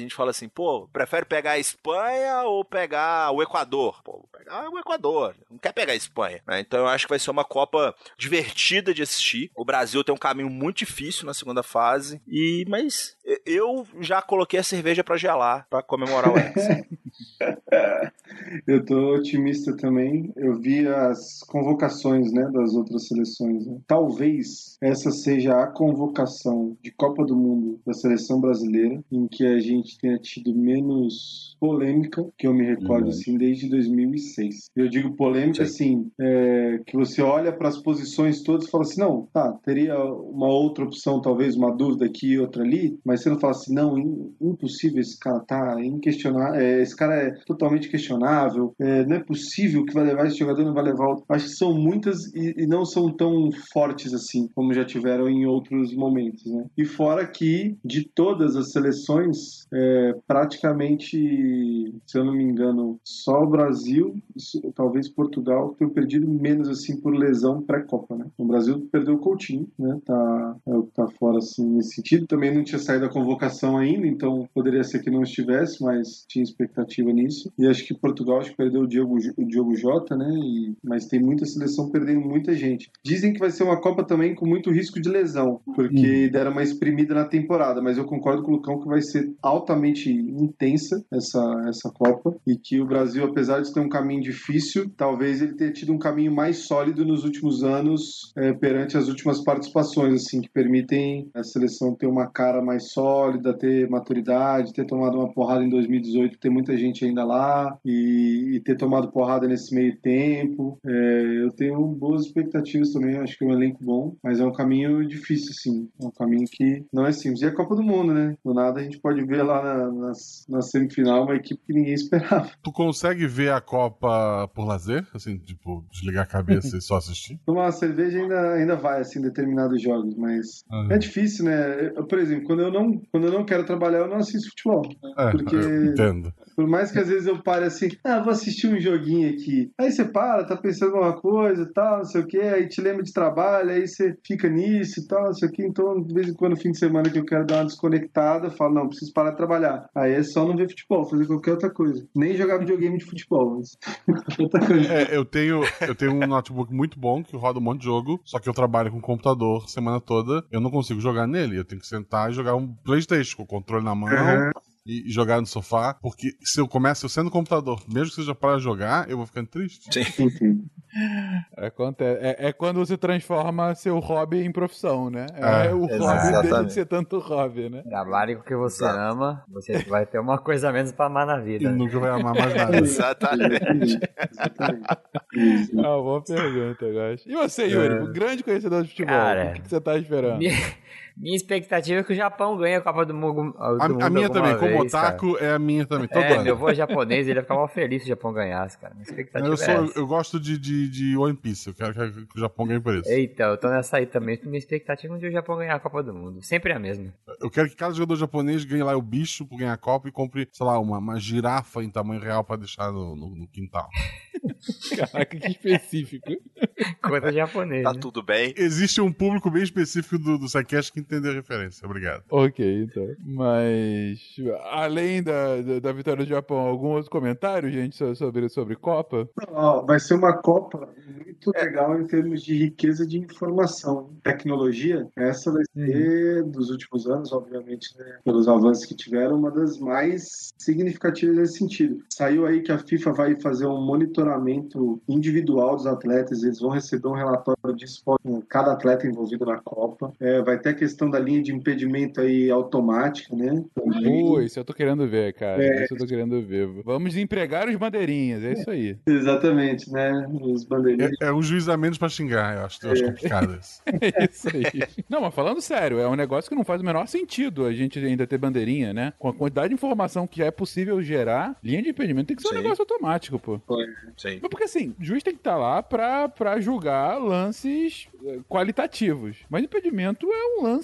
gente fala assim, pô, prefere pegar a Espanha ou pegar o Equador? Pô, pegar o Equador, não quer pegar a Espanha, né? Então eu acho que vai ser uma Copa divertida de assistir. O Brasil tem um caminho muito difícil na segunda fase, e mas eu já coloquei a cerveja pra gelar, pra comemorar o Hexa. (laughs) Eu tô otimista também. Eu vi as convocações, né, das outras seleções. né? Talvez essa seja a convocação de Copa do Mundo da seleção brasileira em que a gente tenha tido menos polêmica, que eu me recordo assim, desde 2006. Eu digo polêmica assim, é, que você olha para as posições todas e fala assim, não, tá, teria uma outra opção, talvez uma dúvida aqui e outra ali, mas você não fala assim, não, im- impossível esse cara tá, inquestionável, é, esse cara é totalmente questionável, é, não é possível que vai levar esse jogador, não vai levar outro. Acho que são muitas e, e não são tão fortes assim, como já tiveram em outros momentos, né? E fora que, de todas as seleções, é, praticamente, se eu não me engano, só o Brasil, talvez Portugal, eu perdido menos assim por lesão pré-copa, né? O Brasil perdeu o Coutinho, né? Tá, é tá fora assim nesse sentido. Também não tinha saído a convocação ainda, então poderia ser que não estivesse, mas tinha expectativa nisso. E acho que Portugal acho que perdeu o Diogo, o Diogo Jota, né? E, mas tem muita seleção perdendo muita gente. Dizem que vai ser uma Copa também com muito risco de lesão, porque deram uma exprimida na temporada, mas eu concordo com o Lucão que vai ser altamente intensa essa, essa Copa e que o Brasil, apesar de ter um caminho difícil, talvez ele tenha tido um caminho mais sólido nos últimos anos eh, perante as últimas participações, assim, que permitem a seleção ter uma cara mais sólida, ter maturidade, ter tomado uma porrada em 2018, ter muita gente ainda lá e, e ter tomado porrada nesse meio tempo. Eh, eu tenho boas expectativas também, acho que é um elenco bom, mas é um caminho difícil, sim. É um caminho que não é simples. E a Copa do Mundo, né? Do nada a gente pode ver lá na, nas- na semifinal uma equipe que ninguém (laughs) esperava. Tu consegue ver a Copa por lazer? Assim, tipo, desligar a cabeça e só assistir? (laughs) Tomar uma cerveja ainda, ainda vai, assim, em determinados jogos, mas Uhum. é difícil, né? Eu, por exemplo, quando eu, não, quando eu não quero trabalhar, eu não assisto futebol. É, porque, entendo. por mais que às vezes eu pare assim, ah, vou assistir um joguinho aqui. Aí você para, tá pensando em alguma coisa e tal, não sei o quê, aí te lembra de trabalho, aí você fica nisso e tal, não sei o quê. Então, de vez em quando, no fim de semana que eu quero dar uma desconectada, eu falo, não, preciso parar de trabalhar. Aí é só não ver futebol, fazer qualquer outra coisa. Nem jogar videogame de futebol, mas (laughs) outra coisa. É, eu tenho, eu tenho um notebook muito bom que roda um monte de jogo, só que eu trabalho com computador semana toda, eu não consigo jogar nele. Eu tenho que sentar e jogar um Playstation com o controle na mão. Uhum. E e jogar no sofá, porque se eu começo eu sendo no computador, mesmo que seja para jogar, eu vou ficando triste. Sim. Acontece. É, é quando você transforma seu hobby em profissão, né? É, É, o hobby exatamente. deixa de ser tanto hobby, né? Trabalhe com o que você Exato. ama, você vai ter uma coisa a menos pra amar na E vida. nunca vai amar mais nada. (laughs) Exatamente. Exatamente. Isso. Ah, boa pergunta, eu acho. E você, Yuri, É. o grande conhecedor de futebol, Cara, o que, que você tá esperando? Minha, minha expectativa é que o Japão ganhe a Copa do Mundo. do A, mundo a minha também, como vez, cara. otaku, é a minha também, todo É, ano. meu avô é japonês, ele ia ficar mal feliz se o Japão ganhasse, cara. Minha expectativa Eu, é sou, essa. eu gosto de, de, de One Piece, eu quero que, que o Japão ganhe por isso. Eita, eu tô nessa aí também. Minha expectativa é um dia o Japão ganhar a Copa do Mundo. Sempre é a mesma. Eu quero que cada jogador japonês ganhe lá o bicho por ganhar a Copa e compre, sei lá, uma, uma girafa em tamanho real pra deixar no, no- no quintal. (laughs) Caraca, que específico. Coisa japonês. Tá né? tudo bem. Existe um público bem específico do, do Sidecast que entendeu a referência. Obrigado. ok, então. Mas, além da, da, da vitória do Japão, algum outro comentário, gente, so- sobre, sobre Copa? Ó, vai ser uma Copa muito legal em termos de riqueza de informação. Tecnologia, essa vai ser, dos últimos anos, obviamente, né, pelos avanços que tiveram, uma das mais significativas nesse sentido. Saiu aí que a FIFA vai fazer um monitoramento individual dos atletas, eles vão receber um relatório de esporte com cada atleta envolvido na Copa. É, vai ter a questão da linha de impedimento aí automática, né? Também. Pô, isso eu tô querendo ver, cara. É. Isso eu tô querendo ver. Vamos empregar os bandeirinhas, é isso aí. Exatamente, né? Os bandeirinhas. É, é um juiz a menos pra xingar, eu acho, eu acho complicado isso. (laughs) É isso aí. Não, mas falando sério, é um negócio que não faz o menor sentido a gente ainda ter bandeirinha, né? Com a quantidade de informação que é possível gerar, linha de impedimento tem que ser um Sim. negócio automático, pô. Sim. Mas porque assim, o juiz tem que estar lá pra, pra pra julgar lances eh, qualitativos. Mas impedimento é um lance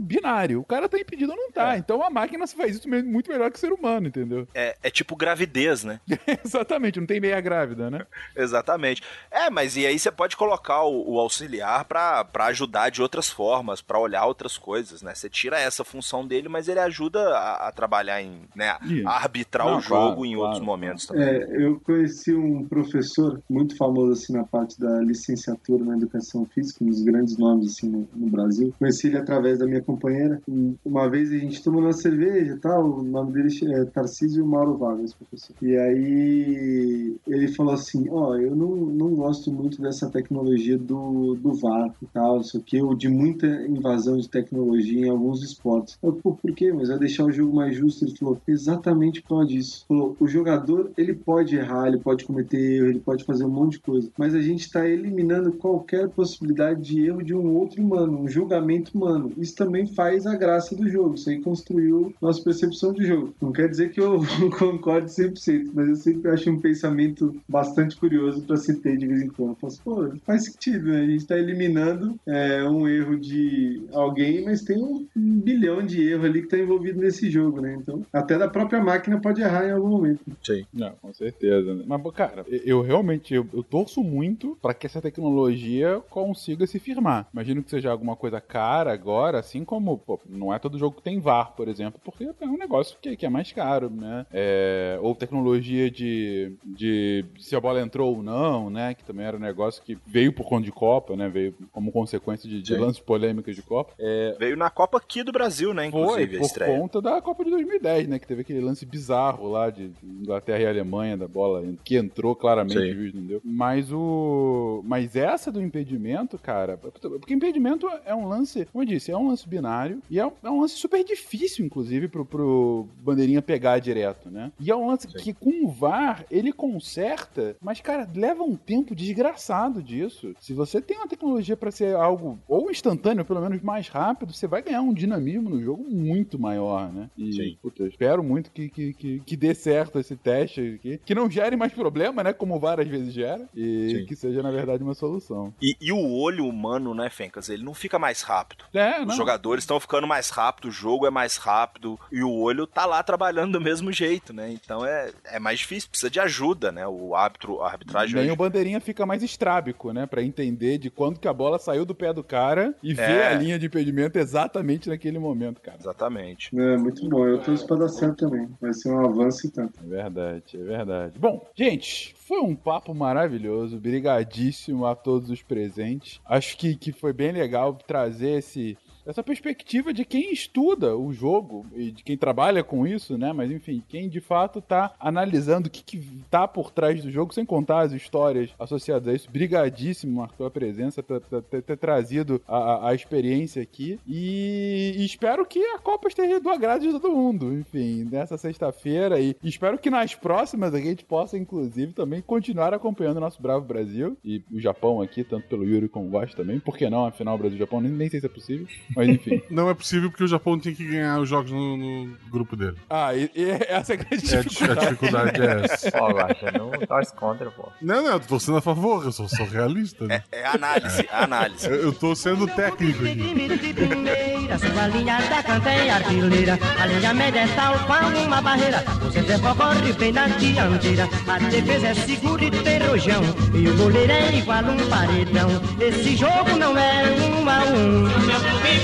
binário. O cara tá impedido ou não tá. Então a máquina faz isso mesmo muito melhor que o ser humano, entendeu? É, é tipo gravidez, né? (laughs) Exatamente, não tem meia grávida, né? (laughs) Exatamente. É, mas e aí você pode colocar o, o auxiliar pra, pra ajudar de outras formas, pra olhar outras coisas, né? Você tira essa função dele, mas ele ajuda a, a trabalhar em, né, a arbitrar Não, o jogo claro, em claro. outros momentos também. É, eu conheci um professor muito famoso assim na parte da licenciatura na educação física, um dos grandes nomes assim no, no Brasil. Conheci ele através da minha companheira. Uma vez a gente tomou uma cerveja e tal, o nome dele é Tarcísio Mauro Vargas, professor. E aí ele falou assim, ó, eu não, não gosto muito dessa tecnologia do, do VAR e tal, isso aqui, ou de muita invasão de tecnologia em alguns esportes. Eu, pô, por quê? Mas vai deixar o jogo mais justo. Ele falou, exatamente por causa disso. Falou, o jogador, ele pode errar, ele pode cometer erro, ele pode fazer um monte de coisa, mas a gente está eliminando qualquer possibilidade de erro de um outro humano, um julgamento humano. Isso também faz a graça do jogo, isso aí construiu nossa percepção de jogo. Não quer dizer que eu (laughs) concorde 100%, mas eu sempre acho um pensamento bastante curioso para se ter de vez em quando. Eu falo assim, pô, faz sentido, né? A gente está eliminando é, um erro de alguém, mas tem um bilhão de erros ali que está envolvido nesse jogo, né? Então, até da própria máquina pode errar em algum momento. Sim. Não, com certeza. né? Mas, cara, eu- realmente eu, eu torço muito pra que essa tecnologia consiga se firmar. Imagino que seja alguma coisa cara agora, assim como, pô, não é todo jogo que tem VAR, por exemplo, porque é um negócio que, que é mais caro, né? É, ou tecnologia de, de se a bola entrou ou não, né? Que também era um negócio que veio por conta de Copa, né? Veio como consequência de, de lances polêmicos de Copa. É, Veio na Copa aqui do Brasil, né, foi, inclusive, a por conta da Copa de 2010, né? Que teve aquele lance bizarro lá de Inglaterra e Alemanha da bola, que entrou claramente, Sim. o juiz não deu. Mas o. Mas essa do impedimento, cara. Porque impedimento é um lance, como eu disse, é um lance binário e é um, é um lance super difícil, inclusive, pro, pro Bandeirinha pegar direto, né? E é um lance que com o VAR ele conserta, mas, cara, leva um tempo desgraçado disso. Se você tem uma tecnologia pra ser algo ou instantâneo, pelo menos mais rápido, você vai ganhar um dinamismo no jogo muito maior, né? E, puta, eu espero muito que, que, que, que dê certo esse teste aqui. Que não gere mais problema, né? Como várias vezes gera. E Sim. que seja, na verdade, uma solução. E, e o olho humano, né, Fencas, ele não fica mais rápido. É, Os não. jogadores estão ficando mais rápido, o jogo é mais rápido e o olho tá lá trabalhando do mesmo jeito, né? Então é, é mais difícil, precisa de ajuda, né? O árbitro, a arbitragem Nem hoje- o bandeirinha fica mais estrábico, né? Pra entender de quando que a bola saiu do pé do cara e ver É. a linha de impedimento exatamente naquele momento, cara. Exatamente. É, muito bom. Eu dar certo também. Vai ser um avanço e tanto. É verdade, é verdade. Bom, gente, foi um papo maravilhoso. Brigadíssimo a todos os presentes. Acho que, que foi bem legal trazer esse. Essa perspectiva de quem estuda o jogo e de quem trabalha com isso, né? Mas enfim, quem de fato tá analisando o que, que tá por trás do jogo, sem contar as histórias associadas a isso. Brigadíssimo, Marco, pela presença, por ter, trazido a, a- a experiência aqui. E, e espero que a Copa esteja do agrado de todo mundo. Enfim, nessa sexta-feira. E espero que nas próximas a gente possa, inclusive, também continuar acompanhando o nosso Bravo Brasil e o Japão aqui, tanto pelo Yuri como o Gosto também. Por que não? Afinal, Brasil-Japão, nem, nem sei se é possível. Mas enfim. (laughs) Não é possível porque o Japão tem que ganhar os jogos no, no grupo dele. Ah, e, e essa é a grande É, a dificuldade é essa. Ó, Guaxa, não torce contra, pô. Não, não, eu tô sendo a favor, eu sou, sou realista. Né? É análise, é análise. Eu, eu tô sendo técnico aqui. primeira, sua linha da canteia artilheira. A linha média é tal qual uma barreira. Centro corre bem na dianteira. A defesa é segura e tem rojão. E o goleiro é igual um paredão. Esse jogo não é um a um.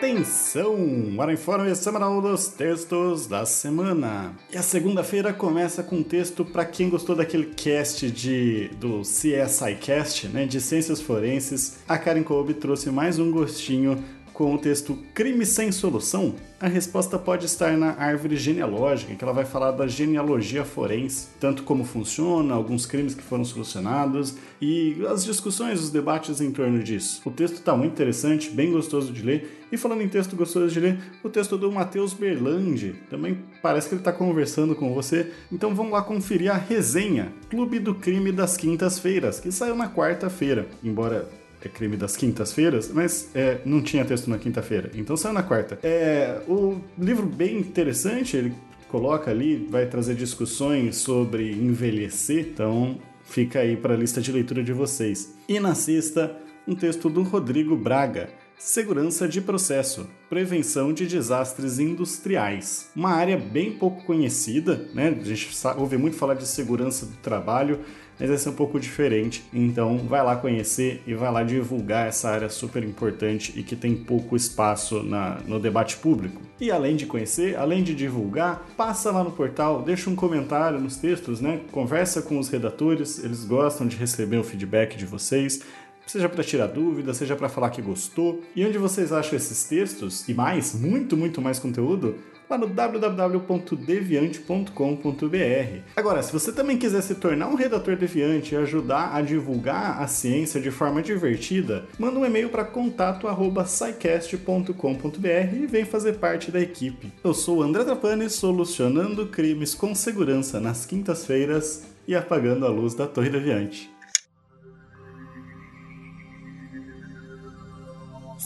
Atenção para informe semanal dos textos da semana. E a segunda-feira começa com um texto para quem gostou daquele cast de do CSI Cast, né, de ciências forenses. A Karen Kolbe trouxe mais um gostinho com o texto Crime sem solução, a resposta pode estar na árvore genealógica, que ela vai falar da genealogia forense, tanto como funciona, alguns crimes que foram solucionados e as discussões, os debates em torno disso. O texto está muito interessante, bem gostoso de ler. E falando em texto gostoso de ler, o texto do Matheus Berlandi também parece que ele está conversando com você. Então vamos lá conferir a resenha Clube do Crime das Quintas-Feiras, que saiu na quarta-feira. Embora é crime das quintas-feiras, mas é, não tinha texto na quinta-feira, então saiu na quarta. É, o livro bem interessante, ele coloca ali, vai trazer discussões sobre envelhecer, então fica aí para a lista de leitura de vocês. E na sexta, um texto do Rodrigo Braga, Segurança de processo, prevenção de desastres industriais. Uma área bem pouco conhecida, né? A gente ouve muito falar de segurança do trabalho, mas vai ser um pouco diferente. Então, vai lá conhecer e vai lá divulgar essa área super importante e que tem pouco espaço na, no debate público. E além de conhecer, além de divulgar, passa lá no portal, deixa um comentário nos textos, né? Conversa com os redatores, eles gostam de receber o feedback de vocês seja para tirar dúvidas, seja para falar que gostou. E onde vocês acham esses textos e mais, muito, muito mais conteúdo? Lá no www.deviante.com.br. Agora, se você também quiser se tornar um redator deviante e ajudar a divulgar a ciência de forma divertida, manda um e-mail para contato@scicast.com.br e vem fazer parte da equipe. Eu sou o André Trapani, solucionando crimes com segurança nas quintas-feiras e apagando a luz da Torre Deviante.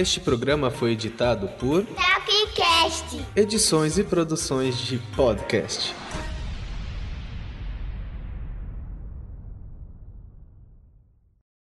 Este programa foi editado por Tapcast. Edições e Produções de Podcast.